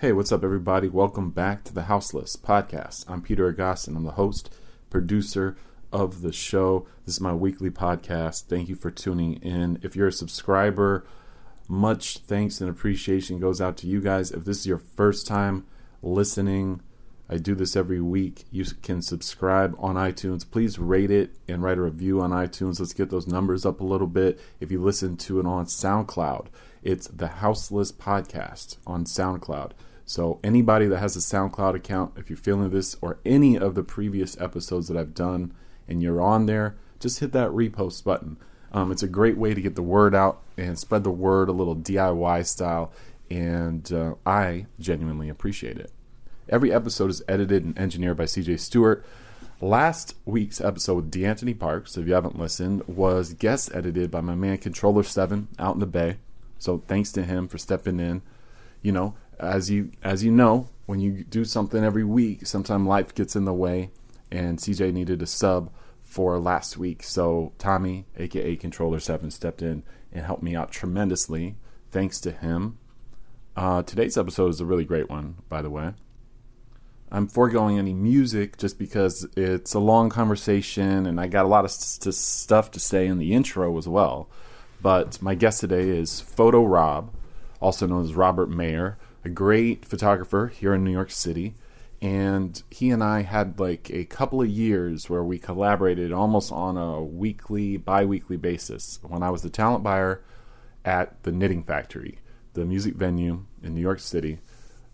Hey, what's up, everybody? Welcome back to the Houseless podcast. I'm Peter Agoston. I'm the host, producer of the show. This is my weekly podcast. Thank you for tuning in. If you're a subscriber, much thanks and appreciation goes out to you guys. If this is your first time listening, I do this every week. You can subscribe on iTunes. Please rate it and write a review on iTunes. Let's get those numbers up a little bit. If you listen to it on SoundCloud, it's the Houseless Podcast on SoundCloud. So, anybody that has a SoundCloud account, if you're feeling this or any of the previous episodes that I've done and you're on there, just hit that repost button. Um, it's a great way to get the word out and spread the word a little DIY style, and uh, I genuinely appreciate it. Every episode is edited and engineered by CJ Stewart. Last week's episode with D'Anthony Parks, if you haven't listened, was guest edited by my man Controller7 out in the Bay. So thanks to him for stepping in. You know, as you as you know, when you do something every week, sometimes life gets in the way, and CJ needed a sub for last week. So Tommy, aka Controller Seven, stepped in and helped me out tremendously. Thanks to him. Uh, today's episode is a really great one, by the way. I'm foregoing any music just because it's a long conversation and I got a lot of st- stuff to say in the intro as well. But my guest today is Photo Rob, also known as Robert Mayer a great photographer here in New York City. And he and I had like a couple of years where we collaborated almost on a weekly, bi weekly basis when I was the talent buyer at the Knitting Factory, the music venue in New York City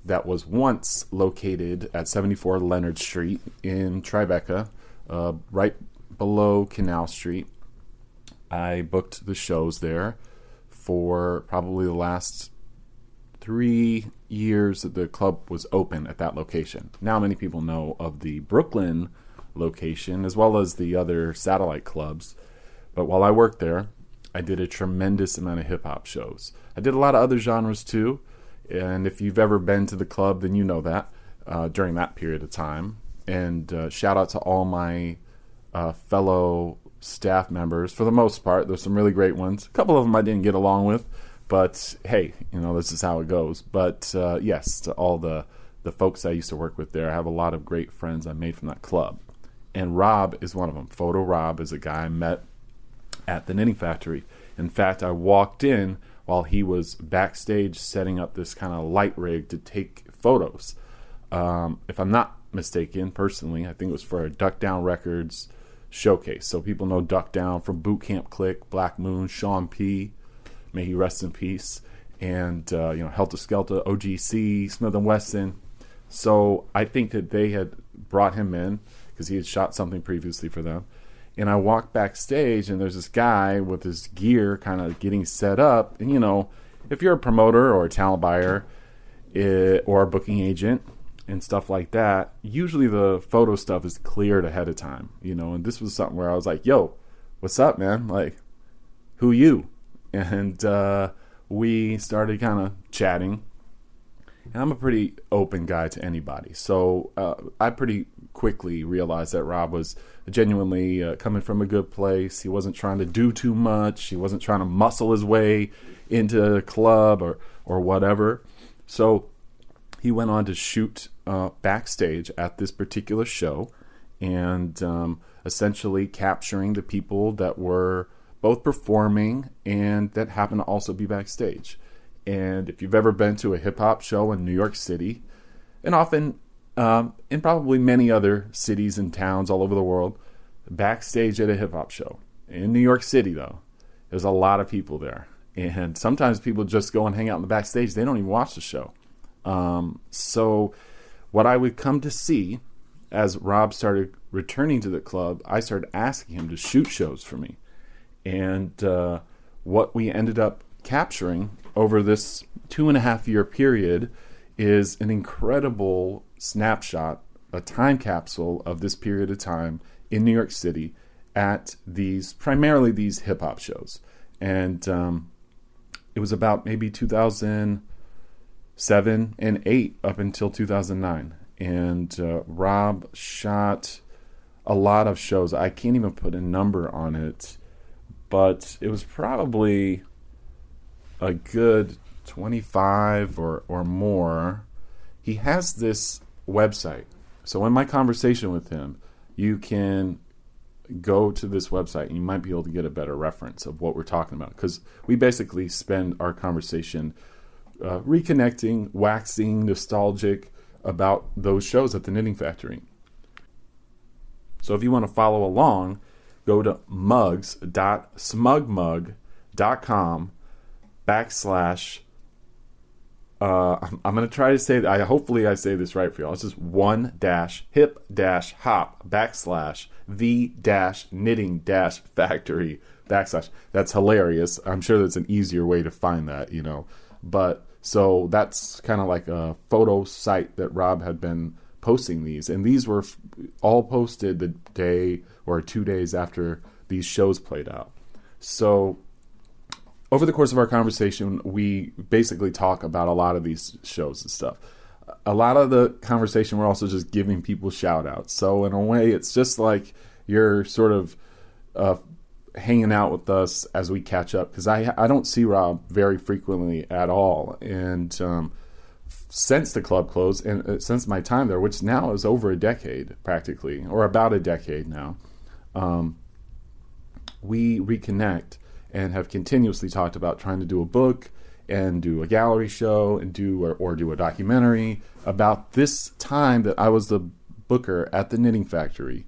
that was once located at 74 Leonard Street in Tribeca, uh, right below Canal Street. I booked the shows there for probably the last three years that the club was open at that location. Now, many people know of the Brooklyn location as well as the other satellite clubs. But while I worked there, I did a tremendous amount of hip hop shows. I did a lot of other genres too. And if you've ever been to the club, then you know that uh, during that period of time. And uh, shout out to all my uh, fellow staff members. For the most part, there's some really great ones. A couple of them I didn't get along with, but hey, you know this is how it goes. But uh, yes, to all the the folks I used to work with there, I have a lot of great friends I made from that club, and Rob is one of them. Photo Rob is a guy I met at the knitting factory. In fact, I walked in while he was backstage setting up this kind of light rig to take photos. Um, if I'm not mistaken, personally, I think it was for a Duck Down Records showcase. So people know Duck Down from Boot Camp Click, Black Moon, Sean P. May he rest in peace. And uh, you know, Helter Skelter, OGC, Smith and Wesson. So I think that they had brought him in because he had shot something previously for them. And I walk backstage, and there's this guy with his gear kind of getting set up. And you know, if you're a promoter or a talent buyer it, or a booking agent and stuff like that, usually the photo stuff is cleared ahead of time. You know, and this was something where I was like, "Yo, what's up, man? Like, who you?" And uh, we started kind of chatting. And I'm a pretty open guy to anybody, so uh, I pretty quickly realized that Rob was genuinely uh, coming from a good place. He wasn't trying to do too much. He wasn't trying to muscle his way into a club or or whatever. So he went on to shoot uh, backstage at this particular show, and um, essentially capturing the people that were both performing and that happen to also be backstage. And if you've ever been to a hip hop show in New York City, and often um, in probably many other cities and towns all over the world, backstage at a hip hop show in New York City, though, there's a lot of people there. And sometimes people just go and hang out in the backstage. They don't even watch the show. Um, so, what I would come to see as Rob started returning to the club, I started asking him to shoot shows for me. And uh, what we ended up capturing over this two and a half year period is an incredible snapshot, a time capsule of this period of time in New York City at these primarily these hip hop shows. And um, it was about maybe 2007 and 8 up until 2009. And uh, Rob shot a lot of shows. I can't even put a number on it but it was probably a good 25 or, or more. he has this website. So in my conversation with him, you can go to this website and you might be able to get a better reference of what we're talking about because we basically spend our conversation uh, reconnecting, waxing nostalgic about those shows at the Knitting Factory. So if you want to follow along, go to muggs.smugmug.com backslash uh, I'm, to try to say I hopefully I say this right for y'all. It's just one dash hip dash hop backslash the dash knitting dash factory backslash. That's hilarious. I'm sure that's an easier way to find that, you know. But so that's kind of like a photo site that Rob had been posting these, and these were all posted the day or two days after these shows played out. So over the course of our conversation, we basically talk about a lot of these shows and stuff. A lot of the conversation, we're also just giving people shout outs. So, in a way, it's just like you're sort of uh, hanging out with us as we catch up because I, I don't see Rob very frequently at all. And um, since the club closed and uh, since my time there, which now is over a decade practically, or about a decade now, um, we reconnect and have continuously talked about trying to do a book and do a gallery show and do or, or do a documentary about this time that I was the booker at the Knitting Factory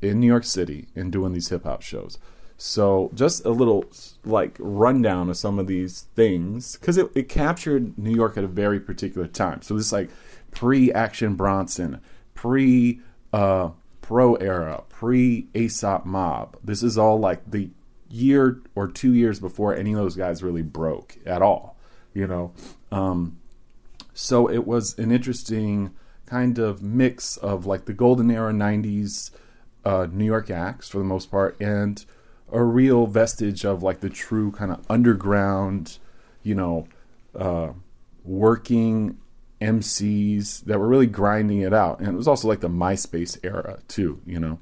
in New York City and doing these hip hop shows. So just a little like rundown of some of these things because it, it captured New York at a very particular time. So this like pre-Action Bronson, pre uh, Pro era, pre A$AP Mob. This is all like the year or two years before any of those guys really broke at all, you know. Um, so it was an interesting kind of mix of like the golden era 90s uh, New York acts for the most part and a real vestige of like the true kind of underground, you know, uh, working MCs that were really grinding it out. And it was also like the MySpace era too, you know.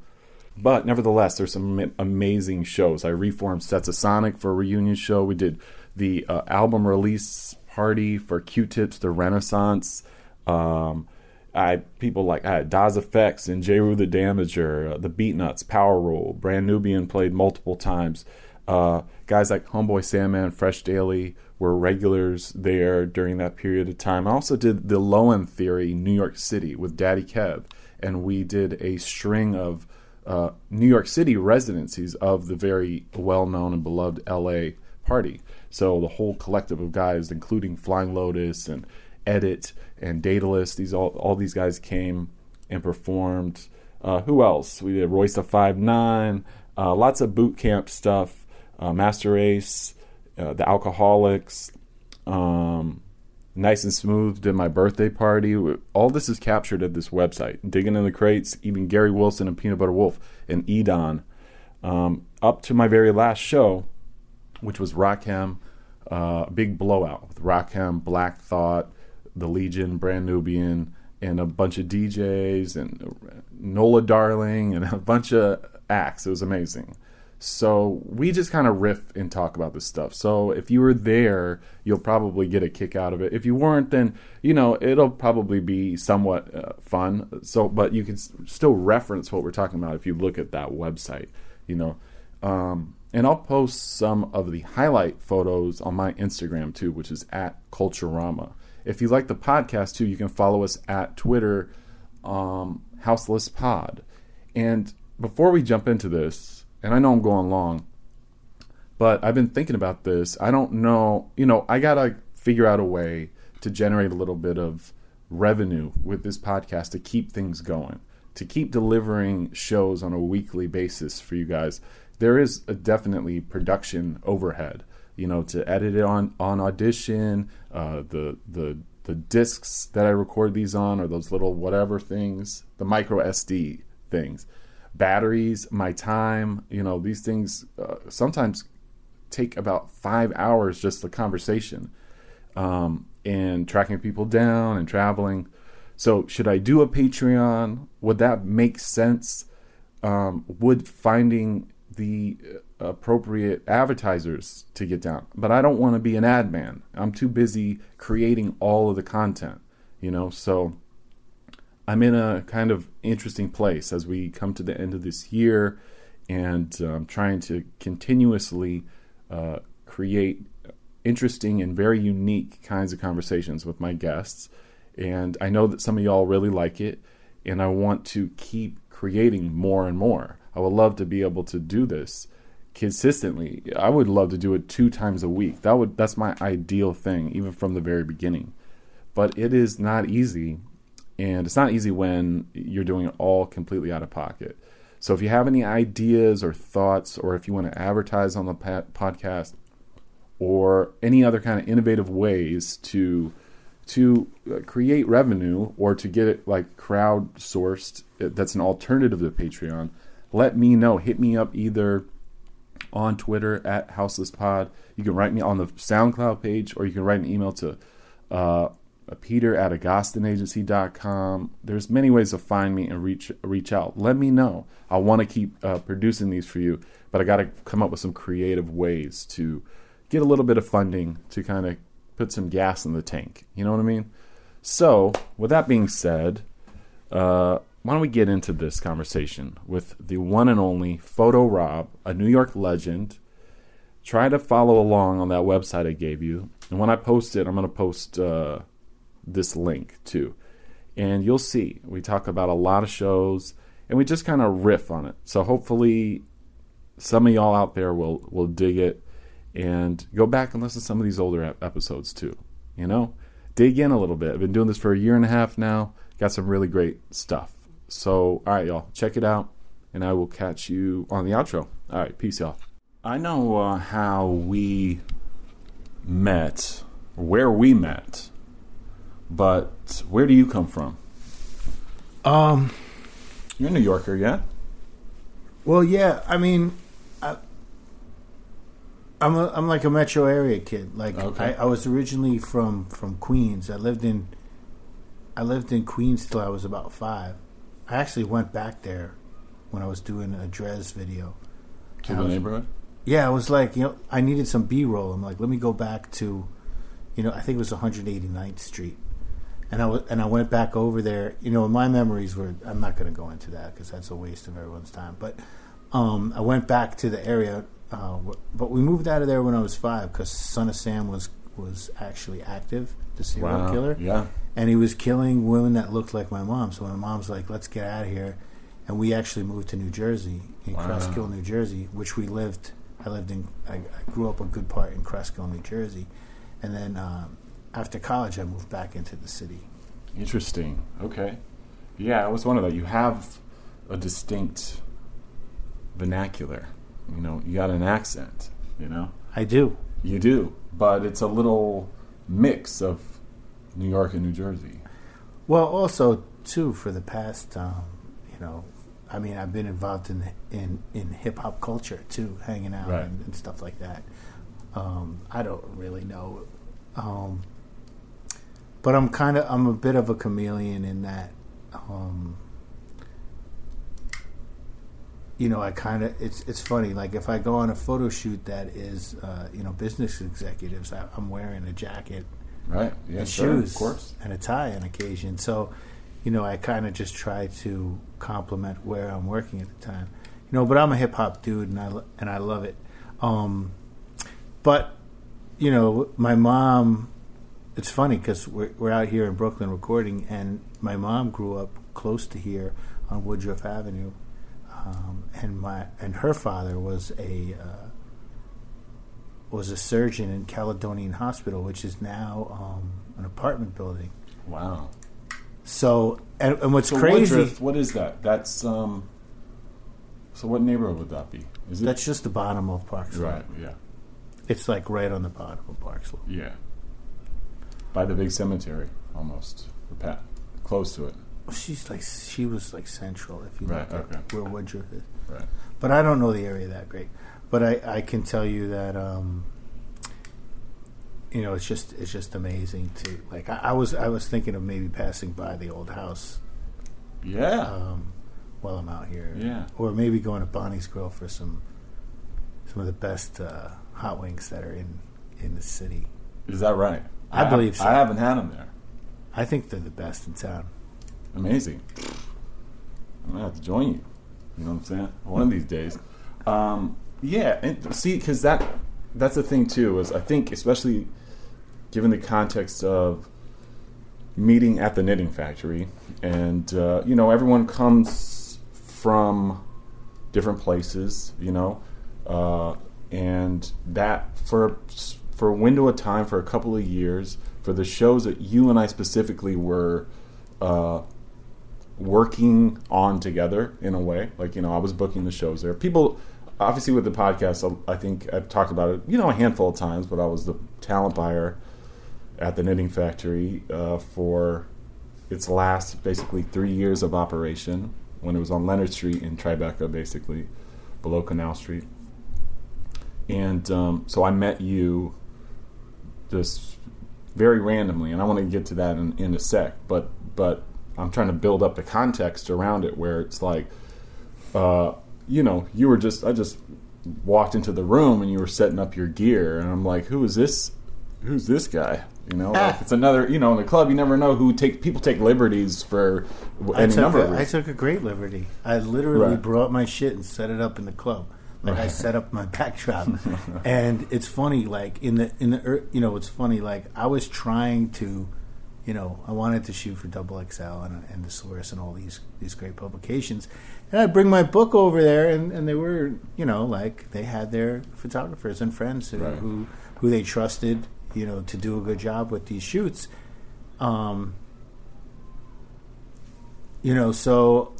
But nevertheless, there's some amazing shows. I reformed Stetsasonic for a reunion show. We did the uh, album release party for Q-Tip's, the Renaissance. Um, I people like I had Das EFX and Jeru the Damaja, uh, the Beatnuts, Powerule, Brand Nubian played multiple times. Uh, guys like Homeboy Sandman, Fresh Daily were regulars there during that period of time. I also did the Low End Theory, New York City, with Daddy Kev, and we did a string of uh, New York City residencies of the very well known and beloved LA party. So the whole collective of guys, including Flying Lotus and Edit and Daedalus, these all all these guys came and performed. Uh, who else? We did Royce the Five Nine, uh, lots of boot camp stuff. Uh, Masta Ace, uh, the Alkaholiks, um, nice and smooth did my birthday party. All this is captured at this website. Digging in the crates even gary wilson and peanut butter wolf and Edan. Um, up to my very last show which was Rakim uh, big blowout with Rakim, black thought the legion brand nubian and a bunch of djs and nola darling and a bunch of acts. It was amazing so we just kind of riff and talk about this stuff. So if you were there, you'll probably get a kick out of it. If you weren't, then you know it'll probably be somewhat uh, fun. So, but you can still reference what we're talking about if you look at that website. You know, um, and I'll post some of the highlight photos on my Instagram too, which is at Culturama. If you like the podcast too, you can follow us at Twitter, um, Houseless Pod. And before we jump into this, and I know I'm going long, but I've been thinking about this. I don't know, you know, I got to figure out a way to generate a little bit of revenue with this podcast to keep things going, to keep delivering shows on a weekly basis for you guys. There is a definitely production overhead, you know, to edit it on on Audition, uh, the the the discs that I record these on, or those little whatever things, the micro SD things batteries, my time. You know, these things uh, sometimes take about five hours just the conversation um, and tracking people down and traveling. So, should I do a Patreon? Would that make sense? Um, would finding the appropriate advertisers to get down? But I don't want to be an ad man. I'm too busy creating all of the content, you know? So, I'm in a kind of interesting place as we come to the end of this year and I'm um, trying to continuously uh, create interesting and very unique kinds of conversations with my guests. And I know that some of y'all really like it, and I want to keep creating more and more. I would love to be able to do this consistently. I would love to do it two times a week. That would that's my ideal thing, even from the very beginning. But it is not easy, and it's not easy when you're doing it all completely out of pocket. So if you have any ideas or thoughts, or if you want to advertise on the podcast, or any other kind of innovative ways to to uh, create revenue or to get it like crowdsourced uh, that's an alternative to patreon let me know hit me up either on twitter at houselesspod you can write me on the soundcloud page or you can write an email to uh, peter at agostonagency.com there's many ways to find me and reach reach out let me know i want to keep uh, producing these for you but i got to come up with some creative ways to get a little bit of funding to kind of put some gas in the tank. You know what I mean? So, with that being said, uh, why don't we get into this conversation with the one and only Photo Rob, a New York legend. Try to follow along on that website I gave you. And when I post it, I'm going to post uh, this link too. And you'll see, we talk about a lot of shows and we just kind of riff on it. So hopefully, some of y'all out there will, will dig it and go back and listen to some of these older episodes too. You know, dig in a little bit. I've been doing this for a year and a half now. Got some really great stuff. So, all right, y'all, check it out, and I will catch you on the outro. All right, peace, y'all. I know uh, how we met, where we met, but where do you come from? Um, you're a New Yorker, yeah? Well, yeah. I mean, I'm a, I'm like a metro area kid. Like okay. I, I, was originally from from Queens. I lived in I lived in Queens till I was about five. I actually went back there when I was doing a Dres video. To the neighborhood. Yeah, I was like, you know, I needed some B roll. I'm like, let me go back to, you know, I think it was 189th Street, and I was, and I went back over there. You know, my memories were. I'm not going to go into that because that's a waste of everyone's time. But um, I went back to the area uh, but we moved out of there when I was five because Son of Sam was was actually active, the serial wow. killer. Yeah, and he was killing women that looked like my mom. So my mom's like, "Let's get out of here," and we actually moved to New Jersey, in wow. Cresskill, New Jersey, which we lived. I lived in. I, I grew up a good part in Cresskill, New Jersey, and then um, after college, I moved back into the city. Interesting. Okay. Yeah, I was wondering that you have a distinct vernacular you know, you got an accent, you know? I do. You do. But it's a little mix of New York and New Jersey. Well, also, too, for the past, um, you know, I mean, I've been involved in in, in hip hop culture too, hanging out right. and, and, stuff like that. Um, I don't really know, um, but I'm kind of I'm a bit of a chameleon in that um, you know, I kind of it's it's funny. Like if I go on a photo shoot that is, uh, you know, business executives, I, am wearing a jacket, right, yeah, and sure, shoes, of course, and a tie on occasion. So, you know, I kind of just try to complement where I'm working at the time. You know, but I'm a hip hop dude, and I and I love it. Um, but you know, my mom. It's funny because we're we're out here in Brooklyn recording, and my mom grew up close to here on Woodruff Avenue um, and my and her father was a uh, was a surgeon in Caledonian Hospital, which is now um, an apartment building. Wow. So and, and what's so crazy? Woodruff, what is that? That's um. So what neighborhood would that be? Is it? That's just the bottom of Park Slope. Right. Yeah. It's like right on the bottom of Park Slope. Yeah. By the big cemetery, almost, or pat, close to it she's like she was like central if you right, look okay. at where Woodruff is. Right. But I don't know the area that great. But I, I can tell you that um, you know it's just it's just amazing to like I, I, was I was thinking of maybe passing by the old house. Yeah. Um, while I'm out here. Yeah. Or maybe going to Bonnie's Grill for some some of the best uh, hot wings that are in in the city. Is that right? I, I believe so. I haven't had them there. I think they're the best in town. amazing. I'm gonna have to join you. You know what I'm saying? One of these days. Um, yeah, and see, because that that's the thing too. Is I think especially given the context of meeting at the knitting factory, and uh, you know everyone comes from different places, you know, uh, and that for for a window of time for a couple of years for the shows that you and I specifically were uh, working on together in a way. Like you know, I was booking the shows there. People obviously with the podcast, I think I've talked about it, you know, a handful of times, but I was the talent buyer at the Knitting Factory uh, for its last basically three years of operation when it was on Leonard Street in Tribeca, basically below Canal Street. And um, so I met you just very randomly, and I want to get to that in, in a sec. But but I'm trying to build up the context around it, where it's like, uh, you know, you were just I just walked into the room and you were setting up your gear, and I'm like, who is this? Who's this guy? You know, like it's another. You know, in the club, you never know who take people take liberties for any number. a, I took a great liberty. I literally Right. brought my shit and set it up in the club. Like I set up my backdrop, and it's funny. Like in the in the you know, it's funny. Like I was trying to, you know, I wanted to shoot for Double XL and, and the Source and all these these great publications, and I'd bring my book over there, and, and they were, you know, like they had their photographers and friends who Right. who, who they trusted, you know, to do a good job with these shoots. Um, you know, so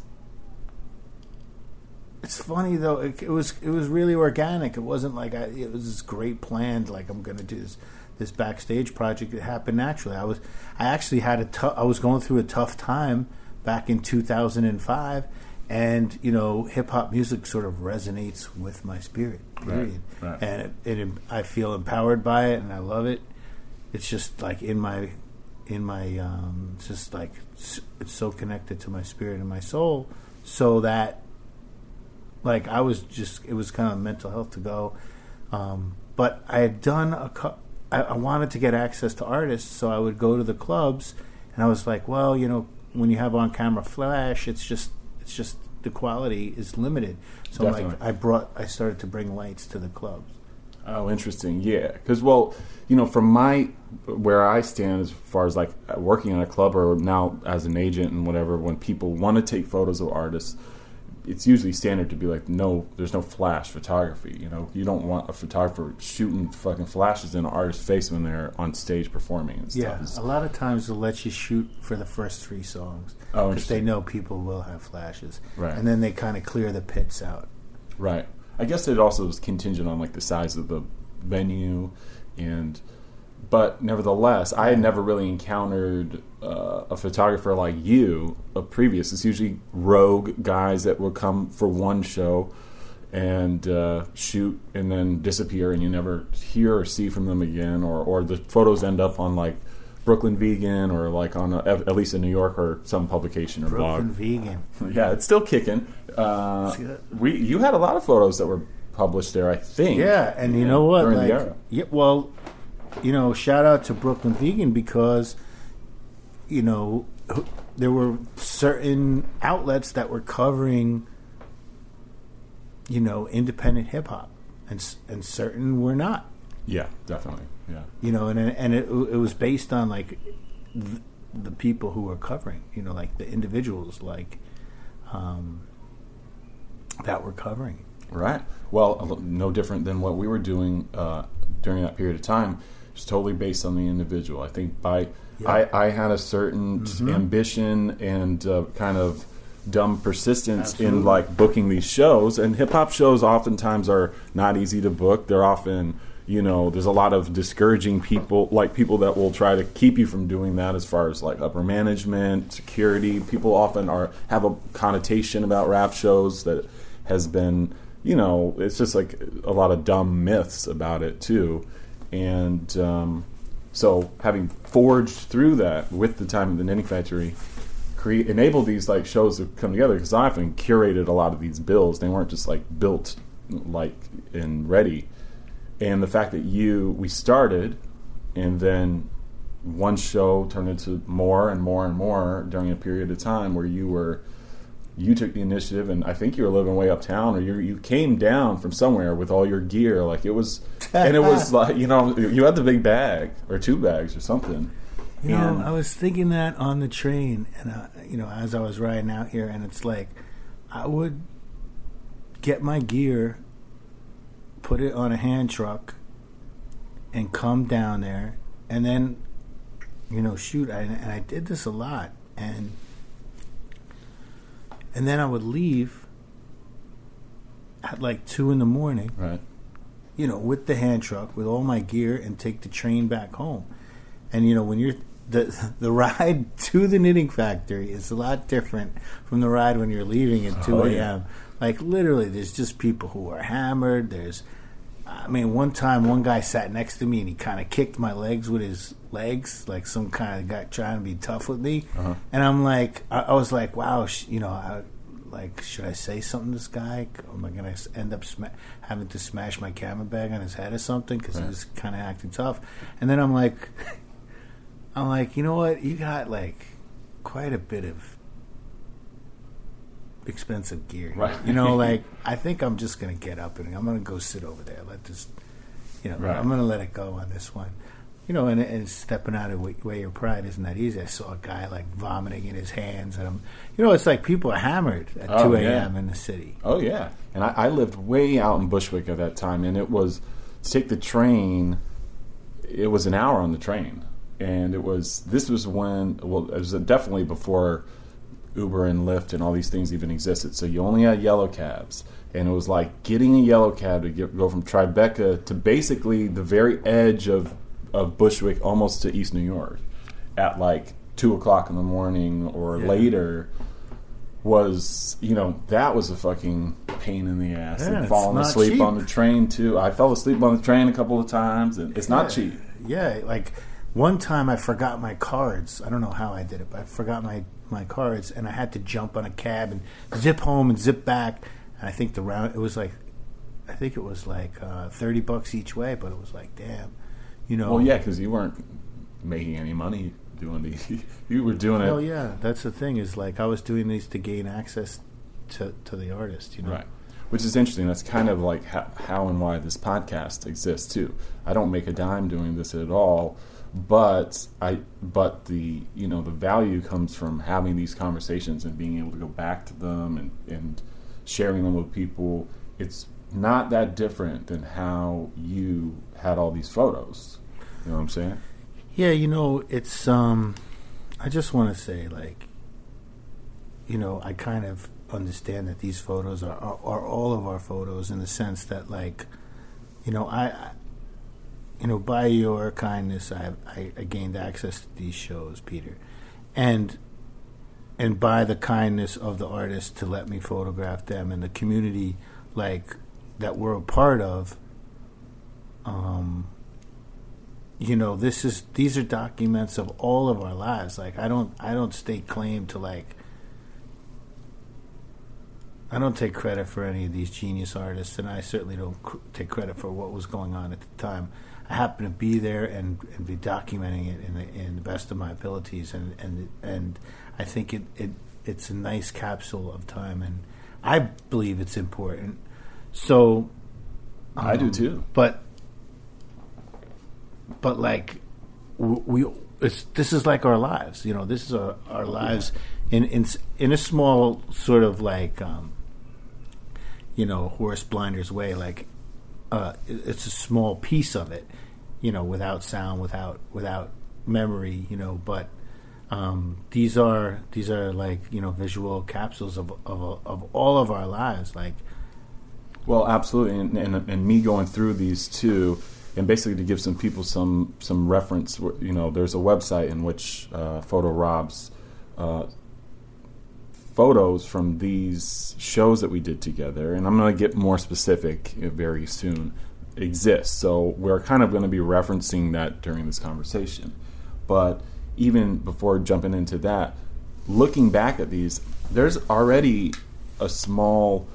it's funny though. It, it was it was really organic. It wasn't like I, it was this great planned. Like I'm going to do this this backstage project. It happened naturally. I was I actually had a tough. I was going through a tough time back in 2005, and you know, hip hop music sort of resonates with my spirit. Period. right. And it, it, I feel empowered by it, and I love it. It's just like in my in my um, it's just like it's so connected to my spirit and my soul, so that like I was just it was kind of mental health to go, um, but I had done a cou- I, I wanted to get access to artists, so I would go to the clubs, and I was like, well, you know, when you have on camera flash, it's just it's just the quality is limited. So I'm like I brought I started to bring lights to the clubs. Oh, interesting. Yeah, because well, you know, from my where I stand as far as like working in a club or now as an agent and whatever, when people want to take photos of artists, it's usually standard to be like, no, there's no flash photography. You know, you don't want a photographer shooting fucking flashes in an artist's face when they're on stage performing and stuff. Yeah, a lot of times they'll let you shoot for the first three songs Oh, because they know people will have flashes, Right. and then they kind of clear the pits out. Right. I guess it also is contingent on like the size of the venue, and but nevertheless, I had never really encountered uh, a photographer like you. A previous, it's usually rogue guys that will come for one show and uh, shoot and then disappear, and you never hear or see from them again, or or the photos end up on like. Brooklyn Vegan, or like on a, at least in New York, or some publication or Brooklyn blog. vegan. Yeah, it's still kicking. Uh, we you had a lot of photos that were published there, I think. Yeah, and you know what? During like, the era. Yeah, well, you know, shout out to Brooklyn Vegan because you know there were certain outlets that were covering you know independent hip hop, and and certain were not. Yeah, definitely. Yeah. You know, and and it it was based on like the, the people who were covering. You know, like the individuals like um, that were covering. Right. Well, no different than what we were doing uh, during that period of time. It's totally based on the individual. I think by Yeah. I, I had a certain Mhm. ambition and uh, kind of dumb persistence Absolutely. in like booking these shows. And hip hop shows oftentimes are not easy to book. They're often you know there's a lot of discouraging people like people that will try to keep you from doing that as far as like upper management security people often are have a connotation about rap shows that has been you know it's just like a lot of dumb myths about it too and um, so having forged through that with the time of the knitting factory create enable these like shows to come together because I often curated a lot of these bills. They weren't just like built like and ready. And the fact that you we started and then one show turned into more and more and more during a period of time where you were you took the initiative and I think you were living way uptown or you you came down from somewhere with all your gear like it was and it was like you know you had the big bag or two bags or something You know, I was thinking that on the train, and uh, you know, as I was riding out here, and it's like, I would get my gear, put it on a hand truck, and come down there, and then, you know, shoot. I, and I did this a lot, and and then I would leave at like two in the morning, right you know, with the hand truck, with all my gear, and take the train back home. And you know, when you're the the ride to the knitting factory is a lot different from the ride when you're leaving at two Oh, a.m. yeah. Like literally, there's just people who are hammered. There's, I mean, one time one guy sat next to me and he kind of kicked my legs with his legs, like some kind of guy trying to be tough with me. Uh-huh. And I'm like, I, I was like, wow, sh- you know, I, like, should I say something to this guy? Am I gonna end up sma- having to smash my camera bag on his head or something because Right. he was kind of acting tough? And then I'm like, I'm like, you know what? You got like quite a bit of expensive gear. Right. You know, like I think I'm just gonna get up and I'm gonna go sit over there. Let this, you know, Right. I'm gonna let it go on this one. You know, and, and stepping out of way, way your pride isn't that easy. I saw a guy like vomiting in his hands, and I'm, you know, it's like people are hammered at Oh, 2 yeah. a.m. in the city. Oh yeah, and I, I lived way out in Bushwick at that time, and it was to take the train. It was an hour on the train, and it was this was when well it was definitely before Uber and Lyft and all these things even existed. So you only had yellow cabs, and it was like getting a yellow cab to get, go from Tribeca to basically the very edge of of Bushwick, almost to East New York, at like two o'clock in the morning or Yeah. later was you know that was a fucking pain in the ass Yeah, and falling asleep cheap. on the train too i fell asleep on the train a couple of times and it's not cheap Yeah, like one time I forgot my cards. I don't know how I did it, but I forgot my my cards, and I had to jump on a cab and zip home and zip back. And I think the round it was like, I think it was like uh, thirty bucks each way, but it was like, damn, you know. well yeah because you weren't making any money doing these you were doing it Oh yeah, that's the thing is like I was doing these to gain access to to the artist. You know. Right. Which is interesting. That's kind of like how, how and why this podcast exists too. I don't make a dime doing this at all, but I but the you know the value comes from having these conversations and being able to go back to them and and sharing them with people. It's not that different than how you had all these photos. You know what I'm saying? Yeah, you know, it's um I just want to say like you know, I kind of understand that these photos are, are are all of our photos in the sense that like you know, I, I you know, by your kindness I, I I gained access to these shows, Peter. And and by the kindness of the artists to let me photograph them and the community like that we're a part of um you know this is these are documents of all of our lives. Like i don't i don't stake claim to like i don't take credit for any of these genius artists and i certainly don't cr- take credit for what was going on at the time. I happen to be there and, and be documenting it in the, in the best of my abilities and and and i think it, it it's a nice capsule of time and i believe it's important so I do um, too. But but like w- we it's this is like our lives, you know. This is our, our lives in in in a small sort of like um, you know horse blinders way. Like uh, it's a small piece of it, you know, without sound, without without memory, you know. But um, these are these are like you know visual capsules of of of all of our lives, like. Well, absolutely, and, and, and me going through these two, and basically to give some people some some reference. You know, there's a website in which uh, Photo Rob's uh, photos from these shows that we did together, and I'm going to get more specific very soon. Exist, so we're kind of going to be referencing that during this conversation. But even before jumping into that, looking back at these, there's already a small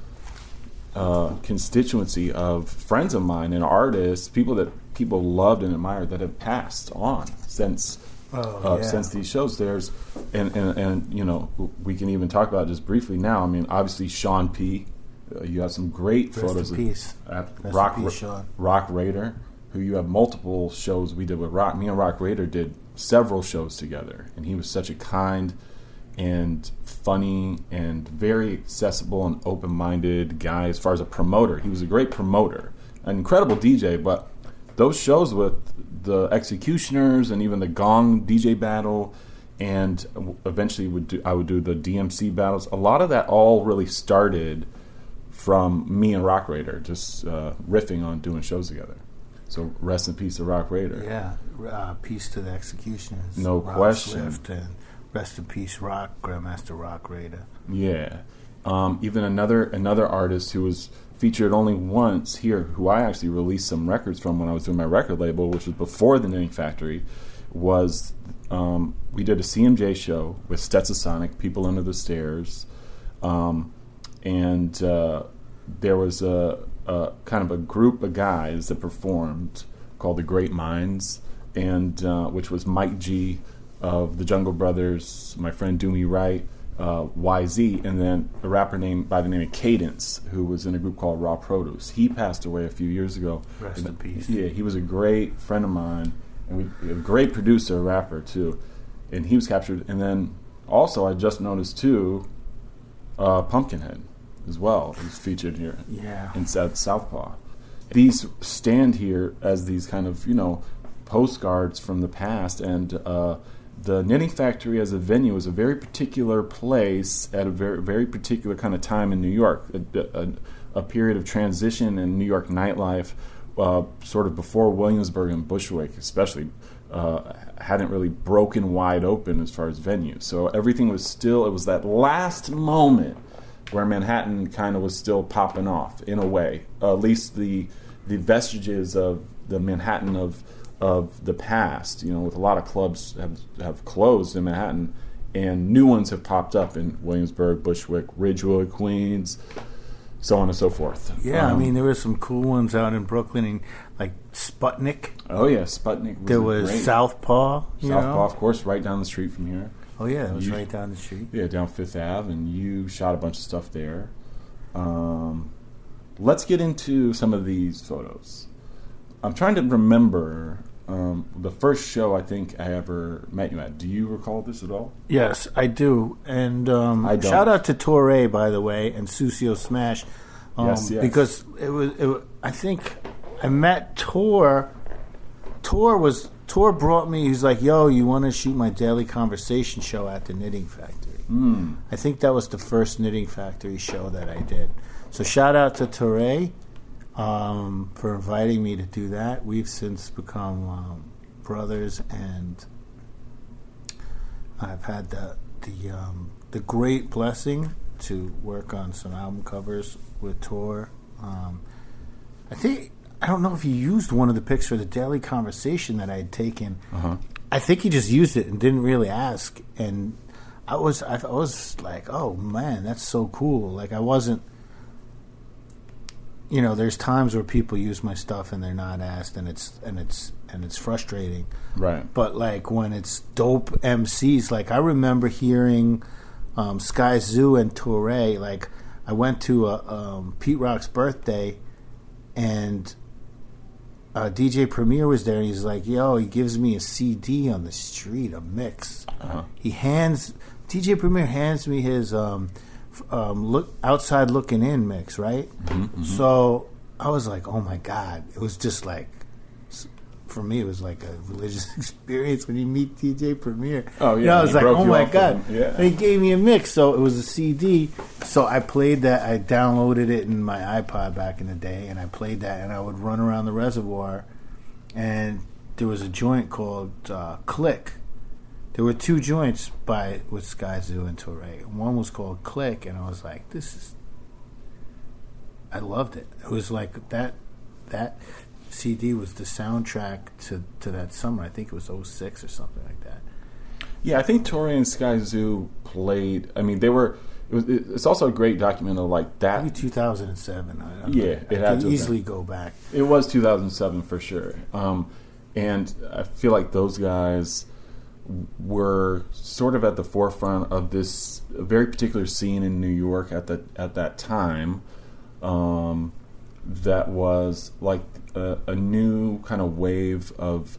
uh, constituency of friends of mine and artists, people that people loved and admired that have passed on since Oh, uh, yeah. since these shows. There's and, and and you know we can even talk about just briefly now. I mean, obviously Sean P. Uh, you have some great Rest photos of Rock peace. Roc Raida, who you have multiple shows we did with Rock. Me and Roc Raida did several shows together, and he was such a kind and funny and very accessible and open-minded guy as far as a promoter. He was a great promoter, an incredible DJ, but those shows with the X-Ecutioners and even the gong DJ battle and eventually would do I would do the DMC battles. A lot of that all really started from me and Roc Raida just uh, riffing on doing shows together. So rest in peace to Roc Raida. Yeah, uh, peace to the X-Ecutioners. No Rob question. Swift and rest in peace, Rock Grandmaster Roc Raida. Yeah. Um, even another another artist who was featured only once here, who I actually released some records from when I was doing my record label, which was before the Knitting Factory, was um, we did a CMJ show with Stetsasonic, People Under the Stairs, um, and uh, there was a, a kind of a group of guys that performed called the Great Minds, and uh, which was Mike G of the Jungle Brothers, my friend Doomy Wright, uh, YZ, and then a rapper named by the name of Cadence, who was in a group called Raw Produce. He passed away a few years ago. Rest And- in peace. Yeah, he was a great friend of mine, and we, a great producer, rapper too. And he was captured. And then also, I just noticed too, uh, Pumpkinhead as well is featured here Yeah. in South Southpaw. These stand here as these kind of you know postcards from the past, and uh, the Knitting Factory as a venue is a very particular place at a very very particular kind of time in New York, a, a, a period of transition in New York nightlife, uh, sort of before Williamsburg and Bushwick, especially. Uh, hadn't really broken wide open as far as venues, so everything was still. It was that last moment where Manhattan kind of was still popping off in a way. Uh, at least the the vestiges of the Manhattan of of the past. You know, with a lot of clubs have have closed in Manhattan, and new ones have popped up in Williamsburg, Bushwick, Ridgewood, Queens, so on and so forth. Yeah, I Um, mean, there were some cool ones out in Brooklyn, and like Sputnik. oh yeah, Sputnik. Was There was great- Southpaw. You Southpaw, of course, right down the street from here. Oh yeah, it was You- right down the street. Yeah, down Fifth Ave, and you shot a bunch of stuff there. Um, let's get into some of these photos. I'm trying to remember um, the first show I think I ever met you at. Do you recall this at all? Yes, I do. And um, I shout out to Torae, by the way, and Susio Smash. Um, Yes, yes. Because it was, it was, I think I met Tor. Tor was Tor brought me. He's like, "Yo, you want to shoot my daily conversation show at the Knitting Factory?" Mm. I think that was the first Knitting Factory show that I did. So shout out to Torae um, for inviting me to do that. We've since become um, brothers, and I've had the the um, the great blessing to work on some album covers with Tor. Um, I think I don't know if he used one of the pics for the daily conversation that I had taken. Uh-huh. I think he just used it and didn't really ask. And I was I was like, oh man, that's so cool. Like I wasn't. You know, there's times where people use my stuff and they're not asked, and it's and it's and it's frustrating. Right. But like when it's dope MCs, like I remember hearing um, Skyzoo and Torae. Like I went to a, um, Pete Rock's birthday, and uh, DJ Premier was there, and he's like, "Yo," he gives me a CD on the street, a mix. Uh-huh. He hands DJ Premier hands me his um, um, look outside looking in mix, right? So I was like, "Oh my god!" It was just like for me, it was like a religious experience when you meet DJ Premier. Oh, You yeah, know, I was like, oh my god! yeah. And he gave me a mix, so it was a CD. So I played that. I downloaded it in my iPod back in the day, and I played that, and I would run around the reservoir, and there was a joint called uh, Click. There were two joints by with Skyzoo and Torae. One was called Click, and I was like, this is. I loved it. It was like that. That CD was the soundtrack to, to that summer. I think it was 06 or something like that. Yeah, I think Torae and Skyzoo played. I mean, they were. It was, it's also a great document of like that. Maybe 2007. I, I'm Yeah, it I had can to easily go back. It was 2007 for sure. Um, and I feel like those guys were sort of at the forefront of this very particular scene in New York at that at that time. Um, that was like a, a new kind of wave of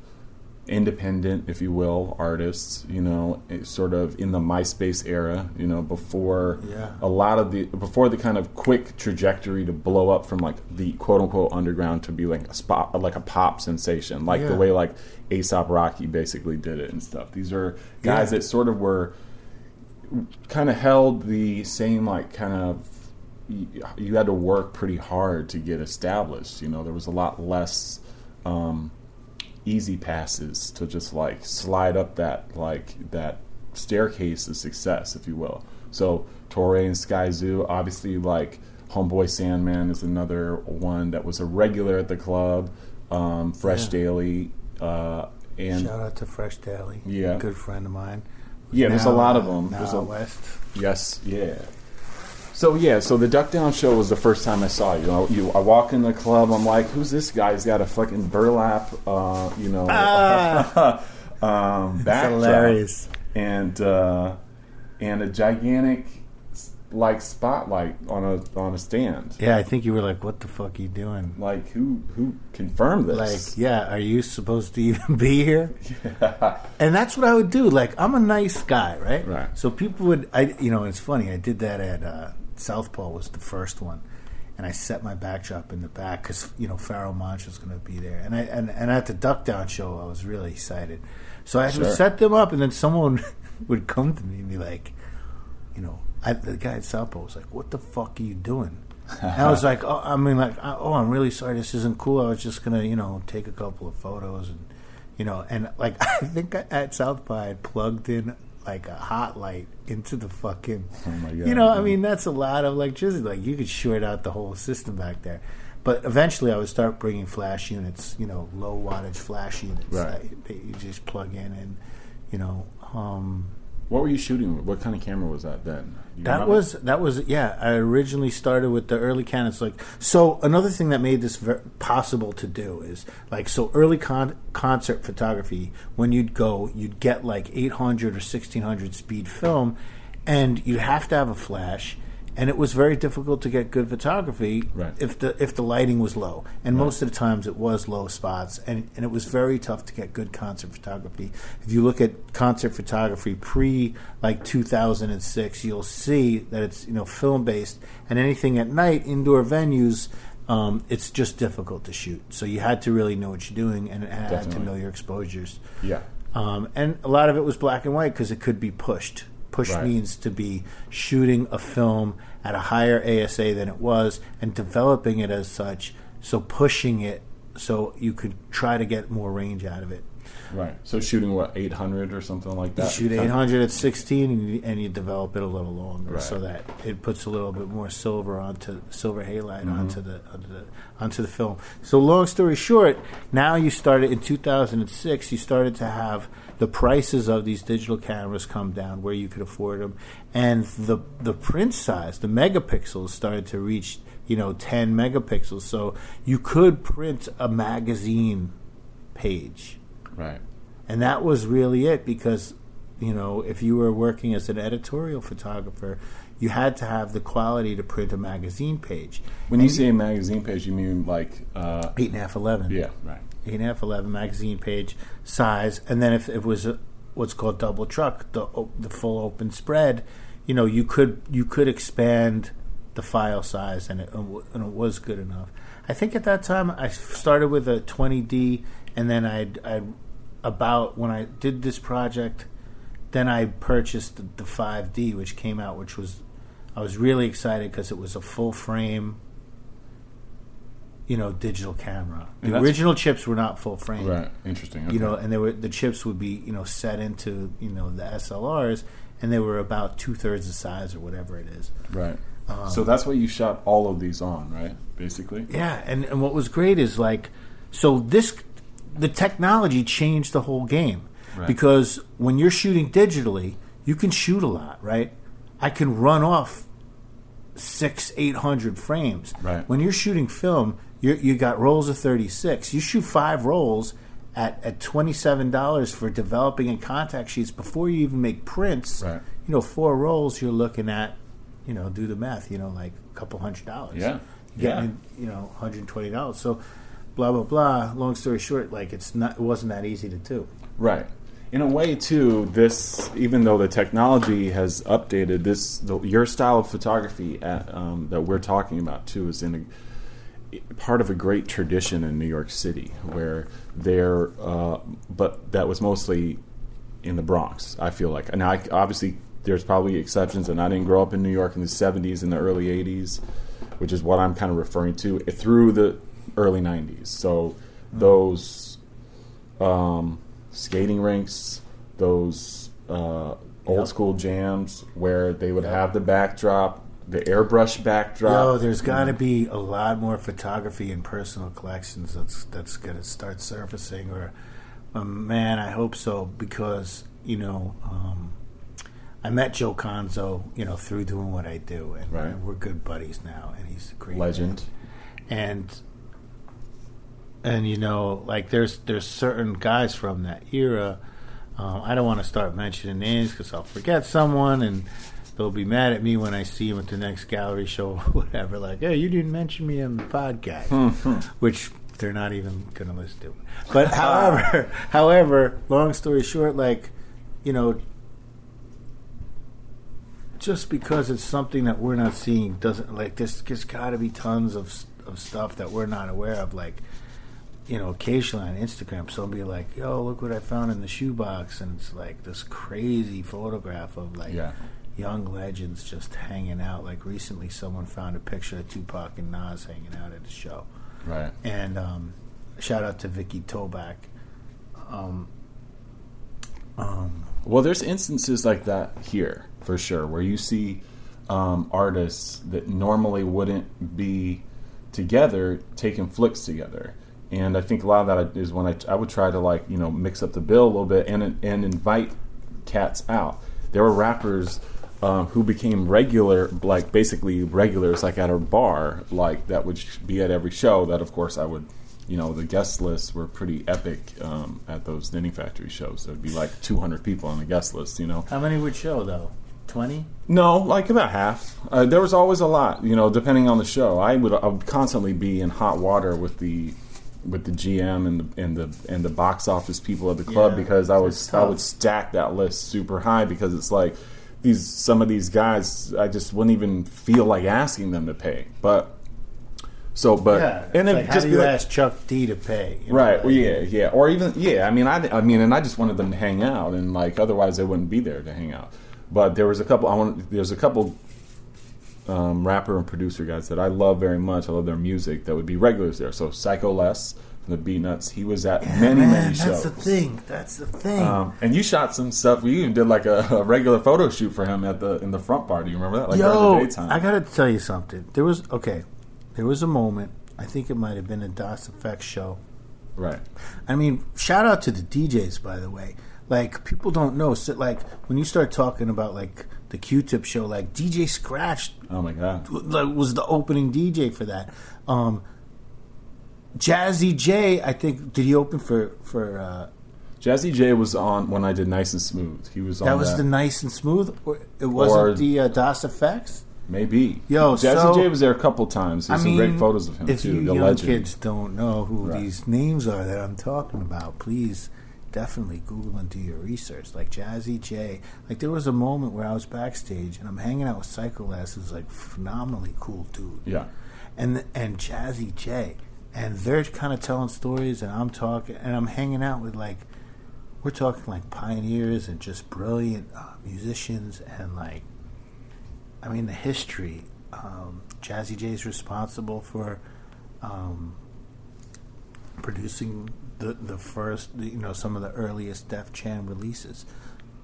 independent, if you will, artists. You know, eh, sort of in the MySpace era. You know, before Yeah. a lot of the before the kind of quick trajectory to blow up from like the quote unquote underground to be like a spot like a pop sensation, like the way like A$AP Rocky basically did it and stuff. These are guys Yeah. that sort of were kind of held the same like kind of you, you had to work pretty hard to get established. You know, there was a lot less um, easy passes to just like slide up that like that staircase of success, if you will. So Torae and Skyzoo, obviously, like Homeboy Sandman is another one that was a regular at the club. Um, Fresh Yeah. Daily, uh, and Shout out to Fresh Daily. Yeah. Good friend of mine. yeah, there's a lot of uh, them. Now There's a, west. Yes, yeah. So yeah, so the Duck Down show was the first time I saw you. I, you, I walk in the club. I'm like, "Who's this guy? He's got a fucking burlap, uh, you know, Ah! um, hilarious. and uh, and a gigantic like spotlight on a on a stand. Yeah, I think you were like, "What the fuck are you doing?" Like who who confirmed this? Like, yeah, are you supposed to even be here? And that's what I would do. Like, I'm a nice guy, right? Right. So people would, I, you know, it's funny. I did that at uh, Southpaw was the first one, and I set my backdrop in the back because you know Pharoahe Monch was going to be there, and I and, and at the Duck Down show, I was really excited. So I Sure. would set them up, and then someone would come to me and be like, you know, I, the guy at Southpaw was like, "What the fuck are you doing?" And I was like, oh, I mean, like, oh, I'm really sorry. This isn't cool. I was just gonna, you know, take a couple of photos and, you know, and like, I think at South by I plugged in like a hot light into the fucking, Oh my God, you know, I mean, that's a lot of electricity. Like, you could short out the whole system back there. But eventually, I would start bringing flash units, you know, low wattage flash units Right. that, that you just plug in and, you know, um, What were you shooting? with? What kind of camera was that then? That was that was yeah. I originally started with the early Canons. Like so, another thing that made this ver- possible to do is like so early con- concert photography. When you'd go, you'd get like 800 or 1600 speed film, and you'd have to have a flash. And it was very difficult to get good photography Right. if the if the lighting was low, and most of the times it was low spots, and and it was very tough to get good concert photography. If you look at concert photography pre like 2006, you'll see that it's you know film based, and anything at night, indoor venues, um, it's just difficult to shoot. So you had to really know what you're doing, and had to know your exposures. yeah. Um, and a lot of it was black and white because it could be pushed. Push Right. means to be shooting a film at a higher ASA than it was and developing it as such. So pushing it so you could try to get more range out of it. Right. So shooting what 800 or something like You that. shoot 800 at 16 and you, and you develop it a little longer Right. so that it puts a little bit more silver onto silver halide Mm-hmm. onto the onto the onto the film. So long story short, now you started in 2006. You started to have the prices of these digital cameras come down where you could afford them, and the the print size, the megapixels, started to reach you know 10 megapixels. So you could print a magazine page Right. and that was really it because you know if you were working as an editorial photographer you had to have the quality to print a magazine page When you say a magazine page, you mean like uh, eight and a half eleven yeah, right. Eight and a half eleven magazine page size. And then if it was a, what's called double truck the the full open spread you know you could you could expand the file size and it, and it was good enough. I think at that time i started with a 20d and then i'd, I'd about when i did this project then i purchased the, the 5d which came out which was i was really excited because it was a full frame you know digital camera the And original chips were not full frame Right. Interesting. you know and they were the chips would be you know set into you know the slrs and they were about two-thirds the size or whatever it is right. Um, so that's what you shot all of these on, right? Basically. yeah and, and what was great is like so this the technology changed the whole game Right. because when you're shooting digitally you can shoot a lot right i can run off six eight hundred frames Right. when you're shooting film you you got rolls of 36 you shoot five rolls at at twenty seven dollars for developing and contact sheets before you even make prints. Right. You know, four rolls you're looking at, you know, do the math. You know, like a couple hundred dollars. Yeah. You're Yeah. getting, you know, one hundred and twenty dollars. So, blah blah blah. Long story short, like it's not, it wasn't that easy to do. Right. In a way, too, this even though the technology has updated, this the, your style of photography at, um, that we're talking about too is in a, part of a great tradition in New York City, where there, uh, but that was mostly in the Bronx. I feel like, and I obviously there's probably exceptions, and I didn't grow up in New York in the '70s and the early '80s, which is what I'm kind of referring to through the early '90s. So those um, skating rinks, those uh, old Yep. school jams where they would Yep. have the backdrop, the airbrush backdrop. Yo, there's got to be a lot more photography in personal collections that's that's going to start surfacing. Or, um, man, I hope so because you know um, I met Joe Conzo, you know, through doing what I do, and, Right. and we're good buddies now, and he's a great legend. man. and and you know, like there's there's certain guys from that era. Um, I don't want to start mentioning names because I'll forget someone, and they'll be mad at me when I see them at the next gallery show or whatever. Like, hey, you didn't mention me on the podcast, hmm, hmm. which they're not even going to listen to. But however, however, long story short, like, you know, just because it's something that we're not seeing doesn't like there's there's got to be tons of of stuff that we're not aware of like you know occasionally on instagram somebody like yo look what i found in the shoebox and it's like this crazy photograph of like Yeah. Young legends just hanging out like recently someone found a picture of tupac and nas hanging out at a show Right. and um, shout out to Vikki Tobak um, um, Well, there's instances like that here for sure, where you see um, artists that normally wouldn't be together taking flicks together, and I think a lot of that is when I, I would try to like you know mix up the bill a little bit and and invite cats out. There were rappers. Um, who became regular, like basically regulars, like at a bar, like that would be at every show. That, of course, I would you know, the guest lists were pretty epic um, at those Knitting Factory shows. There'd be like 200 people on the guest list, you know. how many would show though 20 No, like about half. Uh, there was always a lot, you know, depending on the show. I would, I would constantly be in hot water with the with the GM and the and the and the box office people at the club Yeah, because I was I would stack that list super high because it's like these some of these guys I just wouldn't even feel like asking them to pay, but so but yeah and then like, how do you like, ask chuck d to pay You know, Right. like- Well, yeah, yeah. Or even yeah. I mean, I, I mean, and I just wanted them to hang out, and like otherwise they wouldn't be there to hang out. But there was a couple. I want. There's a couple um, rapper and producer guys that I love very much. I love their music. That would be regulars there. So Psycho Les from the Beatnuts. He was at Yeah, many man, many shows. that's the thing that's the thing Um, and you shot some stuff. We even did like a, a regular photo shoot for him at the in the front bar. Do you remember that? Like Yo, the daytime. I gotta tell you something. There was okay. There was a moment. I think it might have been a Das EFX show. right. I mean, shout out to the DJs, by the way. Like people don't know. So, like when you start talking about like the Q-Tip show, like DJ Scratch Oh my god. like, was the opening DJ for that. Um, Jazzy Jay, I think, did he open for for? Uh, Jazzy Jay was on when I did Nice and Smooth. He was on that was the nice and smooth. Or it wasn't Or- the uh, Das EFX. Maybe. Yo, Jazzy so- J was there a couple times. There's I some great photos of him if too. you the young legend. kids don't know who Right. these names are that I'm talking about, please definitely Google and do your research. Like Jazzy Jay. Like there was a moment where I was backstage and I'm hanging out with Psycho Les, who's like phenomenally cool dude. Yeah. and and Jazzy Jay, and they're kind of telling stories, and I'm talking, and I'm hanging out with like, we're talking like pioneers and just brilliant uh, musicians, and like, I mean the history. Um, Jazzy Jay is responsible for um, producing the the first, you know, some of the earliest Def Jam releases.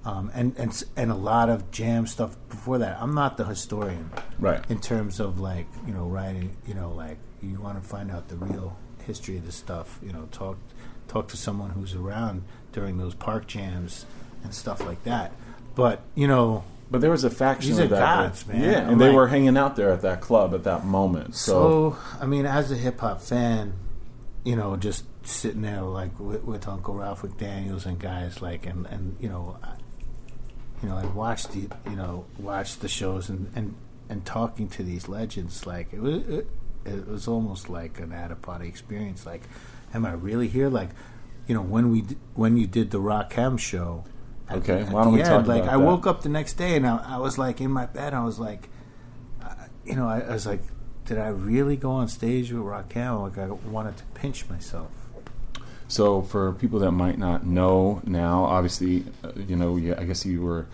Um, and, and and a lot of jam stuff before that. I'm not the historian, Right. in terms of like you know writing you know like you want to find out the real history of this stuff you know talk talk to someone who's around during those park jams and stuff like that but you know But there was a faction These of are that. gods, man. Yeah, and they like- were hanging out there at that club at that moment. So, so i mean as a hip-hop fan you know, just sitting there like with, with Uncle Ralph McDaniel's and guys like, and and you know, I, you know, I watched the you know watched the shows and and and talking to these legends, like it was it, it was almost like an out of body experience. Like, am I really here? Like, you know, when we when you did the Rakim show. Okay, the- why don't we talk end, like about I that? woke up the next day and I, I was like in my bed. I was like, uh, you know, I, I was like, did I really go on stage with Rakim? Like I wanted to pinch myself. So, for people that might not know now, obviously, uh, you know, yeah, I guess you were.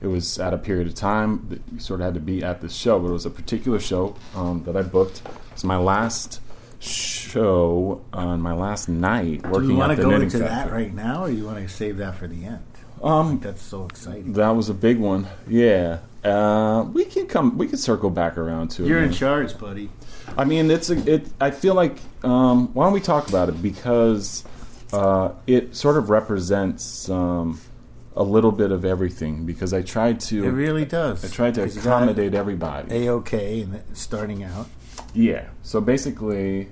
It was at a period of time that you sort of had to be at this show, but it was a particular show um, that I booked. It's my last show on my last night working. Do you want to go into that right now, or you want to save that for the end? Um, That's so exciting. that was a big one. Yeah, uh, we can come. We can circle back around to it. You're in charge, buddy. I mean, it's a. It. I feel like. Um, why don't we talk about it because uh, it sort of represents um, a little bit of everything. Because I tried to. It really does. I tried to 'Cause you got accommodate everybody. A okay, and starting out. Yeah. So basically,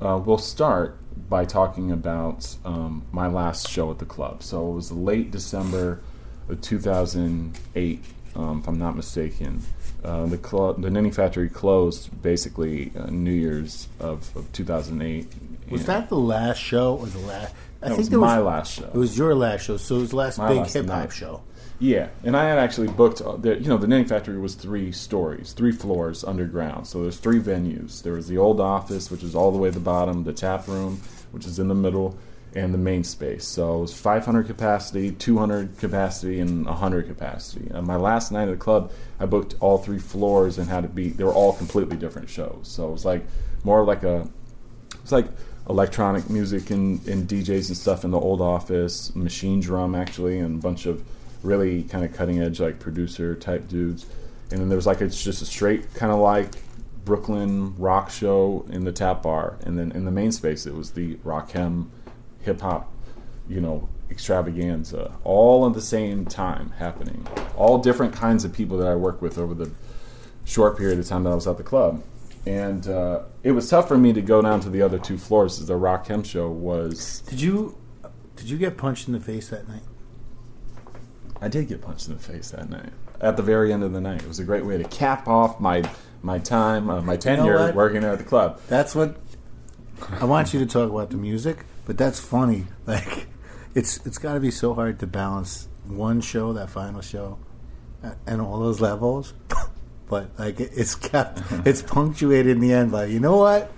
uh, we'll start by talking about um, my last show at the club. So it was late December of 2008, um, if I'm not mistaken. Uh, the club, the Knitting Factory closed basically uh, New Year's of, of 2008. Was that the last show or the last? I that think was my was, last show. It was your last show, so it was the last My big hip hop show. Yeah, and I had actually booked. uh, The, you know, the Knitting Factory was three stories, three floors underground. So there's three venues. There was the old office, which is all the way at the bottom, the tap room, which is in the middle, and the main space. So it was 500 capacity, 200 capacity, and 100 capacity. And my last night at the club, I booked all three floors and had to be. They were all completely different shows. So it was like more like a. It's like electronic music and, and DJs and stuff in the old office, Machinedrum actually, and a bunch of really kind of cutting edge like producer type dudes. And then there was like it's just a straight kind of like Brooklyn rock show in the tap bar, and then in the main space it was the Rakim hip hop, you know, extravaganza, all at the same time happening. All different kinds of people that I worked with over the short period of time that I was at the club. And uh, it was tough for me to go down to the other two floors the Rakim show was. Did you did you get punched in the face that night? I did get punched in the face that night. At the very end of the night, it was a great way to cap off my my time, uh, my tenure what? working at the club. That's what I want you to talk about the music, but that's funny. Like it's it's got to be so hard to balance one show, that final show, and all those levels. But like it- it's kept, it's punctuated in the end by you know what,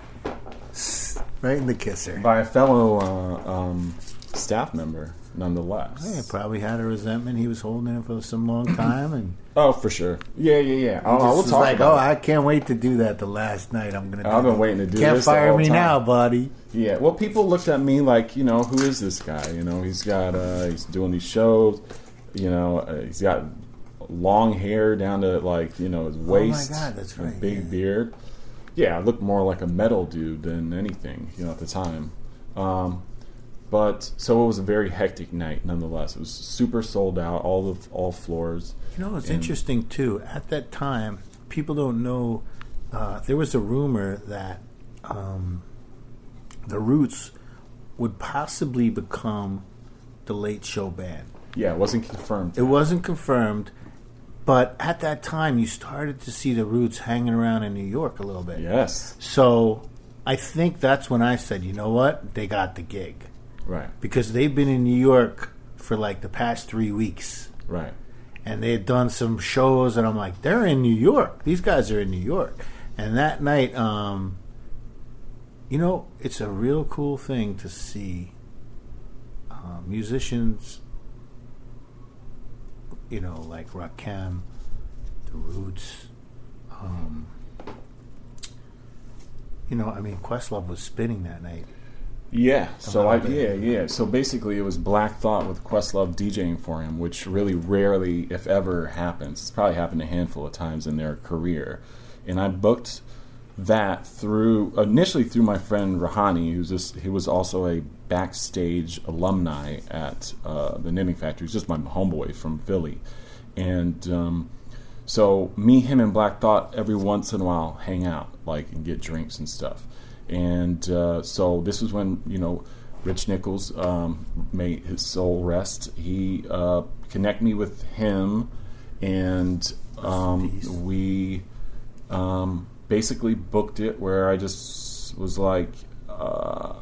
right in the kisser. by a fellow uh, um, staff member, nonetheless. Yeah, probably had a resentment. He was holding it for some long time, and Oh, for sure. Yeah, yeah, yeah. I'll was talk like, "Oh, it. I can't wait to do that." The last night, I'm gonna. Do I've been that. waiting to do Can't this fire me time. now, buddy. Yeah, well, people looked at me like, you know, who is this guy? You know, he's got, uh, he's doing these shows. You know, uh, he's got long hair down to like, you know, his waist. Oh God, that's right, big yeah. beard. Yeah, I looked more like a metal dude than anything, you know, at the time. Um, but so it was a very hectic night, nonetheless. It was super sold out, all of all floors. You know, it's interesting too. At that time, people don't know. Uh, there was a rumor that um, the Roots would possibly become the Late Show band. Yeah, it wasn't confirmed. It wasn't confirmed, but at that time, you started to see the Roots hanging around in New York a little bit. yes, So I think that's when I said, you know what, they got the gig right, because they've been in New York for like the past three weeks. right. and they had done some shows and I'm like, they're in New York. These guys are in New York. And that night, um, you know, it's a real cool thing to see uh, musicians, you know, like Rakim, The Roots. Um, you know, I mean, Questlove was spinning that night. Yeah. So I little yeah yeah. So basically, it was Black Thought with Questlove DJing for him, which really rarely, if ever, happens. It's probably happened a handful of times in their career, and I booked that through initially through my friend Rahani, who's just he was also a backstage alumni at uh, the Knitting Factory. He's just my homeboy from Philly, and. Um, so me, him, and Black Thought every once in a while hang out, like and get drinks and stuff. and uh, so this was when you know Rich Nichols um, made his soul rest. He uh, connected me with him, and um, we um, basically booked it where I just was like. Uh,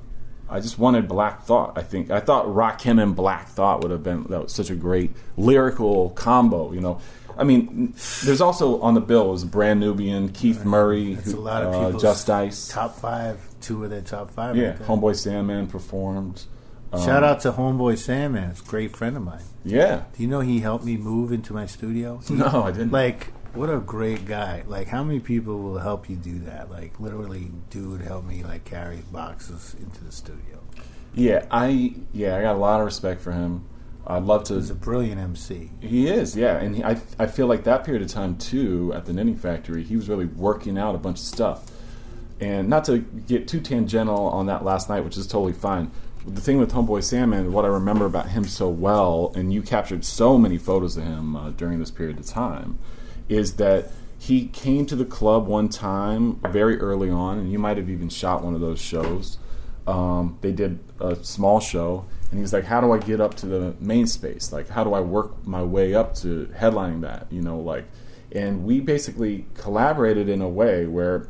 I just wanted Black Thought. I think I thought Rakim and Black Thought would have been that was such a great lyrical combo. You know, I mean, there's also on the bill was Brand Nubian, Keith right. Murray, That's who, a lot of uh, Just Ice, top five, two of their top five. Yeah, Homeboy Sandman performed. Shout um, out to Homeboy Sandman. It's a great friend of mine. Yeah. Do you know he helped me move into my studio? He, no, I didn't. Like what a great guy. Like how many people will help you do that? Like literally dude help me like carry boxes into the studio. Yeah, I yeah, I got a lot of respect for him. I'd love to. He's a brilliant MC. He is, yeah, and he, I I feel like that period of time too at the Knitting Factory, he was really working out a bunch of stuff. And not to get too tangential on that last night, which is totally fine. The thing with Homeboy Sandman, what I remember about him so well, and you captured so many photos of him uh, during this period of time, is that he came to the club one time very early on, and you might have even shot one of those shows. Um, they did a small show, and he was like, "How do I get up to the main space? Like, how do I work my way up to headlining that? You know, like." And we basically collaborated in a way where,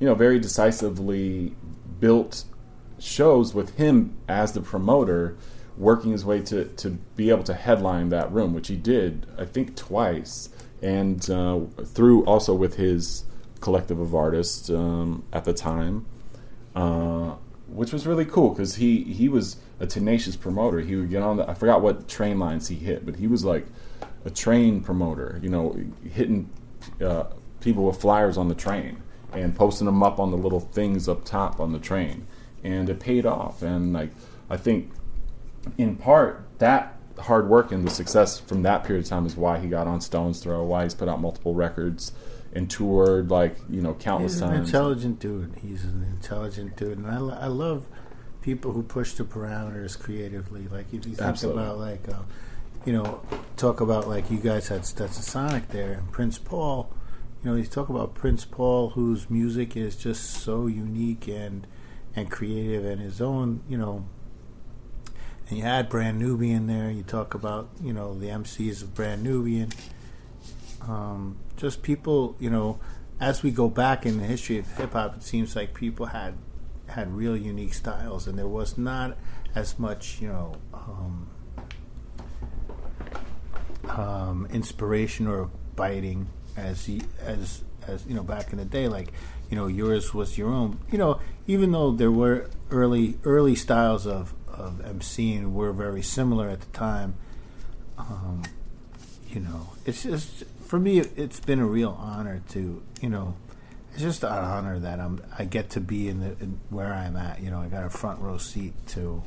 you know, very decisively built shows with him as the promoter, working his way to to be able to headline that room, which he did, I think, twice and uh, through also with his collective of artists um, at the time, uh, which was really cool because he he was a tenacious promoter. He would get on the I forgot what train lines he hit, but he was like a train promoter. You know, hitting uh, people with flyers on the train and posting them up on the little things up top on the train, and it paid off. And like I think in part that hard work and the success from that period of time is why he got on Stones Throw, why he's put out multiple records and toured like you know countless He's times. Intelligent dude. He's an intelligent dude, and I, I love people who push the parameters creatively. Like if you think Absolutely. about like uh, you know talk about like you guys had Stetsasonic there and Prince Paul. You know, you talk about Prince Paul, whose music is just so unique and and creative, and his own you know and you had Brand Nubian there. You talk about you know the MCs of Brand Nubian. Um, just people, you know, as we go back in the history of hip hop, it seems like people had had real unique styles, and there was not as much, you know, um, um, inspiration or biting as he, as as you know back in the day. Like, you know, yours was your own. You know, even though there were early early styles of of MCing were very similar at the time. Um, you know, it's just for me. It's been a real honor to you know. It's just an honor that I'm. I get to be in the in where I'm at. You know, I got a front row seat to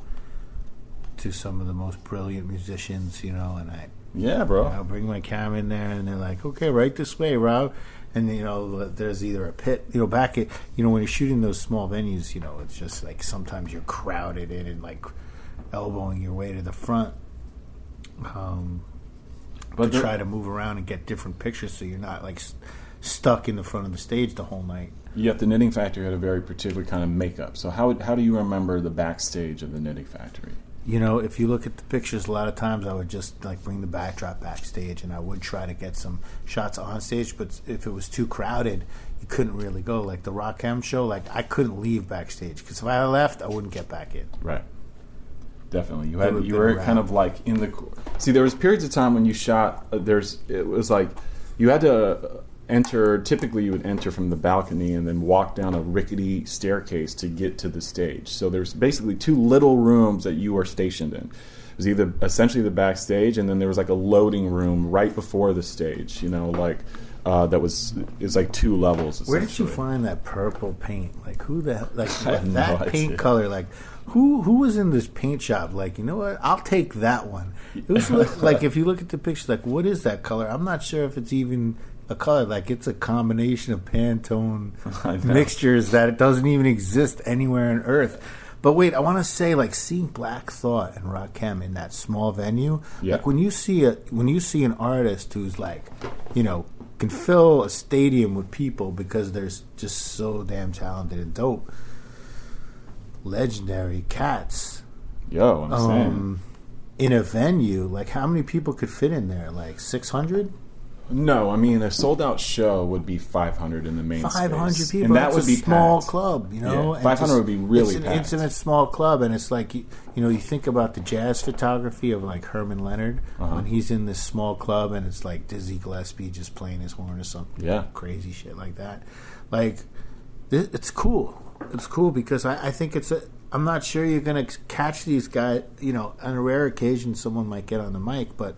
to some of the most brilliant musicians. You know, and I yeah, bro. I'll bring my camera in there, and they're like, "Okay, right this way, Rob." And you know, there's either a pit. You know, back at you know when you're shooting those small venues, you know, it's just like sometimes you're crowded in and like elbowing your way to the front. Um, but to try to move around and get different pictures, so you're not like st- stuck in the front of the stage the whole night. Yet the Knitting Factory had a very particular kind of makeup. So how how do you remember the backstage of the Knitting Factory? You know, if you look at the pictures, a lot of times I would just like bring the backdrop backstage, and I would try to get some shots on stage. But if it was too crowded, you couldn't really go. Like the Rakim show, like I couldn't leave backstage because if I left, I wouldn't get back in. Right definitely. You had you were around. kind of like in the see. There was periods of time when you shot. Uh, there's it was like you had to enter. Typically, you would enter from the balcony and then walk down a rickety staircase to get to the stage. So there's basically two little rooms that you are stationed in. It was either essentially the backstage, and then there was like a loading room right before the stage. You know, like. Uh, that was is like two levels. Where did you find that purple paint? Like who the like that no paint idea. color? Like who who was in this paint shop? Like, you know what? I'll take that one. It was like if you look at the picture, like what is that color? I'm not sure if it's even a color. Like it's a combination of Pantone mixtures that it doesn't even exist anywhere on Earth. But wait, I want to say like seeing Black Thought and Rakim in that small venue. Yeah. Like when you see a when you see an artist who's like, you know, can fill a stadium with people because they're just so damn talented and dope legendary cats Yo, I'm saying. um, in a venue. Like, how many people could fit in there? Like six hundred. No, I mean a sold out show would be 500 in the main Five hundred space. people. and that would a be small packed. club, you know. Yeah, 500 just- would be really It's an packed. intimate small club, and it's like you, you know, you think about the jazz photography of like Herman Leonard Uh-huh. when he's in this small club, and it's like Dizzy Gillespie just playing his horn or something, Yeah. crazy shit like that. Like, it's cool. It's cool because I, I think it's a. I'm not sure you're gonna catch these guys. You know, on a rare occasion, someone might get on the mic, but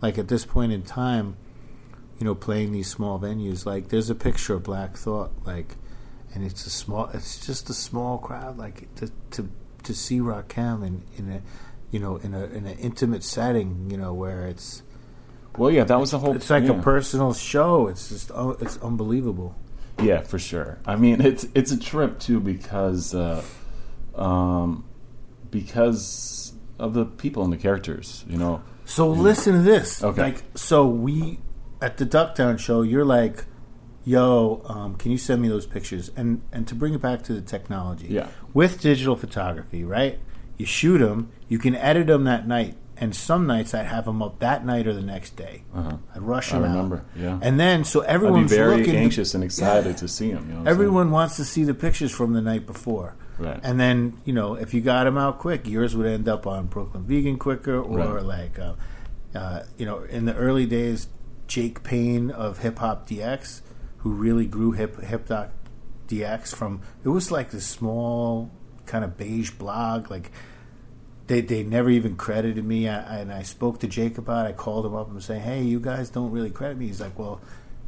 like at this point in time, you know, playing these small venues. Like, there's a picture of Black Thought, like, and it's a small. It's just a small crowd. Like to to to see Rakim in in a, you know, in a in an intimate setting. You know, where it's Well, yeah, that was the whole. it's like yeah. a personal show. It's just oh, it's unbelievable. Yeah, for sure. I mean, it's it's a trip too because uh, um, because of the people and the characters. You know. So listen to this. Okay. Like, so we at the Duckdown show, you're like, "Yo, um, can you send me those pictures?" And and to bring it back to the technology, Yeah. with digital photography, right? You shoot them, you can edit them that night, and some nights I'd have them up that night or the next day. Uh-huh. I'd rush I them out. remember, yeah. And then so everyone's very looking anxious and excited Yeah. to see them. You know Everyone wants to see the pictures from the night before. Right. And then, you know, if you got them out quick, yours would end up on Brooklyn Vegan quicker or Right. like, uh, uh, you know, in the early days, Jake Payne of Hip Hop DX, who really grew Hip Hip Hop DX from, it was like this small kind of beige blog. Like, they, they never even credited me. I, and I spoke to Jake about it. I called him up and saying, hey, you guys don't really credit me. He's like, well,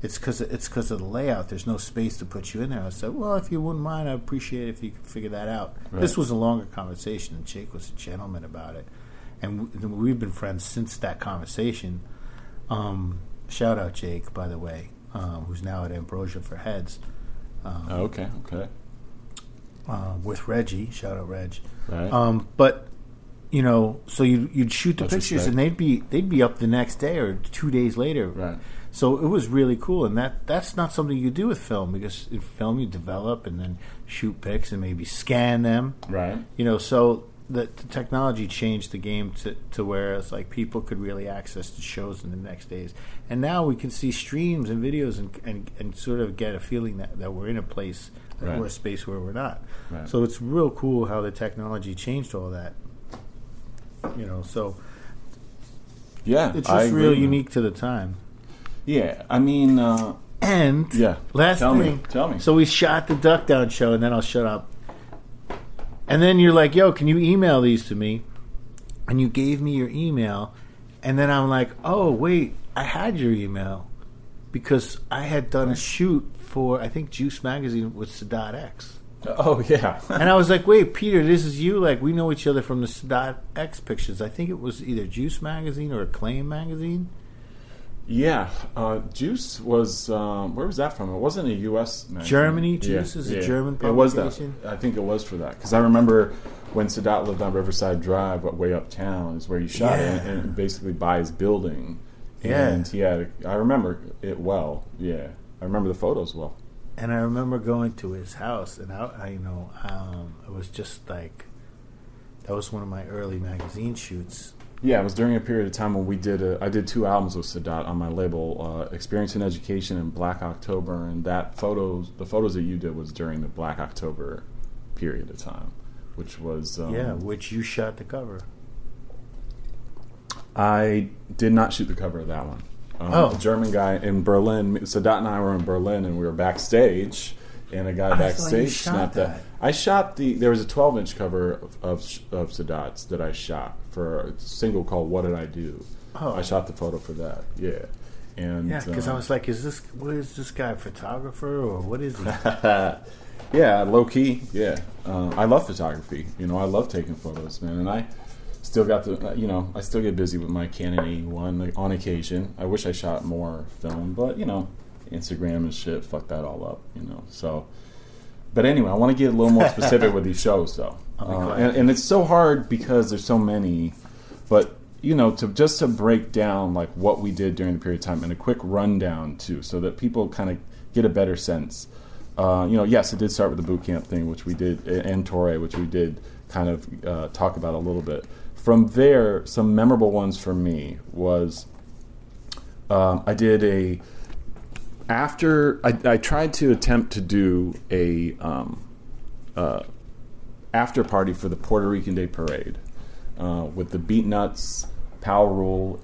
it's because it's because of the layout. There's no space to put you in there. I said, well, if you wouldn't mind, I'd appreciate it if you could figure that out. Right. This was a longer conversation, and Jake was a gentleman about it. And we- we've been friends since that conversation. Um, shout out Jake, by the way, um, who's now at Ambrosia for Heads um, Oh, okay, okay, uh, with Reggie. Shout out Reg. right. Um, but you know, so you you'd shoot the Much pictures, respect. and they'd be they'd be up the next day or two days later. right. So it was really cool, and that that's not something you do with film because in film you develop and then shoot pics and maybe scan them. Right. You know, so the, the technology changed the game to to where it's like people could really access the shows in the next days, and now we can see streams and videos and and, and sort of get a feeling that, that we're in a place Right. or a space where we're not. Right. So it's real cool how the technology changed all that. You know, so Yeah. it's just real unique to the time. Yeah. I mean, uh, And yeah. last Tell thing, me. Tell me. So we shot the Duck Down show, and then I'll shut up. And then you're like, "Yo, can you email these to me?" And you gave me your email, and then I'm like, "Oh, wait, I had your email because I had done a shoot for I think Juice Magazine with Sadat X." oh yeah. And I was like, "Wait, Peter, this is you? Like we know each other from the Sadat X pictures. I think it was either Juice Magazine or Acclaim Magazine." Yeah, uh, Juice was um, where was that from? It wasn't a U.S. magazine. Germany, Juice is a German It was that. I think it was for that because I remember when Sadat lived on Riverside Drive, but way uptown is where he shot Yeah. it, and basically by his building. Yeah. and he had. A, I remember it well. Yeah, I remember the photos well. and I remember going to his house, and I, I you know, um, it was just like that was one of my early magazine shoots. Yeah, it was during a period of time when we did. A, I did two albums with Sadat on my label, uh, Experience in Education and Black October, and that photos, the photos that you did was during the Black October period of time, which was um, yeah, which you shot the cover. I did not shoot the cover of that one. Um, Oh. A German guy in Berlin. Sadat and I were in Berlin, and we were backstage, and a guy I backstage snapped that. that. I shot the. There was a 12 inch cover of, of of Sadat's that I shot for a single called "What Did I Do." Oh. I shot the photo for that. Yeah, and Yeah, because I uh, was like, is this what is this guy a photographer or what is he? yeah, low key. Yeah, uh, I love photography. You know, I love taking photos, man, and I still got the. uh, You know, I still get busy with my Canon A1 on occasion. I wish I shot more film, but you know, Instagram and shit, fuck that all up. You know, so. But anyway, I want to get a little more specific with these shows, though, uh, and, and it's so hard because there's so many. But you know, to just to break down like what we did during the period of time and a quick rundown too, so that people kind of get a better sense. uh, you know, yes, it did start with the boot camp thing, which we did, and Torae, which we did kind of uh, talk about a little bit. From there, some memorable ones for me was um, I did a after I, I, tried to attempt to do a um, uh, after party for the Puerto Rican Day Parade uh, with the Beatnuts, Powerule,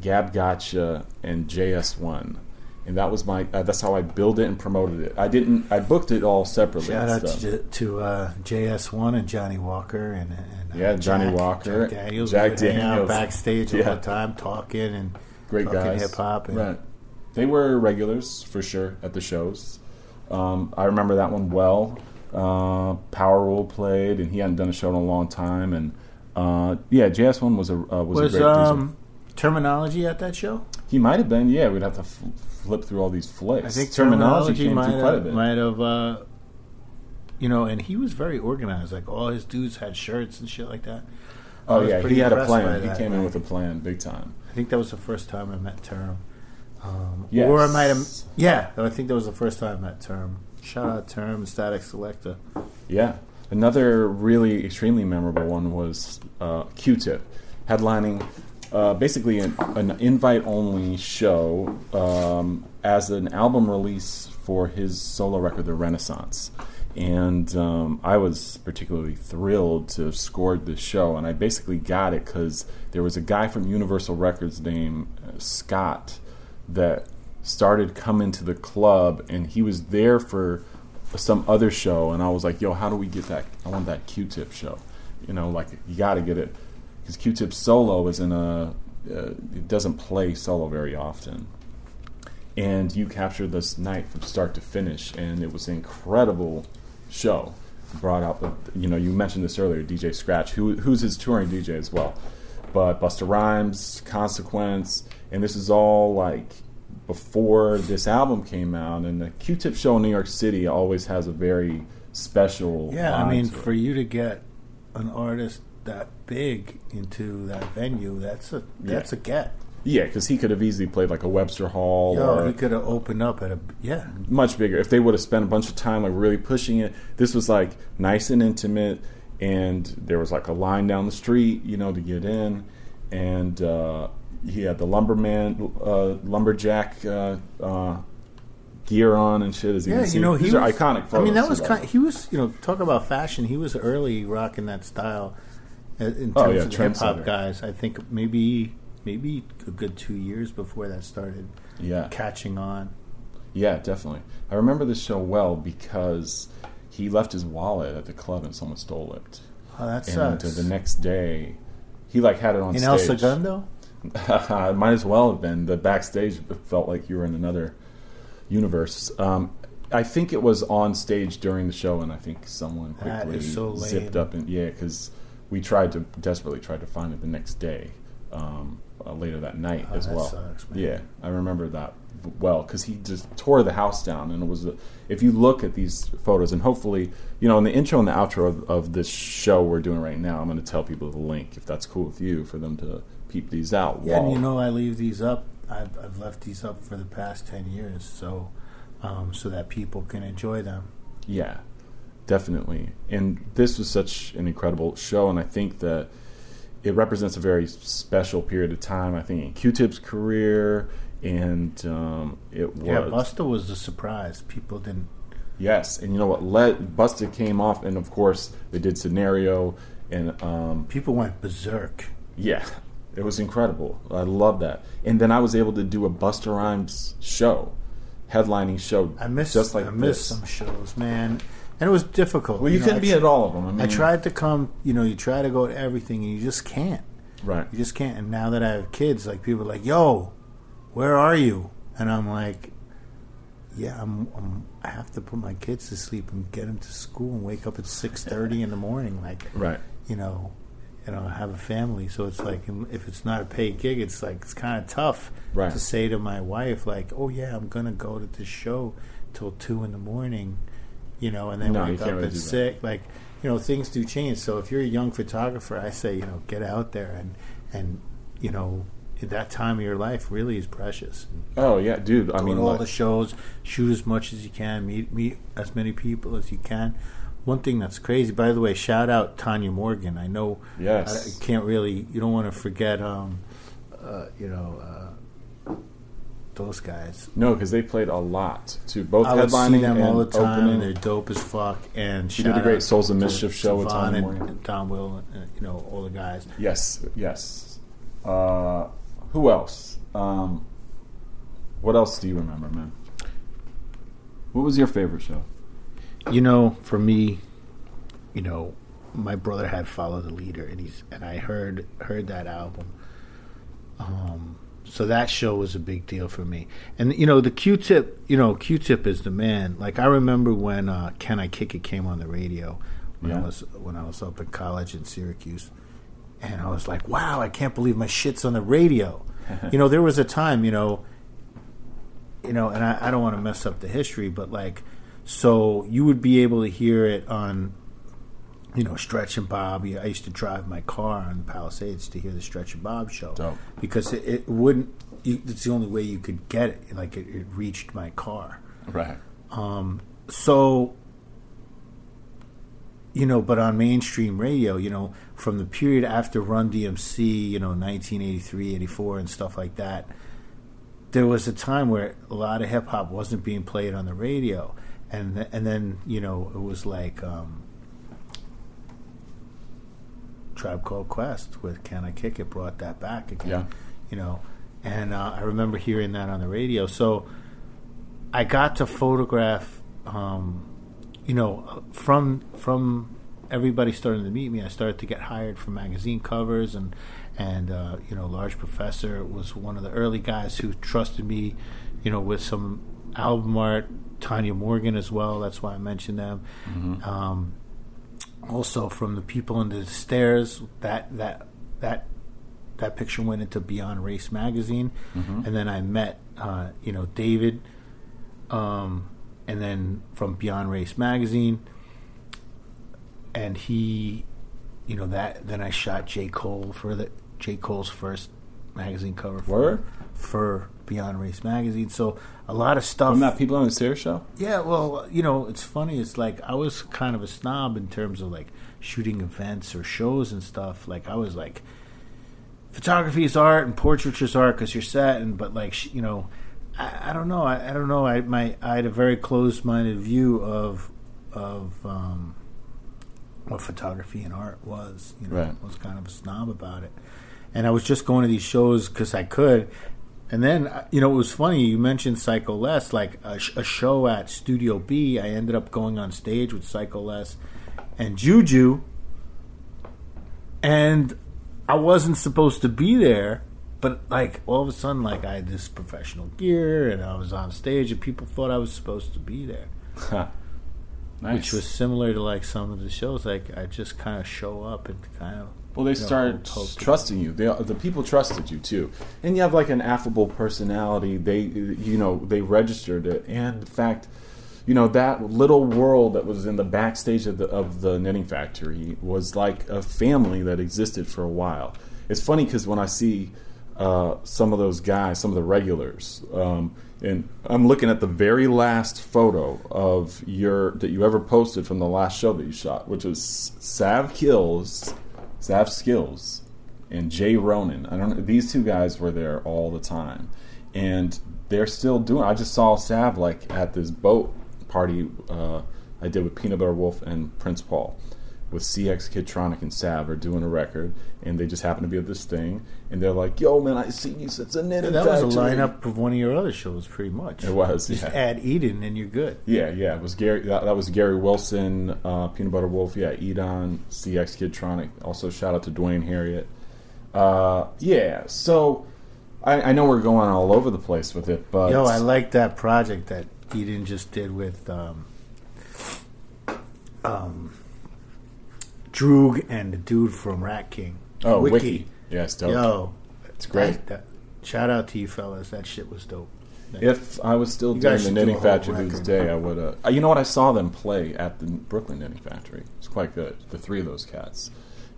Gab Gotcha, and JS1 and that was my uh, that's how I built it and promoted it. I didn't I booked it all separately. Shout out to, to uh, JS1 and Johnny Walker and, and uh, yeah Johnny Jack, Walker, Jack Daniels, Jack Daniels backstage yeah. all the time talking and great talking guys, hip hop. Right, they were regulars for sure at the shows. Um, I remember that one well. Uh, Powerule played, and he hadn't done a show in a long time. And uh, yeah, JS1 was a uh, was, was, a great um, terminology at that show. He might have been. Yeah, we'd have to f- flip through all these flicks. I think terminology, terminology came might through have, might have uh, you know, and he was very organized. Like all his dudes had shirts and shit like that. Oh yeah, he had a plan. He that, came in with a plan, big time. I think that was the first time I met Term. Um, Yes. Or I might have. Yeah, I think that was the first time I met Term. Shout out Term Static Selector. Yeah. Another really extremely memorable one was uh, Q-Tip, headlining uh, basically an, an invite-only show um, as an album release for his solo record, The Renaissance. And um, I was particularly thrilled to have scored this show, and I basically got it because there was a guy from Universal Records named uh, Scott that started coming to the club, and he was there for some other show, and I was like, "Yo, how do we get that? I want that Q-Tip show. You know, like you got to get it because Q-Tip solo is in a uh, it doesn't play solo very often." And you captured this night from start to finish, and it was an incredible show. Brought out, you know, you mentioned this earlier, DJ Scratch, who who's his touring DJ as well, but Busta Rhymes, Consequence, and this is all like before this album came out, and the Q-Tip show in New York City always has a very special. Yeah, I mean, for you to get an artist that big into that venue, that's a that's a get. yeah, because he could have easily played like a Webster Hall Yo, or he could have opened up at a yeah. much bigger. If they would have spent a bunch of time like really pushing it, this was like nice and intimate, and there was like a line down the street, you know, to get in, and uh, he had the lumberman, uh, lumberjack uh, uh, gear on and shit. As you Yeah, you know, he these was, are iconic. I mean, that was kind. He was, you know, talk about fashion. He was early rocking that style uh, in terms Oh, yeah, of hip hop guys. I think maybe maybe a good two years before that started yeah, catching on. yeah, definitely. I remember this show well because he left his wallet at the club and someone stole it. Oh, that And sucks. the next day, he like had it on in stage. El Segundo. It might as well have been. The backstage felt like you were in another universe. Um, I think it was on stage during the show, and I think someone quickly so zipped up and yeah, because we tried to desperately tried to find it the next day, um, uh, later that night Oh, as that well. sucks. Yeah, I remember that well because he just tore the house down, and it was. A, if you look at these photos, and hopefully, you know, in the intro and the outro of, of this show we're doing right now, I'm going to tell people the link if that's cool with you for them to peep these out. Yeah, and you know, I leave these up. I've, I've left these up for the past ten years, so um, so that people can enjoy them. Yeah, definitely. And this was such an incredible show, and I think that it represents a very special period of time. I think in Q-Tip's career, and um, it was Yeah, Busta was a surprise. People didn't. yes. And you know what? Let Busta came off, and of course they did scenario, and um, People went berserk. yeah, it was incredible. I love that. And then I was able to do a Busta Rhymes show, headlining show. I missed. just like I missed this. some shows, man, and it was difficult. Well, you, know, couldn't I be at all of them. I mean, I tried to come. You know, you try to go to everything, and you just can't. Right. You just can't. And now that I have kids, like people are like, "Yo, where are you?" And I'm like, "Yeah, I'm. I'm I have to put my kids to sleep and get them to school and wake up at six thirty in the morning. Like, Right. you know, you know, have a family, so it's like um, if it's not a paid gig, it's like it's kind of tough Right. to say to my wife, like, "Oh yeah, I'm gonna go to this show till two in the morning," you know, and then No, wake up really at six. Like, you know, things do change. So if you're a young photographer, I say, you know, get out there and and you know, that time of your life really is precious. Oh yeah, dude. I Go mean, to all like- the shows, shoot as much as you can, meet meet as many people as you can. One thing that's crazy, by the way, shout out Tanya Morgan. I know Yes. I can't really. You don't want to forget, um, uh, you know, uh, those guys. no, because they played a lot too. Both I would headlining see them and all the time, opening. and they're dope as fuck. And She did a great Souls of to Mischief show with Tanya and, Morgan. and Tom Will, and, you know, all the guys. Yes, yes. Uh, who else? Um, what else do you remember, man? What was your favorite show? You know, for me, you know, my brother had Follow the Leader, and he's and I heard heard that album. Um, so that show was a big deal for me. And you know, the Q-Tip, you know, Q-Tip is the man. Like I remember when uh, "Can I Kick It" came on the radio when I was when I was up in college in Syracuse, and I was like, "Wow, I can't believe my shit's on the radio." you know, there was a time, you know, you know, and I, I don't want to mess up the history, but like, so you would be able to hear it on, you know, Stretch and Bob. I used to drive my car on the Palisades to hear the Stretch and Bob show Dope. because it, it wouldn't. You, it's the only way you could get it. Like it, it reached my car. Right. Um, so, you know, but on mainstream radio, you know, from the period after Run DMC, you know, 1983, 84, and stuff like that, there was a time where a lot of hip hop wasn't being played on the radio. And, th- and then, you know, it was like um, Tribe Called Quest with Can I Kick It brought that back again. Yeah. You know, and uh, I remember hearing that on the radio. So, I got to photograph, um, you know, from from everybody starting to meet me. I started to get hired for magazine covers, and and uh, you know, Large Professor was one of the early guys who trusted me, you know, with some album art. Tanya Morgan as well. That's why I mentioned them. Um, also, from the people under the stairs, that that that that picture went into Beyond Race magazine, and then I met, uh, you know, David um, and then from Beyond Race magazine, and he, you know that. Then I shot J Cole for the J Cole's first magazine cover for, Word? for Beyond Race magazine. So a lot of stuff. From that People on the Stairs show? Yeah, well, you know, it's funny. It's like I was kind of a snob in terms of like shooting events or shows and stuff. Like I was like, photography is art and portraiture is art because you're set, and but like you know, I, I don't know. I, I don't know. I my I had a very closed-minded view of of um, what photography and art was. You know, Right. I was kind of a snob about it, and I was just going to these shows because I could. And then, uh, you know, it was funny. You mentioned Psycho Les, like a, sh- a show at Studio B. I ended up going on stage with Psycho Les and Juju, and I wasn't supposed to be there. But like all of a sudden, like I had this professional gear, and I was on stage, and people thought I was supposed to be there, nice. which was similar to like some of the shows. Like I just kind of show up and kind of Well, they started trusting you. They, the people trusted you too, and you have like an affable personality. They, you know, they registered it, and in fact, you know that little world that was in the backstage of the of the knitting factory was like a family that existed for a while. It's funny because when I see uh, some of those guys, some of the regulars, um, and I'm looking at the very last photo of your that you ever posted from the last show that you shot, which was Sav Kills, Sav Skills, and Jay Ronan. I don't these two guys were there all the time, and they're still doing. I just saw Sav like at this boat party uh, I did with Peanut Butter Wolf and Prince Paul. With CX Kidtronic and Sav are doing a record, and they just happen to be at this thing, and they're like, "Yo, man, I see you. It's a knitting that was a factory." lineup of one of your other shows, pretty much. It was, Just yeah. add Edan and you're good. Yeah, yeah. It was Gary. That, that was Gary Wilson, uh, Peanut Butter Wolf. Yeah, Edan, CX Kidtronic. Also, shout out to Dwayne Harriet. Uh, yeah. So, I, I know we're going all over the place with it, but Yo, I like that project that Edan just did with um, um, Droog and the dude from Rat King. oh, Wiki. Yeah, it's dope. Yo, it's great. that- shout out to you fellas. That shit was dope. If I was still You doing the Knitting do Factory to this day, I would. Uh, you know what? I saw them play at the Brooklyn Knitting Factory. It's quite good. The three of those cats,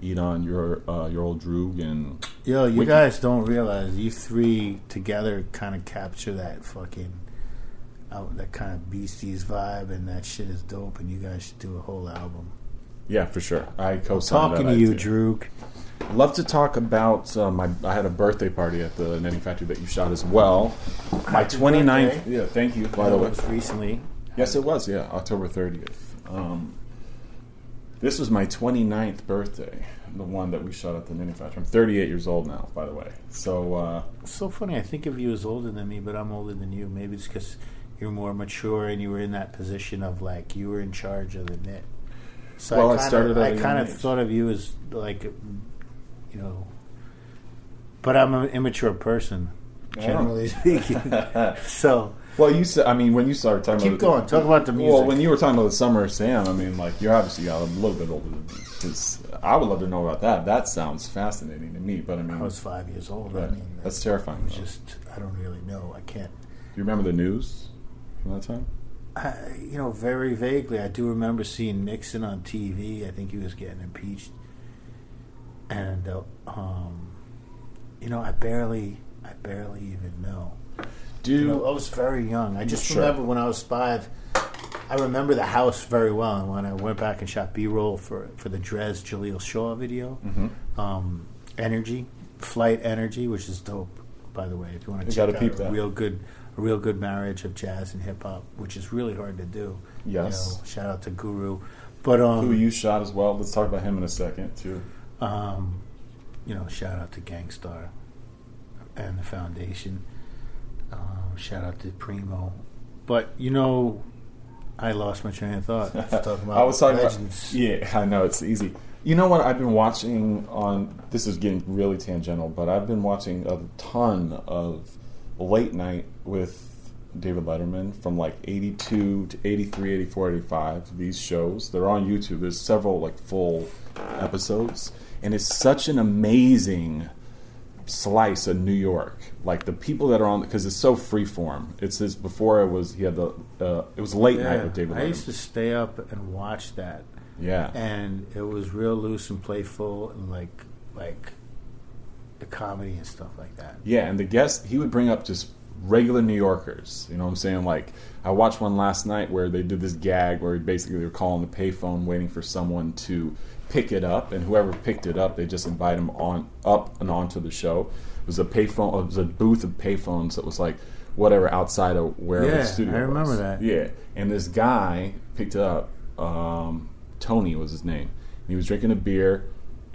Edan, your uh, your old Droog, and Yo, you Wiki. guys don't realize you three together kind of capture that fucking uh, that kind of Beasties vibe, and that shit is dope. And you guys should do a whole album. Yeah, for sure. I co-signed Talking that to you, idea. Droog. Love to talk about uh, my. I had a birthday party at the Knitting Factory that you shot as well. My Happy 29th. birthday. Yeah, thank you. By the way, was recently. yes, it was. Yeah, October 30th. Um, this was my 29th birthday, the one that we shot at the Knitting Factory. I'm 38 years old now, by the way. So uh, It's so funny. I think of you as older than me, but I'm older than you. Maybe it's because you're more mature and you were in that position of like you were in charge of the knit. So Well, I kinda, started a I kind of age. thought of you as like, you know, but I'm an immature person, Oh. generally speaking. so Well, you said. I mean, when you started talking keep about going. Talk about the music. Well, when you were talking about the Summer of Sam, I mean, like you're obviously a little bit older than me. Because I would love to know about that. That sounds fascinating to me. But I mean, I was five years old. right. I mean, that's terrifying. it was just I don't really know. I can't. Do you remember the news from that time? I, you know, very vaguely, I do remember seeing Nixon on TV. I think he was getting impeached, and uh, um, you know, I barely, I barely even know. Do You know, I was very young. I just Sure. remember when I was five. I remember the house very well, and when I went back and shot B-roll for for the Drez Jaleel Shaw video, Mhm. um, Energy, Flight Energy, which is dope, by the way. If you want to check out a that. real good, a real good marriage of jazz and hip hop, which is really hard to do. Yes. You know, shout out to Guru, but um, Who you shot as well? Let's talk about him in a second too. um, you know, shout out to Gang Starr and the Foundation. Um, shout out to Primo. But you know, I lost my train of thought. I was talking about I was talking legends. about. Yeah, I know it's easy. You know what? I've been watching on. This is getting really tangential, but I've been watching a ton of late night with David Letterman from like 82 to 83, 84, 85. These shows, they're on YouTube. There's several like full episodes. And it's such an amazing slice of New York. Like the people that are on, because it's so freeform. It's his, before it was, he had the, uh, it was late night with David I Letterman. used to stay up and watch that, yeah. and it was real loose and playful, and like like the comedy and stuff like that. Yeah, and the guest he would bring up just regular New Yorkers. You know what I'm saying? Like I watched one last night where they did this gag where basically they were calling the payphone waiting for someone to pick it up, and whoever picked it up, they just invite them on up and onto the show. It was a payphone. It was a booth of payphones that was like whatever outside of where Yeah, the studio. I remember was. that. Yeah, and this guy picked it up. Um, Tony was his name. And he was drinking a beer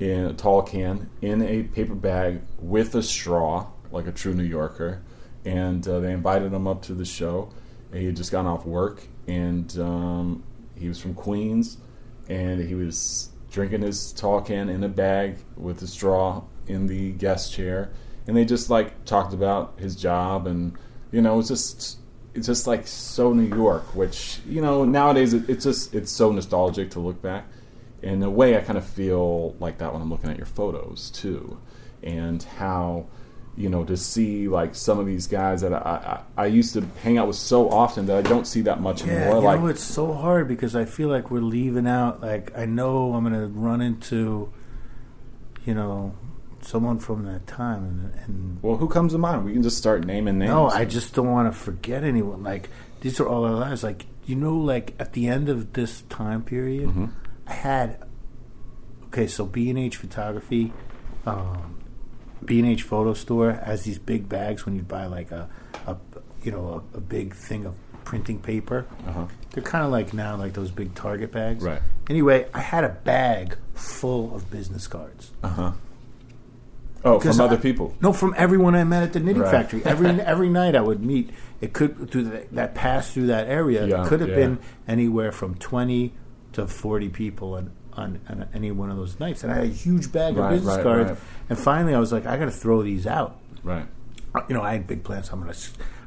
in a tall can in a paper bag with a straw, like a true New Yorker. And uh, they invited him up to the show. He had just gotten off work, and um, he was from Queens, and he was drinking his tall can in a bag with a straw in the guest chair. And they just like talked about his job, and you know, it's just it's just like so New York, which you know nowadays it, it's just it's so nostalgic to look back. In a way, I kind of feel like that when I'm looking at your photos too, and how you know to see like some of these guys that I, I, I used to hang out with so often that I don't see that much Yeah, anymore. you like know, it's so hard because I feel like we're leaving out. Like, I know I'm going to run into, you know, someone from that time, and, and well, who comes to mind? We can just start naming names. no, I just don't want to forget anyone. Like, these are all our lives. Like, you know, like at the end of this time period, Mhm. I had okay. So B and H photography, um, B and H photo store has these big bags when you buy like a, a you know, a, a big thing of printing paper. Uh-huh. They're kind of like now like those big Target bags. Right. Anyway, I had a bag full of business cards. Uh huh. Oh, Because from other I- people. No, from everyone I met at the knitting Right. factory. Every every night I would meet. It could through the, that pass through that area. Yeah, it could have yeah. been anywhere from twenty to forty people on, on, on any one of those nights. And I had a huge bag Right, of business right, cards. right. And finally, I was like, I got to throw these out. Right. Uh, You know, I had big plans. I'm gonna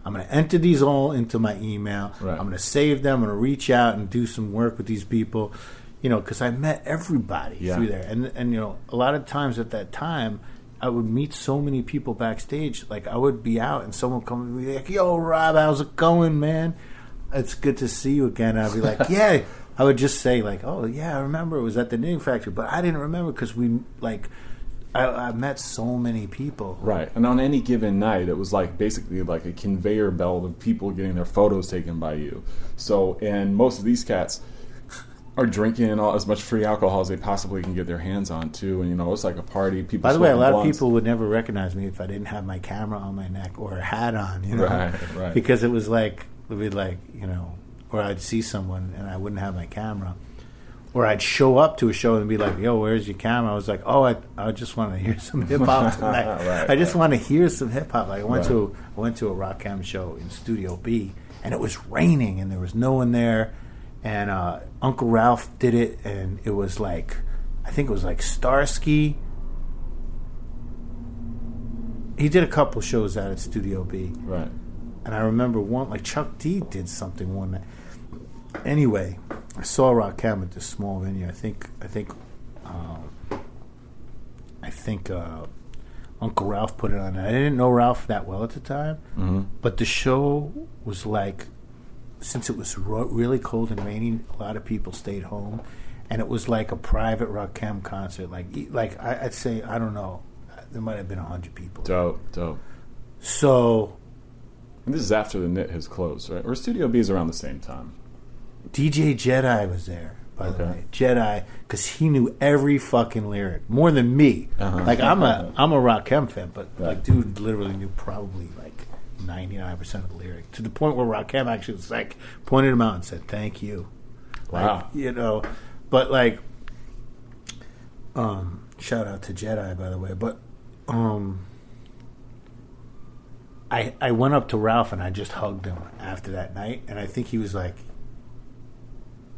I'm gonna enter these all into my email. Right. I'm gonna save them. I'm gonna reach out and do some work with these people. You know, because I met everybody Yeah. through there, and and you know, a lot of times at that time, I would meet so many people backstage. Like I would be out, and someone would come and be like, "Yo, Rob, how's it going, man? It's good to see you again." I'd be like, "Yeah, I would just say like, "Oh yeah, I remember it was at the knitting factory," but I didn't remember because we like I, I met so many people. Right. And on any given night, it was like basically like a conveyor belt of people getting their photos taken by you. So, and most of these cats are drinking all, as much free alcohol as they possibly can get their hands on too. And you know, it's like a party. People. By the way, a lot blunts. of people would never recognize me if I didn't have my camera on my neck or a hat on. You know, Right, right. because it was like it would be like you know, or I'd see someone and I wouldn't have my camera. Or I'd show up to a show and be like, "Yo, where's your camera?" I was like, "Oh, I, I just want to hear some hip hop tonight. Right, I just right. want to hear some hip hop." Like I went Right. to I went to a Rakim show in Studio B, and it was raining, and there was no one there, and uh, Uncle Ralph did it, and it was like, I think it was like Starsky. He did a couple shows out at Studio B, Right. and I remember one like Chuck D did something one night. Anyway, I saw Rakim at this small venue. I think I think um, I think uh, Uncle Ralph put it on. I didn't know Ralph that well at the time, Mm-hmm. but the show was like since it was ro- really cold and rainy, a lot of people stayed home, and it was like a private Rakim concert. Like like I, I'd say I don't know, there might have been a hundred people. Dope. Dope. So And this is after the knit has closed, right? Or Studio B is around the same time. DJ Jedi was there, by the way. Jedi, because he knew every fucking lyric more than me. Uh-huh. Like I'm a I'm a Rakim fan, but Right. like dude literally knew probably like 99 percent of the lyric to the point where Rakim actually was like pointed him out and said thank you. Wow. Like, you know, but like, um, shout out to Jedi by the way, but um. I, I went up to Ralph and I just hugged him after that night, and I think he was like,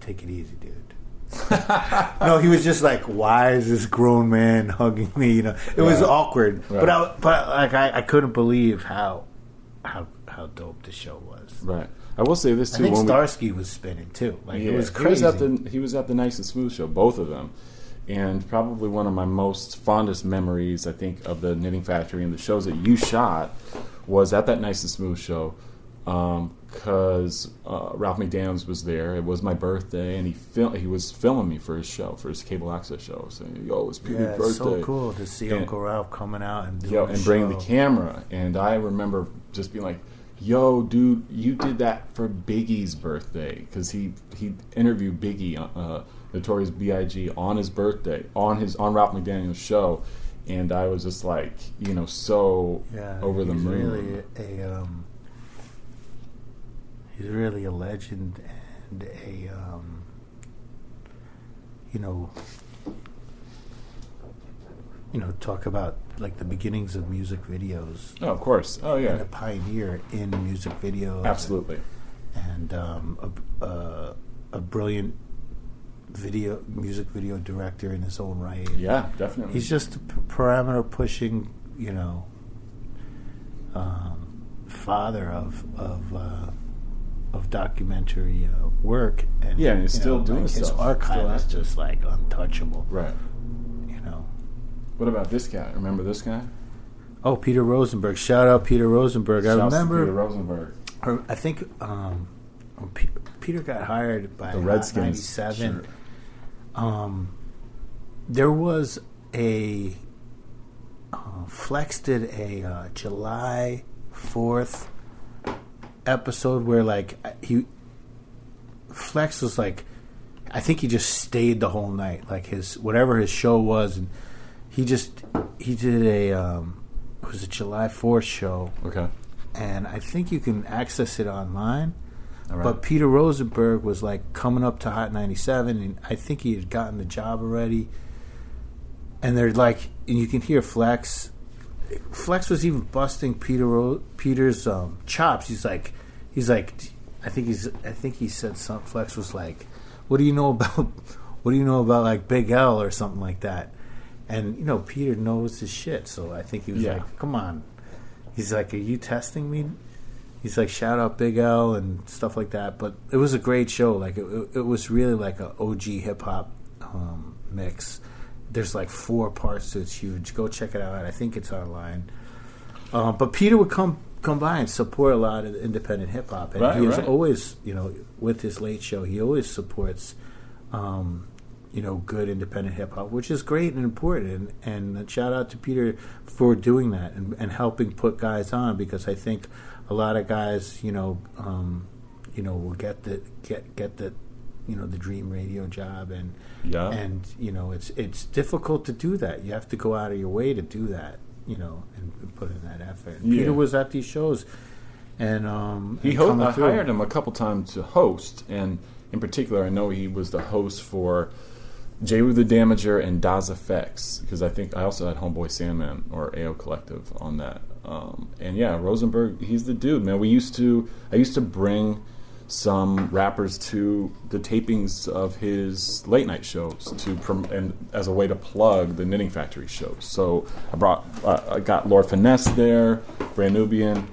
"Take it easy, dude." no, he was just like, "Why is this grown man hugging me?" You know, it was Right. awkward, but I, but like I, I couldn't believe how how how dope the show was. Right. I will say this I too. think when we- Starsky was spinning too. Like Yeah, it was He crazy. was at the he was at the Nice and Smooth show, both of them, and probably one of my most fondest memories, I think, of the Knitting Factory and the shows that you shot was at that Nice and Smooth show, um, because uh, Ralph McDaniels was there. It was my birthday, and he fil- he was filming me for his show, for his cable access show, saying, "Yo, it's Peter's yeah, it's birthday." so cool to see And- Uncle Ralph coming out and doing yo, and bringing the camera. And I remember just being like, "Yo, dude, you did that for Biggie's birthday because he he interviewed Biggie, uh, Notorious B.I.G. on his birthday on his on Ralph McDaniel's show." And I was just like, you know, so Yeah, over the moon. Really a um, he's really a legend and a um, you know, you know, talk about like the beginnings of music videos. oh, of course. Oh yeah. And a pioneer in music videos. absolutely. And um, a, a, a brilliant video music video director in his own right. Yeah, definitely. He's just a p- parameter pushing, you know, um, father of of uh, of documentary uh, work. And Yeah, and he's still know, doing like, his stuff. archive is just like untouchable. right. You know. What about this guy? Remember this guy? Oh, Peter Rosenberg! Shout out Peter Rosenberg. I Shouts remember. Peter Rosenberg. or I think um, when Peter got hired by The Redskins. 97. shirt. um, there was a uh, Flex did a uh, July Fourth episode where like he Flex was like I think he just stayed the whole night like his whatever his show was and he just he did a um, it was a July Fourth show Okay. and I think you can access it online. Right. But Peter Rosenberg was like coming up to Hot 97, and I think he had gotten the job already. And they're like, and you can hear Flex. Flex was even busting Peter Ro- Peter's um, chops. He's like, he's like, I think he's, I think he said some. Flex was like, "What do you know about, what do you know about like Big L or something like that?" And you know, Peter knows his shit, so I think he was Yeah. like, "Come on." He's like, "Are you testing me?" He's like, "Shout out Big L and stuff like that." But it was a great show. Like it, it, was really like a OG hip hop um, mix. There's like four parts to it. It's huge. Go check it out. I think it's online. Um, but Peter would come come by and support a lot of independent hip hop. And Right, he right. always, you know, with his late show, he always supports, um, you know, good independent hip hop, which is great and important. And, and shout out to Peter for doing that and, and helping put guys on because I think a lot of guys, you know, um, you know, will get the get get the, you know, the dream radio job and Yeah. and you know it's it's difficult to do that. You have to go out of your way to do that, you know, and, and put in that effort. And Yeah. Peter was at these shows, and um, He and ho- I through. hired him a couple times to host, and in particular, I know he was the host for Jeru the Damaja and Das EFX because I think I also had Homeboy Sandman or AO Collective on that. Um, and yeah, Rosenberg, he's the dude, man. We used to, I used to bring some rappers to the tapings of his late night shows to prom- and as a way to plug the Knitting Factory shows. So I brought, uh, I got Lord Finesse there, Brand Nubian,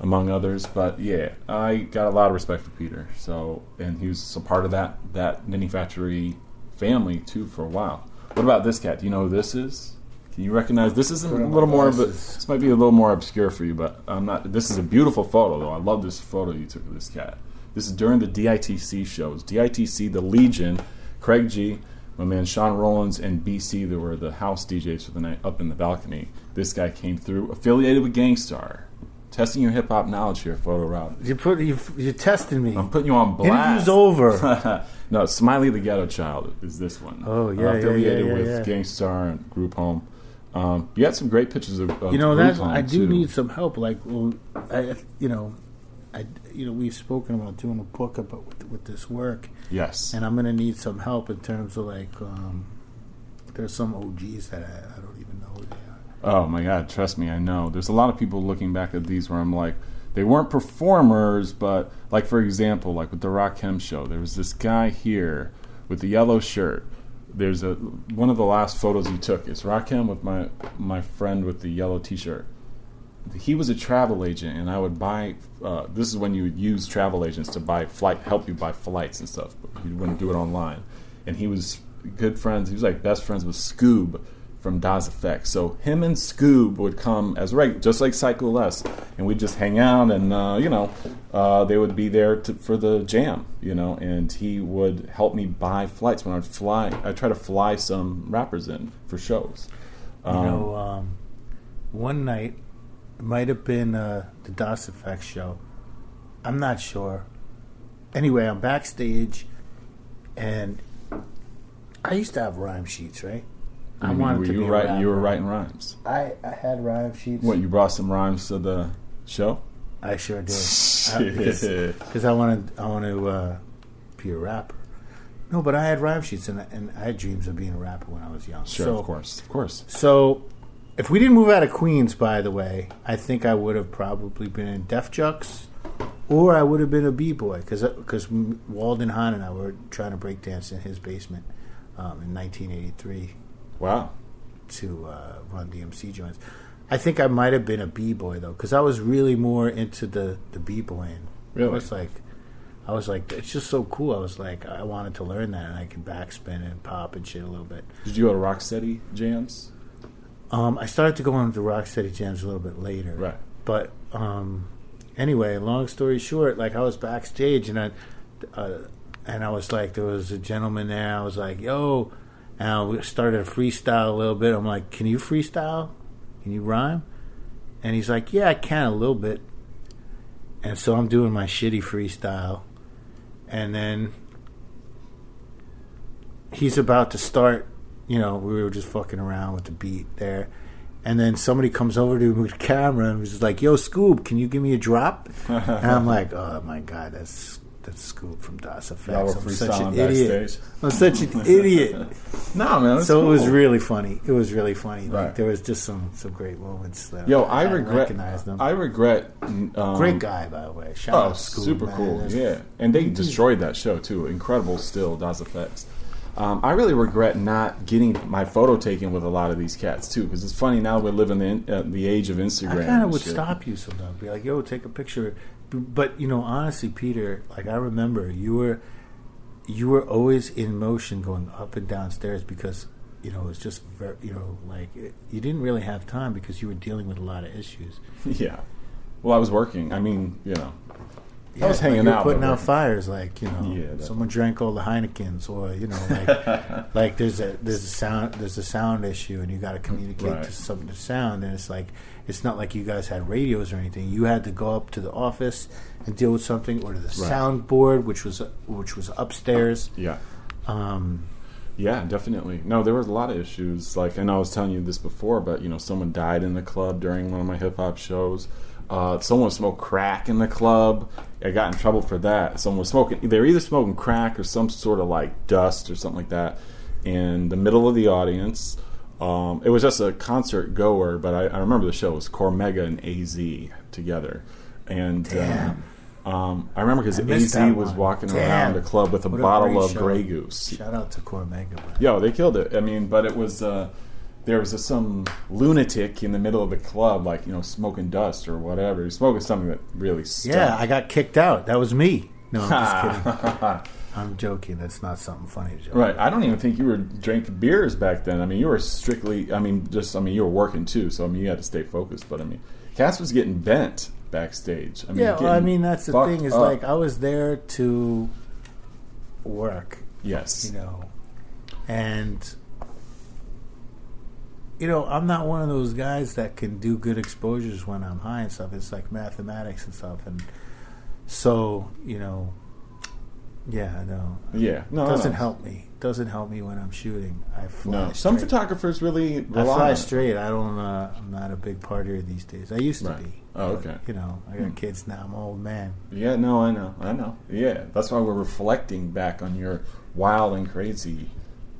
among others. But yeah, I got a lot of respect for Peter. So and he was a part of that that Knitting Factory family too for a while. What about this cat? Do you know who this is? Can you recognize this? Is a little more, but this might be a little more obscure for you. But I'm not. This is a beautiful photo, though. I love this photo you took of this cat. This is during the DITC shows. DITC, the Legion, Craig G, my man Sean Rollins, and BC. There were the house DJs for the night up in the balcony. This guy came through, affiliated with Gang Starr. Testing your hip hop knowledge here, Photo Rob. You put you you're testing me. I'm putting you on blast. Interview's over. no, Smiley the Ghetto Child is this one. Oh, yeah, Uh, affiliated yeah, yeah, with yeah. Gang Starr and Group Home. Um, you had some great pictures of, of you know Home, I do too. need some help. Like, well, I, you know, I you know we've spoken about doing a book about with, with this work, Yes. and I'm gonna need some help in terms of like um, there's some OGs that I, I don't even know who they are. Oh my God, trust me, I know. There's a lot of people looking back at these where I'm like, they weren't performers, but like for example, like with the Rakim show, there was this guy here with the yellow shirt. There's a one of the last photos he took is Rakim with my my friend with the yellow T-shirt. He was a travel agent, and I would buy. Uh, this is when you would use travel agents to buy flight, help you buy flights and stuff. But you wouldn't do it online. And he was good friends. He was like best friends with Scoob from Das EFX. So him and Scoob would come as right, just like Psycho Les, and we'd just hang out, and uh, you know, uh, they would be there to, for the jam, you know, and he would help me buy flights when I'd fly. I'd try to fly some rappers in for shows. You know, um, one night it might have been uh, the Das EFX show. I'm not sure. Anyway, I'm backstage, and I used to have rhyme sheets, right? I mean, wanted were to you be write, you were writing rhymes. I, I had rhyme sheets. What you brought some rhymes to the show? I sure did. Because, because I wanted I want to uh, be a rapper. No, but I had rhyme sheets, and, and I had dreams of being a rapper when I was young. Sure, so, of course, of course. So, if we didn't move out of Queens, by the way, I think I would have probably been in Def Jux, or I would have been a b boy because because Walden Hahn and I were trying to break dance in his basement um, in 1983 Wow. to uh, run DMC joints. I think I might have been a b boy though because I was really more into the the b boying. Really? I was like. I was like, it's just so cool. I was like, I wanted to learn that, and I could backspin and pop and shit a little bit. Did you go to Rocksteady jams? Um, I started to go on the Rocksteady jams a little bit later. Right. But um, anyway, long story short, like I was backstage and I, uh, and I was like, there was a gentleman there. I was like, yo, and we started freestyle a little bit. I'm like, can you freestyle? Can you rhyme? And he's like, yeah, I can a little bit. And so I'm doing my shitty freestyle, and then he's about to start. You know, we were just fucking around with the beat there. And then somebody comes over to me with a camera and was like, "Yo, Scoob, can you give me a drop?" and I'm like, "Oh my god, that's that's Scoob from Das EFX. I'm such an idiot. backstage. I'm such an idiot." No, man. so it was really funny. It was really funny. Like there was just some some great moments. That Yo, I I regret. recognized them. I regret. Um, Great guy, by the way. Shout Oh, out Scoob, super man. cool. That's- Yeah, and they destroyed that show too. Incredible, still Das EFX. Um, I really regret not getting my photo taken with a lot of these cats too, because it's funny now we're living in uh, the age of Instagram. I kind of would shit. stop you sometimes, be like, "Yo, take a picture." But you know, honestly, Peter, like I remember, you were you were always in motion, going up and downstairs because you know it was just very, you know, like it, you didn't really have time because you were dealing with a lot of issues. Yeah, Well, I was working. I mean, you know, Yeah, I was hanging you're out. putting out fires, like you know, Yeah, someone drank all the Heinekens, or you know, like, like there's a there's a sound there's a sound issue, and you got to communicate Right. to some to sound, and it's like it's not like you guys had radios or anything. You had to go up to the office and deal with something, or to the Right. soundboard, which was which was upstairs. Yeah. Um, Yeah, definitely. No, there was a lot of issues. Like, and I was telling you this before, but you know, someone died in the club during one of my hip hop shows. Uh, someone smoked crack in the club. I got in trouble for that. Someone was smoking. They were either smoking crack or some sort of like dust or something like that in the middle of the audience. Um, it was just a concert goer, but I, I remember the show it was Cormega and AZ together, and Damn. Um, um, I remember because AZ was walking Damn. around the club with a What bottle great of show. Grey Goose. shout out to Cormega. Yo, they killed it. I mean, but it was uh, there was a, some lunatic in the middle of the club, like you know, smoking dust or whatever. He's smoking something that really stunk. Yeah, I got kicked out. That was me. No, I'm just kidding. I'm joking. That's not something funny to joke. right. I don't even think you were drinking beers back then. I mean, you were strictly. I mean, just. I mean, you were working too, so I mean, you had to stay focused. But I mean, Cass was getting bent backstage. I mean, Yeah, well, I mean that's the thing is up. like I was there to work, yes, you know, and you know I'm not one of those guys that can do good exposures when I'm high and stuff. It's like mathematics and stuff, and so you know, yeah, no, yeah, no, doesn't no. help me. Doesn't help me when I'm shooting. I fly. No, some photographers really I rely fly on it. straight. I don't. Uh, I'm not a big partier these days. I used to Right. be. Oh, but, okay. You know, I got Hmm. kids now. I'm an old man. Yeah, no, I know, I know. Yeah, that's why we're reflecting back on your wild and crazy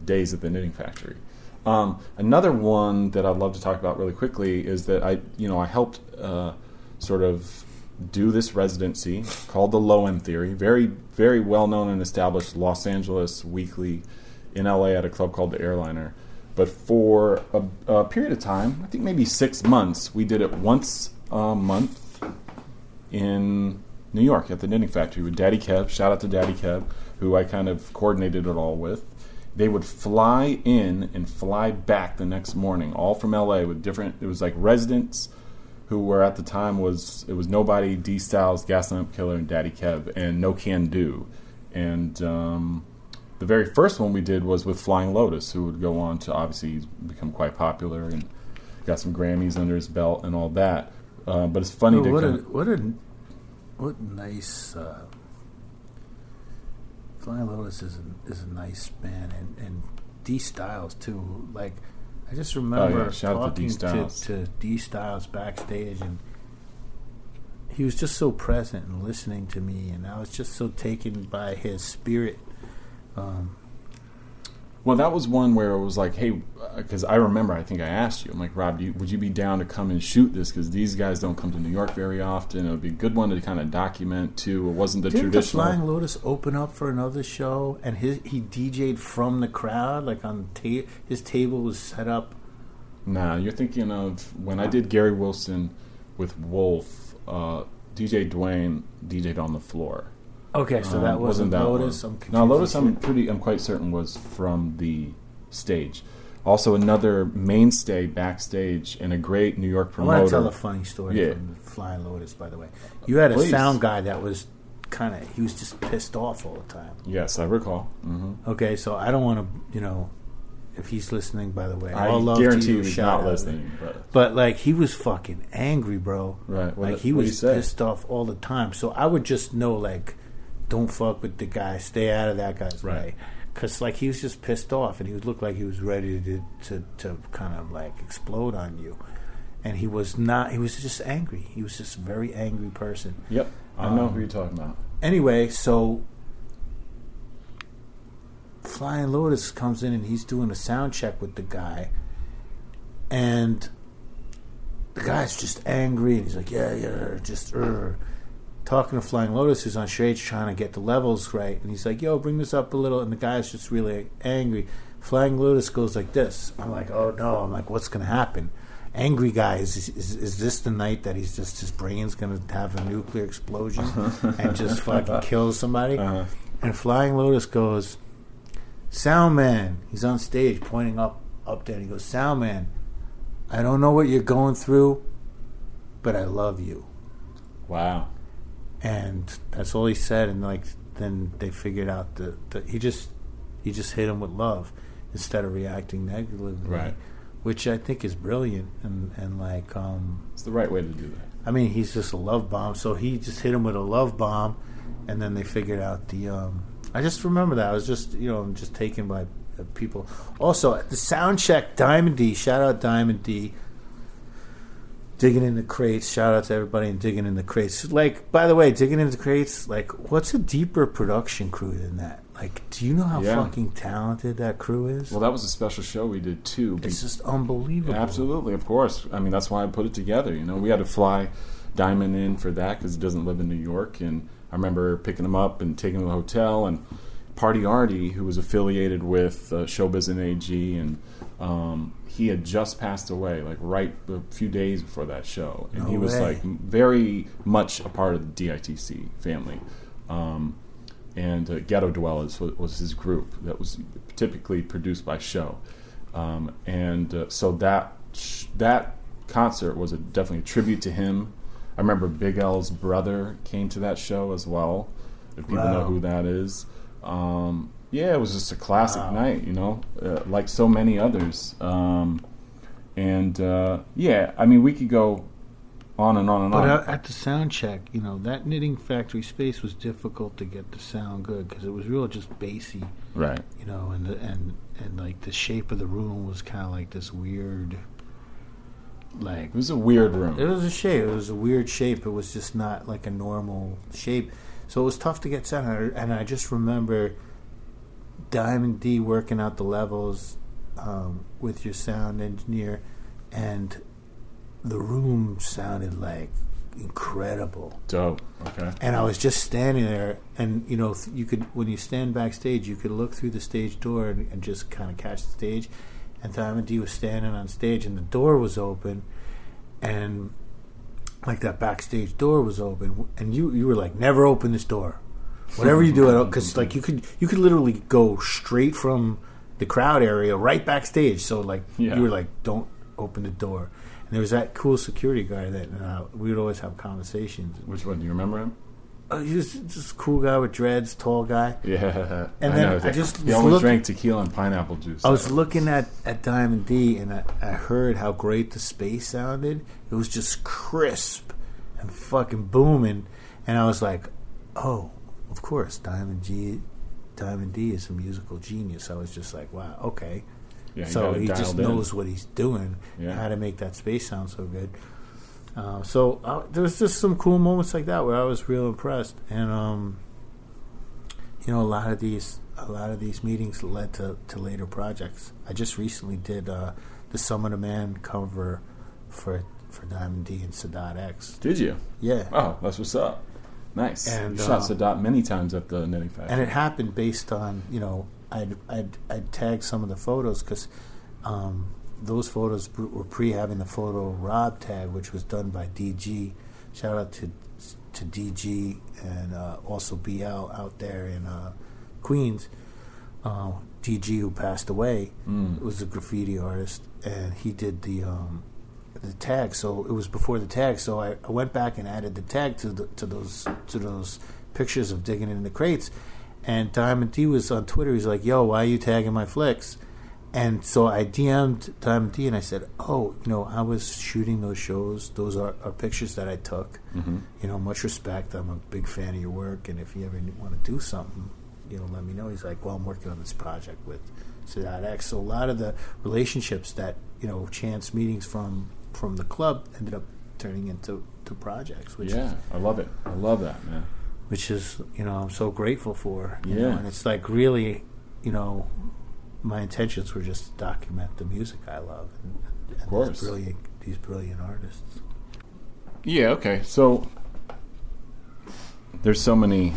days at the knitting factory. Um, another one that I'd love to talk about really quickly is that I, you know, I helped uh, sort of do this residency called the Low End Theory, very, very well known and established Los Angeles weekly in LA at a club called the Airliner. But for a, a period of time, I think maybe six months, we did it once a month in New York at the Knitting Factory with Daddy Kev. Shout out to Daddy Kev, who I kind of coordinated it all with. They would fly in and fly back the next morning, all from LA with different. It was like residents who were at the time was it was nobody, D Styles, Gaslamp Killer, and Daddy Kev, and Nocando. And um, the very first one we did was with Flying Lotus, who would go on to obviously become quite popular and got some Grammys under his belt and all that. Uh, but it's funny Oh, to what a what a what nice uh, Flying Lotus is a, is a nice band and and D Styles too. Like I just remember Oh, yeah. Shout out to D talking Styles. to, to D Styles backstage and he was just so present and listening to me and I was just so taken by his spirit. Um, Well, that was one where it was like, hey, because I remember, I think I asked you, I'm like, Rob, do you, would you be down to come and shoot this? Because these guys don't come to New York very often. It would be a good one to kind of document too. It wasn't the Didn't the traditional. Flying Lotus open up for another show, and his he DJ'd from the crowd, like on ta- his table was set up. Nah, you're thinking of when I did Gary Wilson with Wolf. Uh, DJ Dwayne DJ'd on the floor. Okay, so Um, that wasn't, that Lotus. one. I'm confused. no, Lotus. I'm pretty. I'm quite certain was from the stage. Also, another mainstay backstage and a great New York promoter. I want to tell a funny story Yeah. from Flying Lotus. By the way, you had a Please. sound guy that was kind of he was just pissed off all the time. Yes, I recall. hmm Okay, so I don't want to, you know, if he's listening. By the way, I all love guarantee you, he's shout not listening. But But like he was fucking angry, bro. Right. What like did- he was pissed off all the time. So I would just know, like, don't fuck with the guy. Stay out of that guy's Right. way. Because like he was just pissed off, and he looked like he was ready to to to kind of like explode on you. And he was not. He was just angry. He was just a very angry person. yep, I know Um, who you're talking about. Anyway, so Flying Lotus comes in and he's doing a sound check with the guy, and the guy's just angry and he's like, "Yeah, yeah, just uh, talking to Flying Lotus who's on stage trying to get the levels right, and he's like, "Yo, bring this up a little," and the guy's just really angry. Flying Lotus goes like this. I'm like, "Oh no!" I'm like, "What's gonna happen?" Angry guy is, is is this the night that he's just his brain's gonna have a nuclear explosion and just fucking kill somebody? Uh, And Flying Lotus goes, Sound man. He's on stage pointing up up there. And he goes, Sound man, I don't know what you're going through, but I love you. Wow. And that's all he said. And like then they figured out that, that he just he just hit him with love instead of reacting negatively, Right. Which I think is brilliant and and like um, It's the right way to do that. I mean he's just a love bomb. So he just hit him with a love bomb, and then they figured out the. Um, I just remember that I was just you know just taken by uh, people. Also at the sound check, Diamond D. Shout out Diamond D. Digging in the crates. Shout out to everybody in digging in the crates. Like, by the way, digging in the crates. Like, what's a deeper production crew than that? Like, do you know how Yeah. fucking talented that crew is? Well, that was a special show we did too. it's just unbelievable. Absolutely, of course. I mean, that's why I put it together. You know, we had to fly Diamond in for that because he doesn't live in New York, and I remember picking him up and taking him to the hotel. And Party Artie, who was affiliated with uh, Showbiz and AG, and um, he had just passed away, like right a few days before that show, and No he was way. like very much a part of the DITC family. Um, and uh, Ghetto Dwellas was, was his group that was typically produced by Show, um, and uh, so that sh- that concert was a, definitely a tribute to him. I remember Big L's brother came to that show as well. If people know who that is, um, yeah, it was just a classic Wow. night, you know, uh, like so many others. Um, and uh, yeah, I mean, we could go on and on and But on. But at the sound check, you know, that knitting factory space was difficult to get the sound good because it was real just bassy, right. you know, and the, and and like the shape of the room was kind of like this weird, like It was a weird room. it was a shape. It was a weird shape. It was just not like a normal shape. So it was tough to get sound. And I just remember Diamond D working out the levels um, with your sound engineer, and the room sounded like incredible. Dope. Okay. And I was just standing there, and you know, th- you could when you stand backstage, you could look through the stage door and, and just kind of catch the stage. And Diamond D was standing on stage, and the door was open, and like that backstage door was open, and you you were like, never open this door, whatever you do, because like you could you could literally go straight from the crowd area right backstage. So like Yeah. you were like, don't open the door. And there was that cool security guy that uh, we would always have conversations. Which one? Do you remember him? Uh, he was just a cool guy with dreads, tall guy. Yeah. And I then know. I just he always look- drank tequila and pineapple juice. I was looking at, at Diamond D and I, I heard how great the space sounded. It was just crisp and fucking booming. And I was like, oh, of course, Diamond G. Diamond D is a musical genius. I was just like, wow, okay. yeah, so he just in. knows what he's doing, Yeah. how to make that space sound so good. Uh, so uh, there was just some cool moments like that where I was real impressed, and um, you know, a lot of these, a lot of these meetings led to, to later projects. I just recently did uh, the Sum of a Man cover for for Diamond D and Sadat X. Did you? Yeah, Oh, that's what's up. Nice. And, you shot uh, Sadat many times at the knitting factory. and it happened based on you know I'd I'd, I'd tag some of the photos because um, those photos were pre having the photo Rob tag, which was done by DG. Shout out to to DG and uh, also BL out there in uh, Queens. Uh, DG who passed away Mm. was a graffiti artist, and he did the um, the tag. So it was before the tag. So I, I went back and added the tag to the, to those to those pictures of digging in the crates. And Diamond D was on Twitter. He's like, "Yo, why are you tagging my flicks?" And so I DM'd Diamond D and I said, "Oh, you know, I was shooting those shows. Those are, are pictures that I took. hmm You know, much respect. I'm a big fan of your work, and if you ever want to do something, you know, let me know." He's like, "Well, I'm working on this project with Sadat X." So a lot of the relationships that you know, chance meetings from from the club ended up turning into to projects, which Yeah, is I love it. I love that, man. which is you know I'm so grateful for. You know, Yeah. and it's like really, you know, my intentions were just to document the music I love and, and course. these brilliant these brilliant artists. Yeah, okay. So there's so many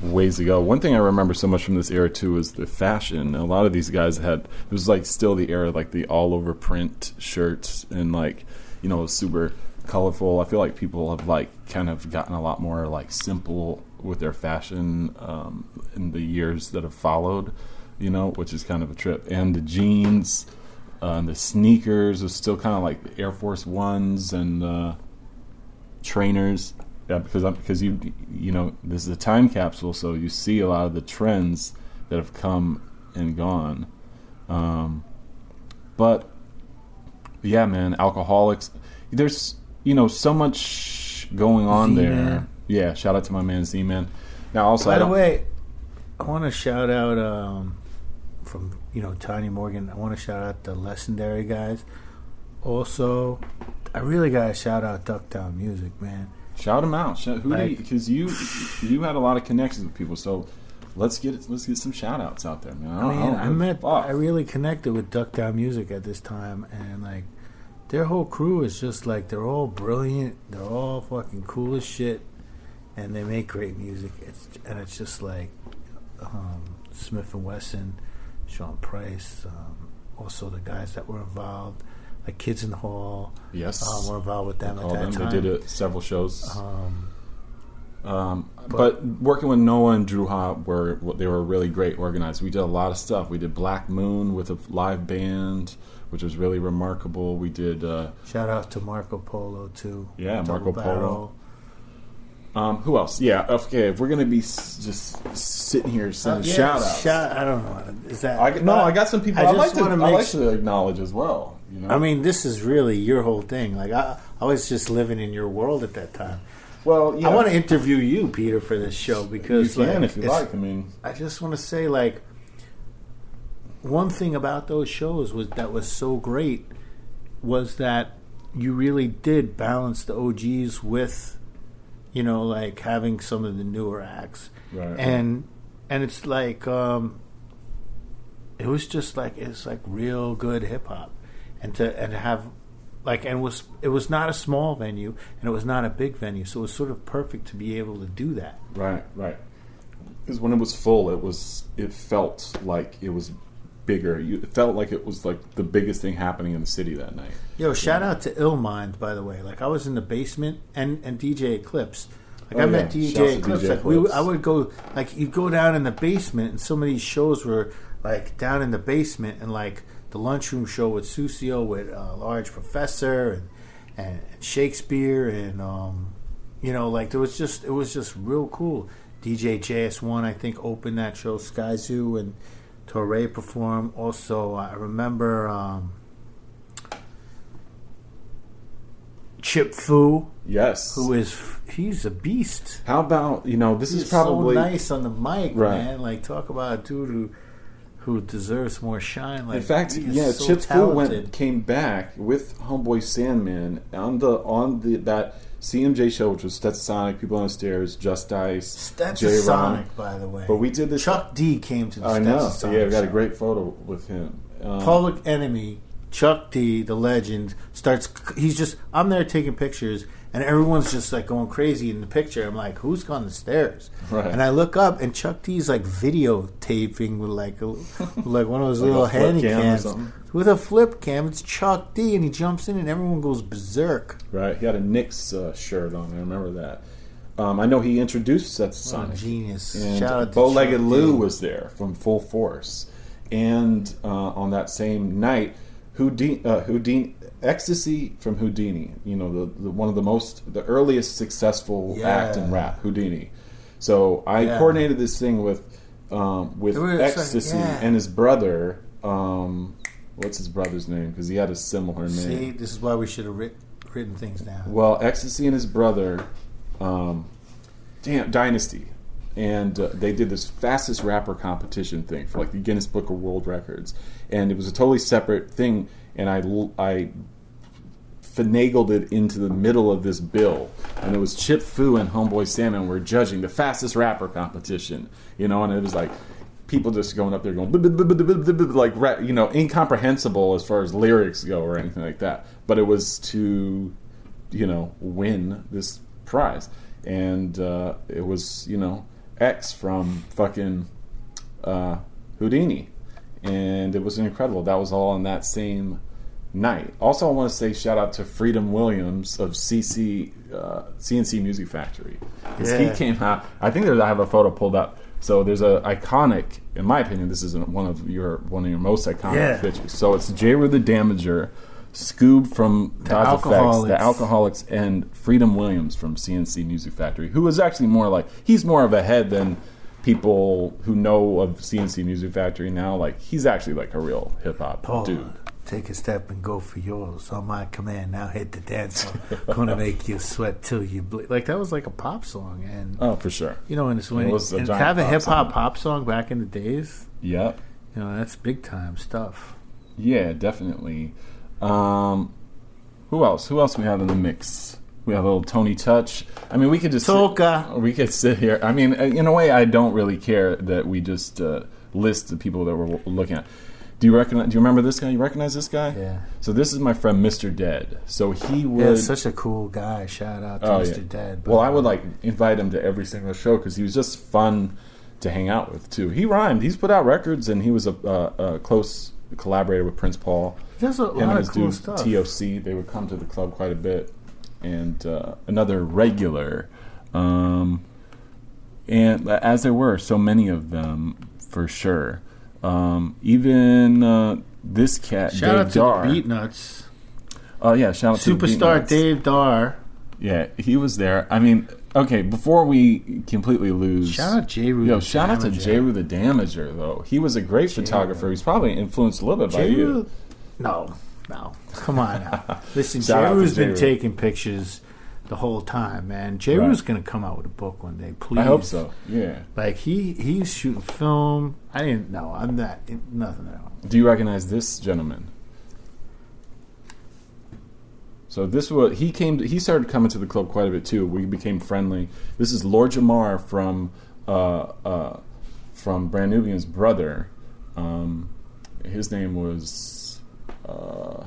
ways to go. One thing I remember so much from this era too was the fashion. A lot of these guys had it was like still the era like the all over print shirts and like you know super colorful. I feel like people have like kind of gotten a lot more like simple with their fashion um, in the years that have followed. You know, which is kind of a trip. And the jeans, uh, and the sneakers are still kind of like the Air Force Ones and. Uh, trainers. Yeah, because I'm, because you you know this is a time capsule, so you see a lot of the trends that have come and gone. Um, but yeah, man, Alkaholiks. There's you know so much going on there. Z-Man. Yeah, shout out to my man Z Man. Now also, By the way, I want to shout out um, from you know Tanya Morgan. I want to shout out the legendary guys. Also, I really got to shout out Duck Down Music, man. Shout them out. Shout, who Like- because you you had a lot of connections with people, so let's get let's get some shout outs out there, man. I don't- mean, I met. I really connected with Duck Down Music at this time, and like their whole crew is just like they're all brilliant. They're all fucking cool as shit, and they make great music. It's and it's just like um, Smif-N-Wessun, Sean Price, um, also the guys that were involved, like Kids in the Hall, yes, um, were involved with them at that them. time. They did several shows. Um, Um, but, But- working with Noah and Drew Ha were they were really great organized. We did a lot of stuff. We did Black Moon with a live band, which was really remarkable. We did uh, shout out to Marco Polo too. Yeah, Double Marco Polo. Um, who else? Yeah, okay. If we're gonna be s- just sitting here sending Uh, yeah, shout outs, Shout, I don't know. Is that I, no, I got some people I I like to, I make like to acknowledge as well. You know, I mean, this is really your whole thing. Like I, I was just living in your world at that time. well, yeah, I want to interview you, Peter, for this show because you can like, if you like. I mean, I just want to say, like, one thing about those shows was that was so great was that you really did balance the OGs with, you know, like having some of the newer acts, right, and and it's like um, it was just like it's like real good hip hop, and to and to have like and it was it was not a small venue and it was not a big venue, so it was sort of perfect to be able to do that. Right, right. Because when it was full, it was it felt like it was bigger. You, it felt like it was like the biggest thing happening in the city that night. Yo, shout out to Illmind, by the way. Like I was in the basement and and DJ Eclipse. Like Oh, I met. DJ Shouts Eclipse. DJ like we. I would go like you'd go down in the basement, and some of these shows were like down in the basement, and like the lunchroom show with Susio with uh, Large Professor and, and Shakespeare and um, you know like there was just it was just real cool. DJ JS1 I think opened that show. Skyzoo and Torae performed. Also I remember. Um, Chip Fu, Yes. who is he's a beast. How about you know? This He's is probably so nice on the mic, Right. man. Like talk about a dude who who deserves more shine. Like In fact, yeah, so Chip Fu went came back with Homeboy Sandman on the on the that CMJ show, which was Stetsasonic, People on the Stairs, Just-Ice, a by the way. But we did this. Chuck D came to the I know. Stetsasonic Yeah, we got a great photo with him. Um, Public Enemy. Chuck D, the legend, starts. He's just. I'm there taking pictures, and everyone's just like going crazy in the picture. I'm like, who's gone the stairs? Right. And I look up, and Chuck D's like videotaping with like a, with like one of those Like little handy cams with a flip cam. It's Chuck D, and he jumps in, and everyone goes berserk. Right, he had a Knicks uh, shirt on. I remember that. Um, I know he introduced What a Stetsasonic. genius! And Shout out to Bow Legged Chuck Lou was there from Full Force. And uh, on that same night, Whodini, uh, Whodini, Ecstasy from Whodini, you know, the, the one of the most, the earliest successful Yeah. act in rap, Whodini. So I Yeah. coordinated this thing with um, with It was like- Ecstasy yeah. and his brother. Um, what's his brother's name? Because he had a similar See, name. this is why we should have writ- written things down. Well, Ecstasy and his brother, um, damn Dynasty, and uh, they did this fastest rapper competition thing for like the Guinness Book of World Records, and it was a totally separate thing. And I, I finagled it into the middle of this bill, and it was Chip Fu and Homeboy Sandman were judging the fastest rapper competition, you know, and it was like. People just going up there going like you know incomprehensible as far as lyrics go or anything like that. But it was to you know, win this prize. And uh, it was, you know, X from fucking uh, Whodini. And it was incredible. That was all on that same night. Also, I want to say shout out to Freedom Williams of CC uh, C+C Music Factory. 'Cause Yeah. He came out. I think there's, I have a photo pulled up. So there's a iconic, in my opinion, this is one of your one of your most iconic Yeah. pictures. So it's Jeru the Damaja Scoob from The EFX, Alkaholiks. the Alkaholiks, and Freedom Williams from C+C Music Factory, who is actually more like he's more of a head than people who know of C+C Music Factory now. Like he's actually like a real hip hop dude. Take a step and go for yours on my command. Now hit the dance floor. Gonna make you sweat till you bleed. Like that was like a pop song, and Oh, for sure. you know, and it's when It was and have a hip hop pop song back in the days. Yep. You know, that's big time stuff. Yeah, definitely. Um, who else? Who else we have in the mix? We have a little Tony Touch. I mean, we could just Toka. we could sit here. I mean, uh, in a way, I don't really care that we just uh, list the people that we're looking at. Do you recognize? Do you remember this guy? You recognize this guy? Yeah. So this is my friend Mr. Dead. So he would. Yeah, such a cool guy. Shout out to Oh, Mr. yeah. Dead. Well, I would like invite him to every single show because he was just fun to hang out with too. He rhymed. He's put out records, and he was a, a, a close collaborator with Prince Paul. There's a Him lot and of cool dude stuff. TOC. They would come to the club quite a bit, and uh, another regular. Um, and as there were so many of them, for sure. Um, even uh, this cat, Shout Dave out to Dar. Beatnuts. Oh yeah, shout out to Superstar Dave Dar. Yeah, he was there. I mean, okay, before we completely lose. Shout out Jeru. Yo, the shout out to Damaja. J. Rue the Damaja, though. He was a great photographer. He's probably influenced a little bit by you. No, no. Come on. Listen, Jeru's been taking pictures the whole time, man. J. Right. To come out with a book one day, please. I hope so. Yeah. Like, he he's shooting film. I didn't know. I'm not. Nothing at all. Do you recognize this gentleman? So this was he came. To, he started coming to the club quite a bit too. We became friendly. This is Lord Jamar from uh, uh, from Brand Nubian's brother. Um, his name was uh,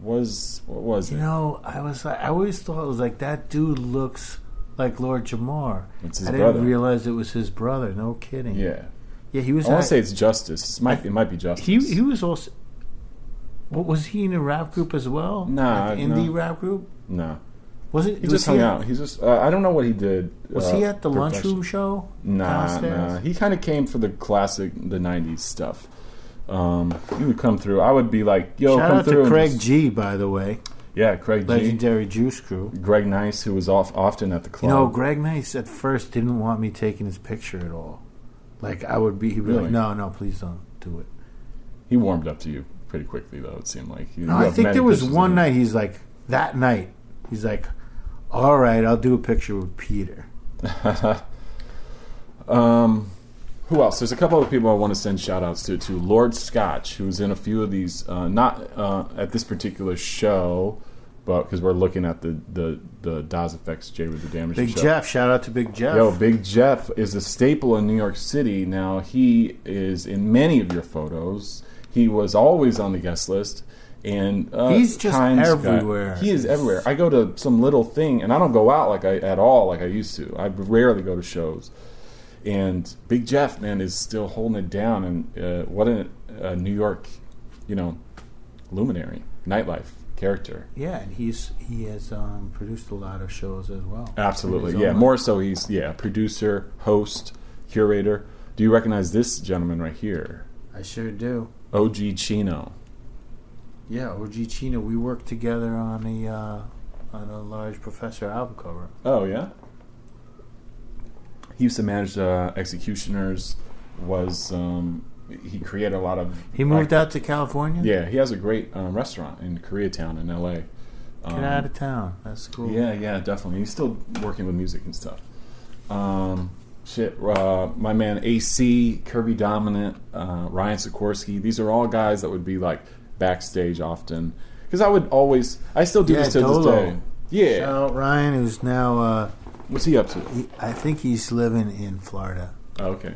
was what was You it? know, I was like, I always thought it was like that dude looks like Lord Jamar. It's his I didn't realize it was his brother. No kidding. Yeah, yeah. He was. I want to say it's Justice. It might it might be Justice. he he was also. What was he in a rap group as well? Nah, like indie no. rap group. no, Was it? he was just hung at- out. He's just uh, I don't know what he did. Was uh, he at the lunchroom show? Nah, downstairs? nah. He kind of came for the classic, the '90s stuff. Um, he would come through. I would be like, "Yo, Shout come out through." to Craig just- G, by the way, yeah, Craig G. legendary Juice Crew. Greg Nice, who was off often at the club. You know, Greg Nice at first didn't want me taking his picture at all. Like I would be, he'd be Really? like, "No, no, please don't do it." he warmed up to you pretty quickly, though. It seemed like. You, No, you I think there was one night he's like that night he's like, "All right, I'll do a picture with Peter." Um, who else? There's a couple other people I want to send shout outs to. To Lord Scotch, who's in a few of these, uh, not uh, at this particular show, but because we're looking at the the the Das EFX J with the Damage Big show. Jeff, shout out to Big Jeff. Yo, Big Jeff is a staple in New York City. Now he is in many of your photos. He was always on the guest list, and uh, He's just everywhere. he is everywhere. I go to some little thing, and I don't go out like I at all like I used to. I rarely go to shows. And Big Jeff, man, is still holding it down. And uh, what a, a New York, you know, luminary, nightlife character. Yeah, and he's he has um, produced a lot of shows as well. Absolutely, yeah. More so, he's yeah, producer, host, curator. Do you recognize this gentleman right here? I sure do. OG Chino. Yeah, OG Chino. We worked together on a uh, on a large Professor album cover. Oh yeah. He used to manage uh, X-Ecutioners. Was um, he created a lot of? He moved like- out to California. Yeah, he has a great um, restaurant in Koreatown in L.A. Get Um, out of town. That's cool. Yeah, yeah, definitely. He's still working with music and stuff. Um, shit, uh, my man AC, Kirby Dominant, uh, Ryan Sikorsky. These are all guys that would be like backstage often. Because I would always, I still do Yeah, this to Dolo. this day. Yeah. Shout out Ryan, who's now. Uh, What's he up to? he, I think he's living in Florida. Oh, okay.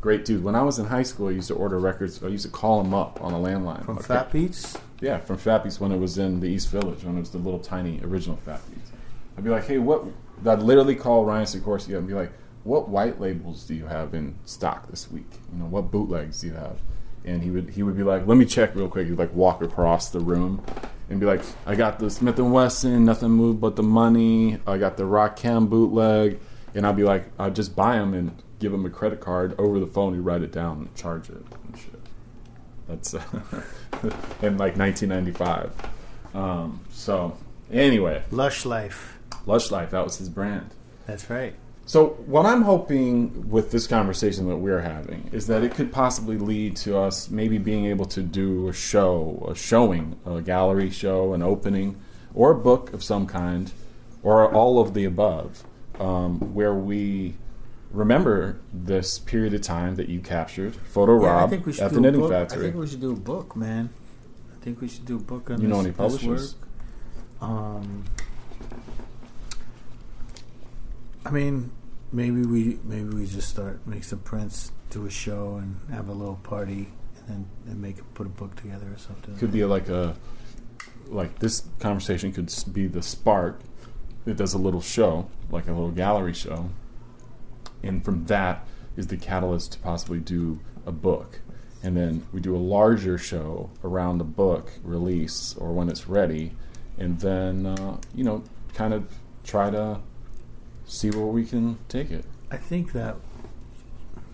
Great dude. When I was in high school, I used to order records. I used to call him up on a landline. From Okay. Fat Beats. Yeah, from Fat Beats when it was in the East Village, when it was the little tiny original Fat Beats. I'd be like, hey, what? I'd literally call Ryan Sikorsky up and be like, what white labels do you have in stock this week? You know, what bootlegs do you have? And he would he would be like, let me check real quick. He'd like walk across the room and be like, I got the Smif-N-Wessun, nothing moved but the money. I got the Rakim bootleg, and I'd be like, I'd just buy them and give them a credit card over the phone. He'd write it down and charge it and shit. That's uh, in like 1995. Um, so anyway, Lush Life. Lush Life, that was his brand. That's right. So, what I'm hoping with this conversation that we're having is that it could possibly lead to us maybe being able to do a show, a showing, a gallery show, an opening, or a book of some kind, or all of the above, um, where we remember this period of time that you captured, Photo Yeah, I Rob, think we should at the Knitting book. I think we should do a book, man. I think we should do a book on You know this, any this publishers? Um, I mean, maybe we maybe we just start make some prints, do a show, and have a little party, and then and make put a book together or something. could be like a like this conversation could be the spark that does a little show like a little gallery show. And from that is the catalyst to possibly do a book. And then we do a larger show around the book release or when it's ready. And then uh, you know kind of try to see where we can take it I think that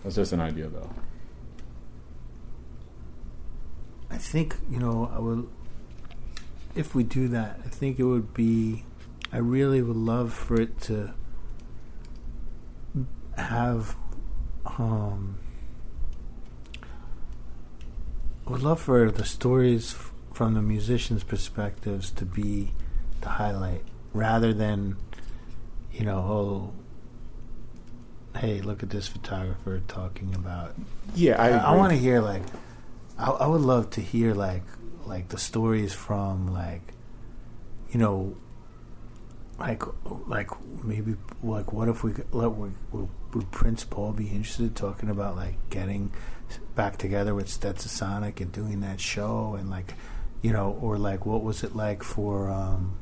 that's just an idea though I think you know I would if we do that. I think it would be. I really would love for it to have. Um, I would love for the stories f- from the musicians' perspectives to be the highlight, rather than, you know, oh, hey, look at this photographer talking about yeah i, I, want to hear like, I, I would love to hear like like the stories from like, you know, like like maybe like what if we let would, would, would Prince Paul be interested talking about like getting back together with Stetsasonic and doing that show and like, you know, or like what was it like for um,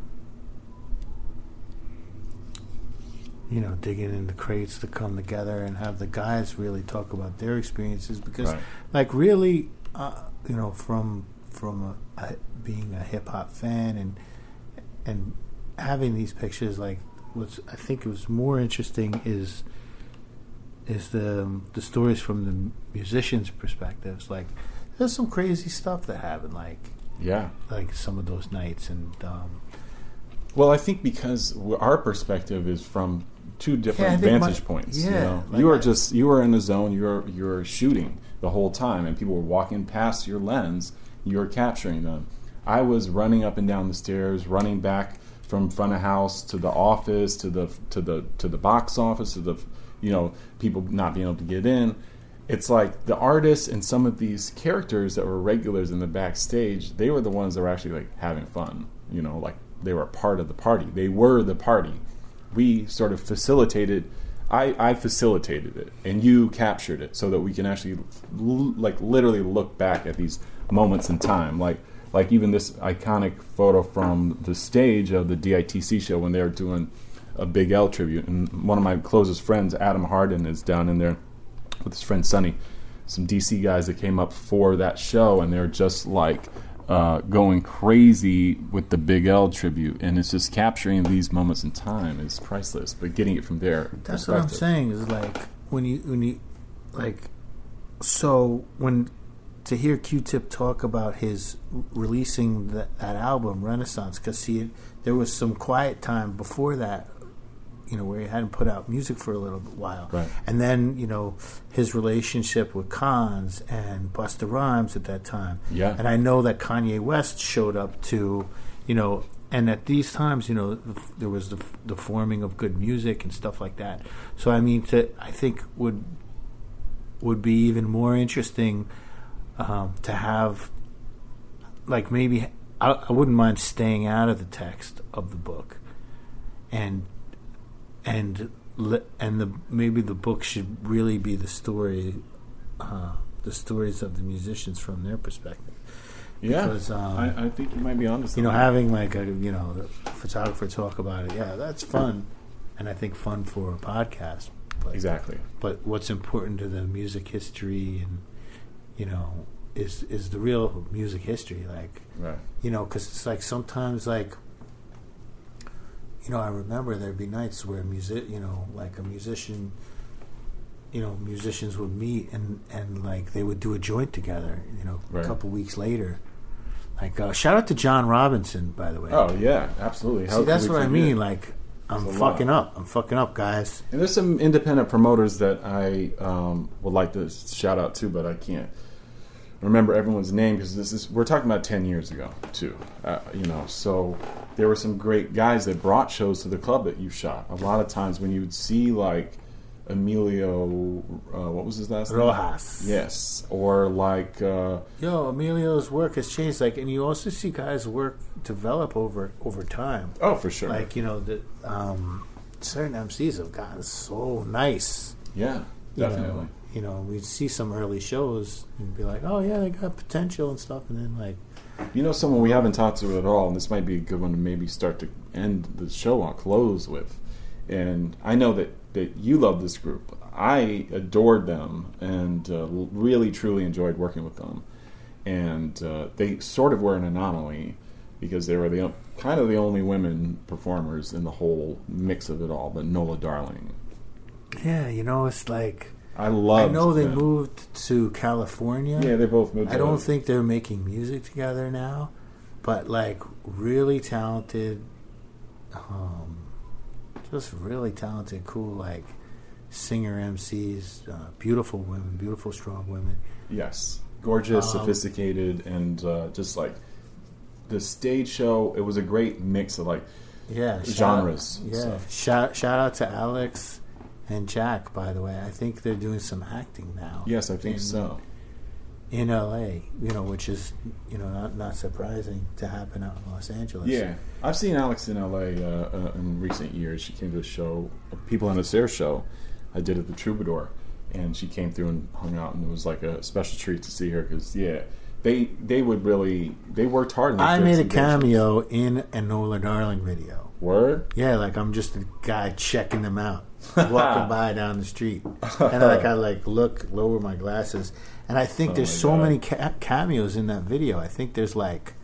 you know, digging into crates to come together and have the guys really talk about their experiences because, Right. like, really, uh, you know, from from a, a, being a hip hop fan and and having these pictures, like, what's I think was more interesting is is the the stories from the musicians' perspectives. Like, there's some crazy stuff that happened, like yeah like some of those nights, and um, Well, I think because our perspective is from two different Yeah, think my- vantage points. you yeah, know? like you were I- just you are in the zone. You're you're shooting the whole time, and people were walking past your lens. You're capturing them. I was running up and down the stairs, running back from front of house to the office, to the to the to the box office, to the you know people not being able to get in. It's like the artists and some of these characters that were regulars in the backstage. They were the ones that were actually like having fun. You know, like they were part of the party. They were the party. We sort of facilitated. I, I facilitated it, and you captured it, so that we can actually, l- like, literally look back at these moments in time. Like, like even this iconic photo from the stage of the DITC show when they were doing a Big L tribute, and one of my closest friends, Adam Harden, is down in there with his friend Sonny, some DC guys that came up for that show, and they're just like uh, going crazy with the Big L tribute, and it's just capturing these moments in time is priceless. But getting it from there, That's what I'm saying. Is like when you when you like so when to hear Q-Tip talk about his releasing that, that album Renaissance because he there was some quiet time before that you know where he hadn't put out music for a little while Right. and then you know his relationship with Cons and Busta Rhymes at that time Yeah. and I know that Kanye West showed up to you know and at these times you know there was the, the forming of G.O.O.D. Music and stuff like that so I mean to I think would would be even more interesting um, to have like maybe I, I wouldn't mind staying out of the text of the book and and and the maybe the book should really be the story uh, the stories of the musicians from their perspective Yeah, because, um, I, I think you might be onto something. you know having like a you know the photographer talk about it yeah that's fun and I think fun for a podcast but exactly. but what's important to the music history and you know is is the real music history like Right. you know because it's like sometimes like you know i remember there'd be nights where music you know like a musician you know, musicians would meet and and like they would do a joint together. You know, Right. a couple weeks later. Like uh, shout out to John Robinson, by the way. Oh yeah, absolutely. How See, that's what I mean. Like, I'm a lot. fucking up. I'm fucking up, guys. And there's some independent promoters that I um, would like to shout out to, but I can't remember everyone's name because this is we're talking about ten years ago too. Uh, you know, so there were some great guys that brought shows to the club that you shot. A lot of times when you would see like Emilio, uh, what was his last name? Rojas. Yes, or like uh, Yo, Emilio's work has changed. Like, and you also see guys' work develop over over time. oh for sure, Like, you know, the um, certain MCs have gotten so nice. yeah, you definitely. know, you know, we'd see some early shows and be like, "Oh yeah, they got potential and stuff," and then like, You know, someone we haven't talked to at all, and this might be a good one to maybe start to end the show on close with. And I know that, that you love this group. I adored them and uh, really, truly enjoyed working with them. And uh, they sort of were an anomaly because they were the kind of the only women performers in the whole mix of it all. But Nola Darling, yeah, you know, it's like I love. I know they moved to California. Yeah, they both moved. I don't think they're making music together now, but like really talented, um, just really talented, cool like singer MCs, uh, beautiful women, beautiful strong women. Yes, gorgeous, Um, sophisticated, and uh, just like the stage show. It was a great mix of like Yeah, Genres, Yeah, shout shout out to Alex and Jack. By the way, I think they're doing some acting now. yes, I think in, so. in L.A. You know, which is you know not not surprising to happen out in Los Angeles. Yeah, I've seen Alex in LA uh, uh, in recent years. She came to a show, People on a Stairs show. I did at the Troubadour, and she came through and hung out, and it was like a special treat to see her because yeah, they they would really they worked hard. I made a some great shows. cameo in a Nola Darling video. Word. Yeah, like I'm just a guy checking them out, walking by down the street, and like I like look, lower my glasses, and I think Oh there's so God. many ca- cameos in that video. I think there's like,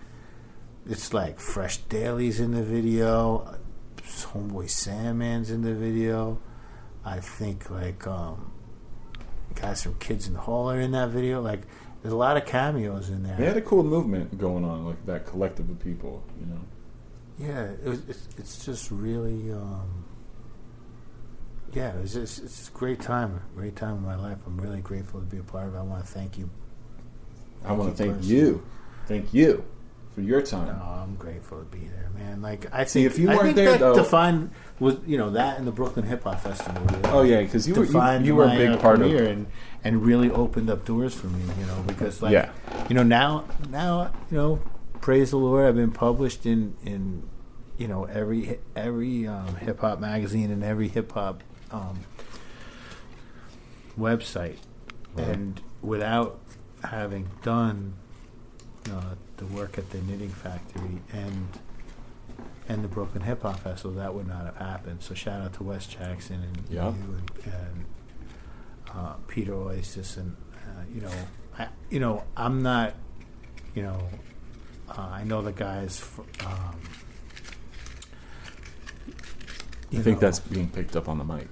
it's like Fresh Daily's in the video, Homeboy Sandman's in the video. I think like um, guys from Kids in the Hall are in that video. Like, there's a lot of cameos in there. They had a cool movement going on, like that collective of people. You know. Yeah, it was, it's, it's just really, um, yeah, it was just, it's a great time, great time in my life. I'm really grateful to be a part of it. I want to thank you. I want to thank personally. you, thank you for your time. No, I'm grateful to be there, man. Like I think, See, if you weren't there, that though- defined was you know that and the Brooklyn Hip Hop Festival. Really Oh yeah, because you were you, you were a big uh, part of. and and really opened up doors for me. You know, because like Yeah. you know now now you know praise the Lord. I've been published in in you know every every um, hip hop magazine and every hip hop um, website, Right. and without having done uh, the work at the Knitting Factory and and the Brooklyn Hip Hop Festival, that would not have happened. So shout out to Wes Jackson and Yeah. you and, and uh, Peter Oasis and uh, you know I, you know I'm not you know uh, I know the guys. fr- Um, I think know, that's being picked up on the mic.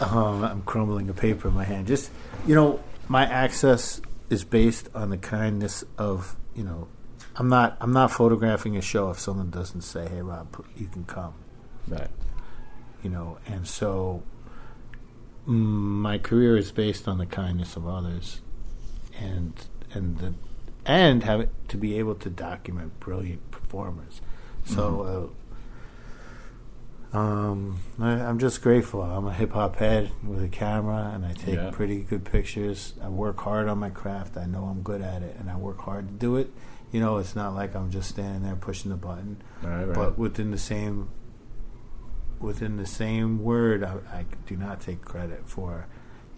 Um, I'm crumbling a paper in my hand. Just you know, my access is based on the kindness of you know. I'm not. I'm not photographing a show if someone doesn't say, "Hey, Rob, you can come." Right. You know, and so mm, my career is based on the kindness of others, and and the and have it, to be able to document brilliant performers. So. Uh, um, I, I'm just grateful. I'm a hip hop head with a camera, and I take Yeah. pretty good pictures. I work hard on my craft. I know I'm good at it, and I work hard to do it. You know, it's not like I'm just standing there pushing the button. right, right. But within the same within the same word, I, I do not take credit for.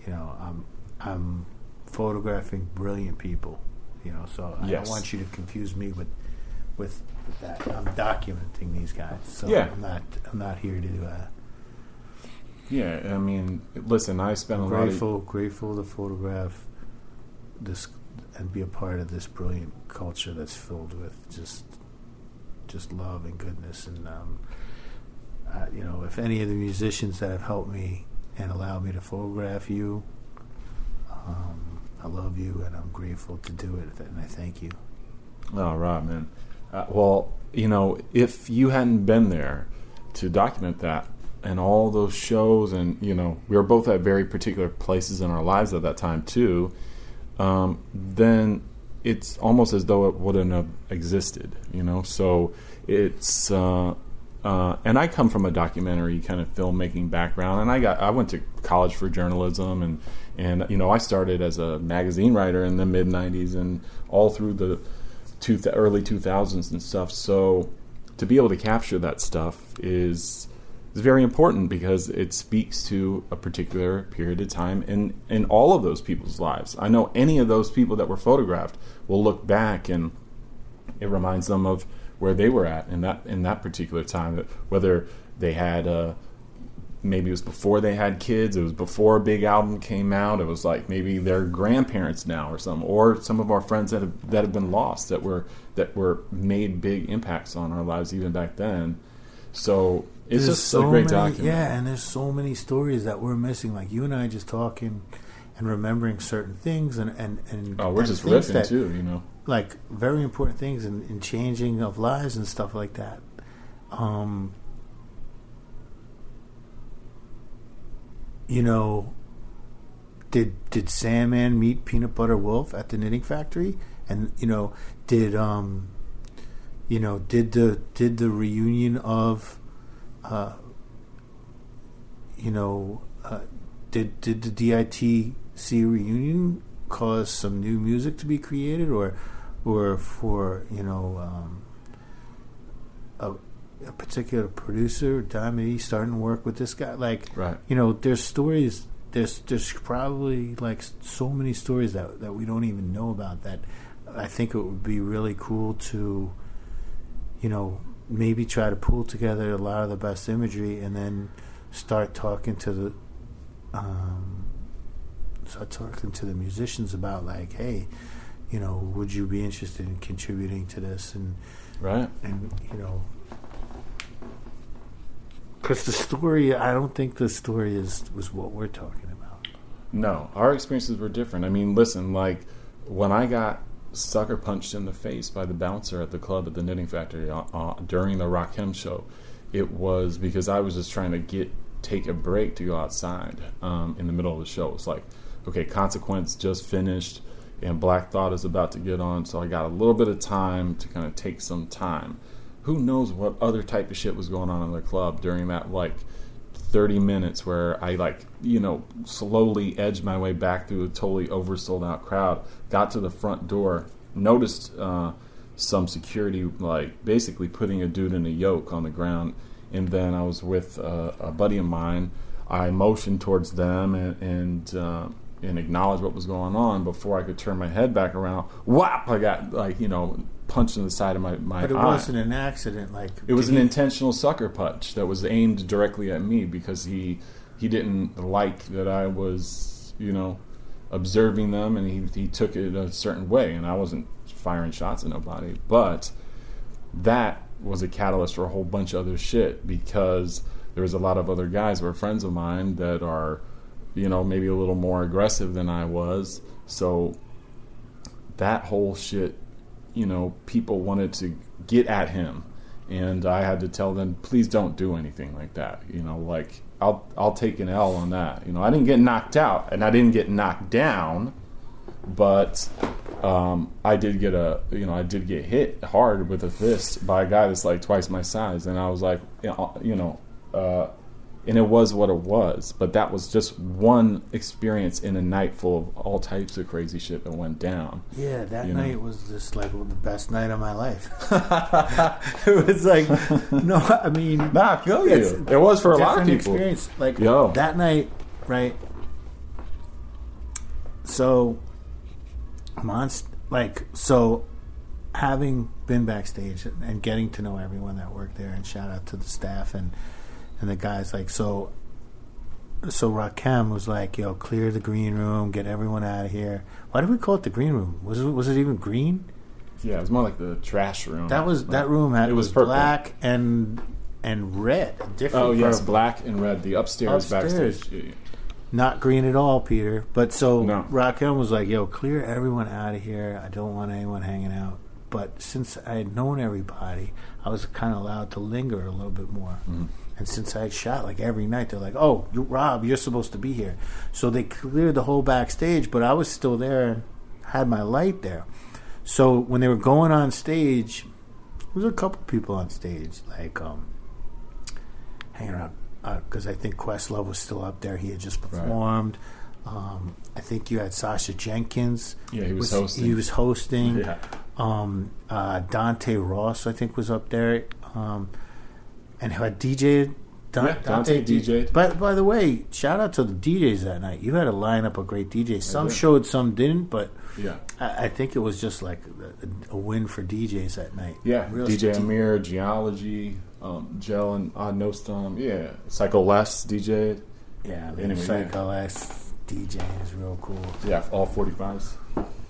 You know, I'm I'm photographing brilliant people. You know, so I don't want you to confuse me with with, that. I'm documenting these guys. So Yeah. I'm not I'm not here to do that. yeah, I mean, listen, I spent a lot of Grateful, grateful to photograph this and be a part of this brilliant culture that's filled with just just love and goodness. And um, uh, you know, if any of the musicians that have helped me and allowed me to photograph you. Um, I love you, and I'm grateful to do it, and I thank you. All right, man. Uh, well, you know, if you hadn't been there to document that and all those shows, and you know, we were both at very particular places in our lives at that time too, um, then it's almost as though it wouldn't have existed. You know, so it's. Uh, uh, and I come from a documentary kind of filmmaking background, and I got I went to college for journalism, and and you know I started as a magazine writer in the mid '90s, and all through the two early 2000s and stuff. So to be able to capture that stuff is is very important because it speaks to a particular period of time in in all of those people's lives. I know any of those people that were photographed will look back and it reminds them of where they were at in that in that particular time. Whether they had uh, maybe it was before they had kids, it was before a big album came out. It was like maybe their grandparents now or some, or some of our friends that have that have been lost that were that were made big impacts on our lives even back then. So it's There's just so a great many, document. Yeah, and there's so many stories that we're missing. Like you and I just talking and remembering certain things, and and and Oh, we're and just riffing that- too, you know. like very important things and, in changing of lives and stuff like that. Um, you know, did did Sandman meet Peanut Butter Wolf at the knitting factory? And you know, did um, you know, did the did the reunion of, uh, you know, uh, did did the DITC reunion cause some new music to be created, or or for you know um, a, particular producer, Diamond E, starting to work with this guy? Like, Right. you know, there's stories. There's there's probably like so many stories that that we don't even know about that. I think it would be really cool to, you know, maybe try to pull together a lot of the best imagery and then start talking to the, um, start talking to the musicians about like, hey, you know, would you be interested in contributing to this and Right. and you know because the story i don't think the story is was what we're talking about No, our experiences were different. I mean, listen, like when I got sucker punched in the face by the bouncer at the club at the Knitting Factory uh, uh, during the Rakim show, it was because I was just trying to get take a break to go outside um, in the middle of the show. It's like, okay, Consequence just finished, and Black Thought is about to get on, so I got a little bit of time to kind of take some time. Who knows what other type of shit was going on in the club during that like 30 minutes where I like, you know, slowly edged my way back through a totally oversold out crowd, got to the front door, noticed uh, some security like basically putting a dude in a yoke on the ground, and then I was with uh, a buddy of mine. I motioned towards them and and, uh, and acknowledged what was going on before I could turn my head back around. Whap! I got like you know punched in the side of my my but it eye. wasn't an accident like It was an he- intentional sucker punch that was aimed directly at me because he he didn't like that I was you know observing them and he he took it a certain way and I wasn't firing shots at nobody but that was a catalyst for a whole bunch of other shit because there was a lot of other guys who were friends of mine that are you know maybe a little more aggressive than I was so that whole shit you know, people wanted to get at him, and I had to tell them, please don't do anything like that. You know, like I'll I'll take an L on that. You know, I didn't get knocked out, and I didn't get knocked down, but um, I did get a you know I did get hit hard with a fist by a guy that's like twice my size, and I was like, you know, you know uh, and it was what it was. But that was just one experience in a night full of all types of crazy shit that went down. yeah that you know. night was just like the best night of my life it was like no i mean Nah, I feel you. It was for a lot of people. experience like Yo. that night right so monst like so having been backstage and getting to know everyone that worked there and shout out to the staff and and the guys like so so Rakim was like, "Yo, clear the green room, get everyone out of here." Why did we call it the green room? Was it was it even green? Yeah, it was more like the trash room. That was Like, that room had it was was black and and red. Different Oh yes, purple. black and red. The upstairs, Upstairs. backstage. Not green at all, Peter. But so No. Rakim was like, "Yo, clear everyone out of here. I don't want anyone hanging out." But since I had known everybody, I was kind of allowed to linger a little bit more. Mm-hmm. And since I had shot like every night, they're like, "Oh, you, Rob, you're supposed to be here." So they cleared the whole backstage, but I was still there and had my light there. So when they were going on stage, there was a couple people on stage, like um, hanging around because I think Questlove was still up there. He had just performed. Um, I think you had Sasha Jenkins. Yeah, he was hosting. He was hosting. Yeah. Um, uh, Dante Ross, I think, was up there, um, and who had DJ. Don- Yeah, Dante DJ'd. But by the way, shout out to the DJs that night. You had a lineup of great DJs. Some showed, some didn't, but Yeah. I, I think it was just like a, a win for DJs that night. Yeah, Real DJ st- Amir, Geology, um, Jel and Odd Nosdam. Yeah, Psycho Les DJ. Yeah, I mean, Anyway, Psycho Les DJ is real cool. Yeah, all 45s.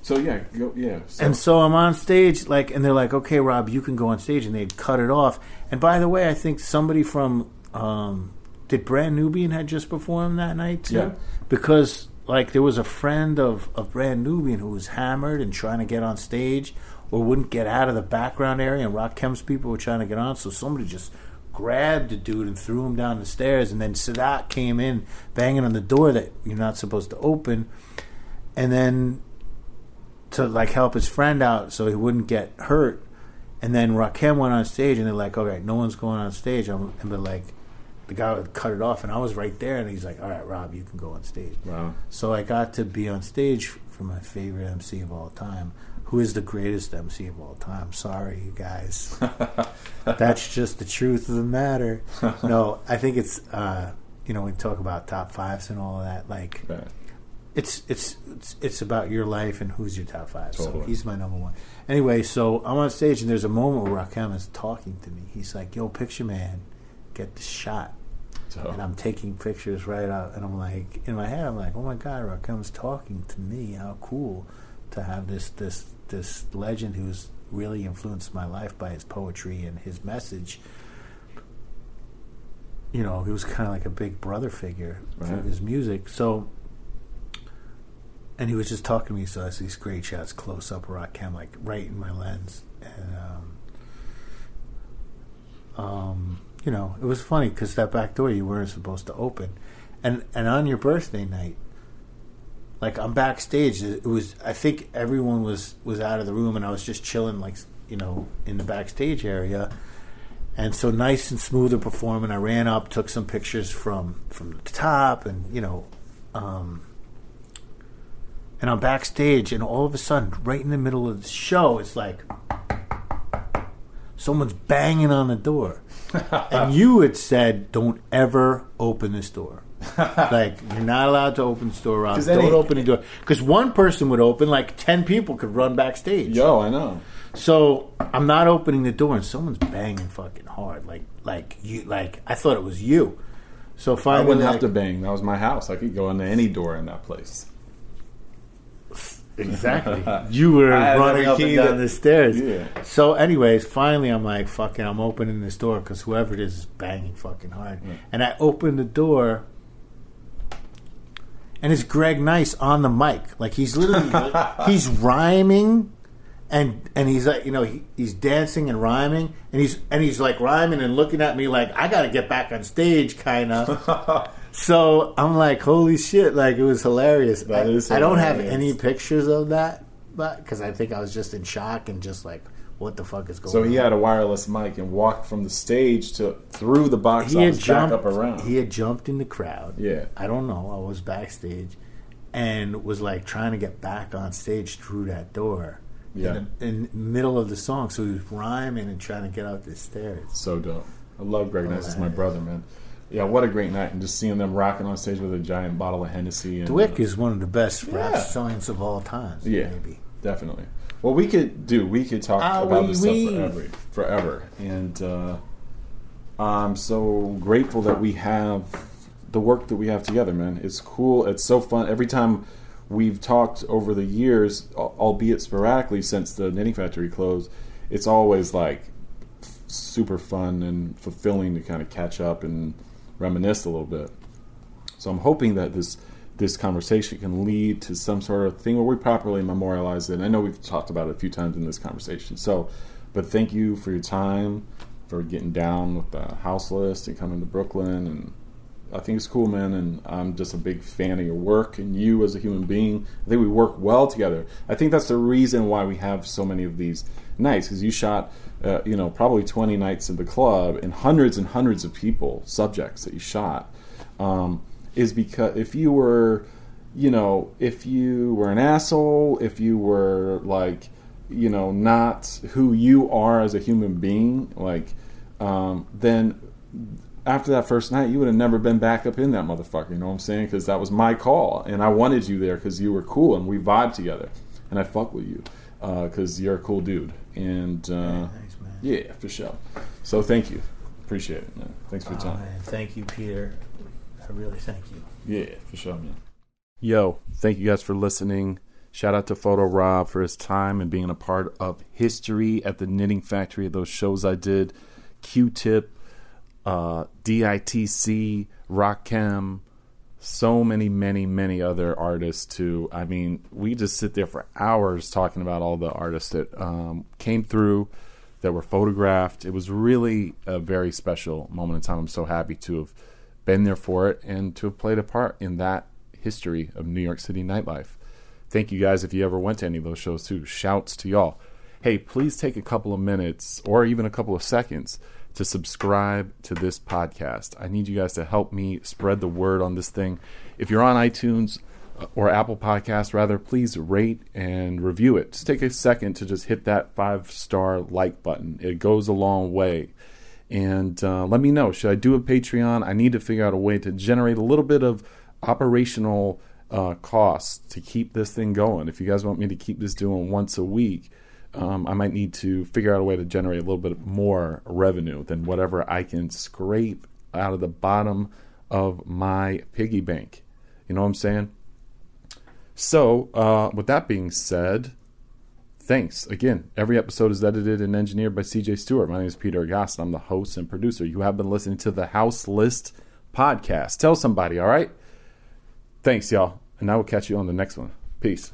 So yeah, go, yeah. So, And so I'm on stage, like, and they're like, "Okay, Rob, you can go on stage," and they'd cut it off. And by the way, I think somebody from um, did Brand Nubian had just performed that night too, Yeah. because like there was a friend of of Brand Nubian who was hammered and trying to get on stage or wouldn't get out of the background area, and Rakim's people were trying to get on, so somebody just grabbed the dude and threw him down the stairs, and then Sadat came in banging on the door that you're not supposed to open, and then to like help his friend out so he wouldn't get hurt. And then Rakim went on stage, and they're like, "All right, no one's going on stage." I'm, and but like, the guy would cut it off, and I was right there, and he's like, "All right, Rob, you can go on stage." wow. So I got to be on stage for my favorite MC of all time, who is the greatest MC of all time. Sorry, you guys. That's just the truth of the matter. No, I think it's uh, you know we talk about top fives and all of that. Like Right. It's it's it's, it's about your life and who's your top five. So he's my number one. Anyway, so I'm on stage and there's a moment where Rakim is talking to me. He's like, "Yo, picture man, get the shot." So And I'm taking pictures right out, and I'm like, in my head, I'm like, "Oh my God, Rakim's talking to me. How cool to have this this this legend who's really influenced my life by his poetry and his message." You know, he was kind of like a big brother figure through his music. So and he was just talking to me, so I see these great shots close up of Rakim, like right in my lens, and um, um, you know, it was funny because that back door you weren't supposed to open, and and on your birthday night, like I'm backstage, it was I think everyone was was out of the room, and I was just chilling, like you know, in the backstage area. And so nice and smooth and performing. I ran up, took some pictures from from the top, and you know, um, and I'm backstage, and all of a sudden, right in the middle of the show, it's like someone's banging on the door. and you had said, "Don't ever open this door." like you're not allowed to open this door, Rob. Don't any- open the door because one person would open, like ten people could run backstage. Yo, I know. So I'm not opening the door, and someone's banging fucking hard. Like, like you, like I thought it was you. So finally, I wouldn't have to bang. That was my house. I could go into any door in that place. Exactly. You were running up key and down the stairs. Yeah. So, anyways, finally, I'm like, fucking, I'm opening this door because whoever it is is banging fucking hard. Yeah. And I open the door, and it's Greg Nice on the mic. Like he's literally he's rhyming, and and he's like, you know, he, he's dancing and rhyming, and he's and he's like rhyming and looking at me like I got to get back on stage, kind of. So I'm like, holy shit! Like it was hilarious. I, is I don't have any pictures of that, but because I think I was just in shock and just like, what the fuck is going So on? he had a wireless mic and walked from the stage to through the box he had office back jumped up around. He had jumped in the crowd. Yeah. I don't know. I was backstage and was like trying to get back on stage through that door. Yeah. In the, in middle of the song, so he was rhyming and trying to get up the stairs. So dope. I love Greg Nice. It's my brother, man. Yeah, what a great night. And just seeing them rocking on stage with a giant bottle of Hennessy. And, DWYCK is one of the best rap Yeah. songs of all time. Yeah. maybe. Definitely. Well, we could do. We could talk Ah, about oui, this oui. stuff forever, forever. And uh, I'm so grateful that we have the work that we have together, man. It's cool. It's so fun. Every time we've talked over the years, albeit sporadically since the Knitting Factory closed, it's always like super fun and fulfilling to kind of catch up and reminisce a little bit. So I'm hoping that this this conversation can lead to some sort of thing where we properly memorialize it. I know we've talked about it a few times in this conversation. So, but thank you for your time, for getting down with the house list and coming to Brooklyn. And I think it's cool, man. And I'm just a big fan of your work and you as a human being. I think we work well together. I think that's the reason why we have so many of these nights because you shot, uh, you know, probably 20 nights in the club and hundreds and hundreds of people, subjects that you shot. Um, is because if you were, you know, if you were an asshole, if you were like, you know, not who you are as a human being, like, um, then after that first night, you would have never been back up in that motherfucker. You know what I'm saying? Because that was my call, and I wanted you there because you were cool and we vibed together, and I fuck with you because uh, you're a cool dude. And uh, Thanks, yeah, for sure. So thank you, appreciate it, man. Thanks for your time. Oh, thank you, Peter. I really thank you. Yeah, for sure, man. Yo, thank you guys for listening. Shout out to Photo Rob for his time and being a part of history at the Knitting Factory, those shows I did. Q Tip, uh, DITC, Rakim, so many, many, many other artists too. I mean, we just sit there for hours talking about all the artists that um, came through, that were photographed. It was really a very special moment in time. I'm so happy to have been there for it and to have played a part in that history of New York City nightlife. Thank you guys if you ever went to any of those shows too. Shouts to y'all. Hey, please take a couple of minutes or even a couple of seconds to subscribe to this podcast. I need you guys to help me spread the word on this thing. If you're on iTunes uh, or Apple Podcasts, rather, please rate and review it. Just take a second to just hit that five star like button. It goes a long way and uh, let me know should I do a Patreon? I need to figure out a way to generate a little bit of operational uh, costs to keep this thing going. If you guys want me to keep this doing once a week, um, I might need to figure out a way to generate a little bit more revenue than whatever I can scrape out of the bottom of my piggy bank. You know what I'm saying? So, uh, with that being said, Thanks. Again, every episode is edited and engineered by CJ Stewart. My name is Peter Agoston. I'm the host and producer. You have been listening to the House List podcast. Tell somebody, all right? Thanks, y'all. And I will catch you on the next one. Peace.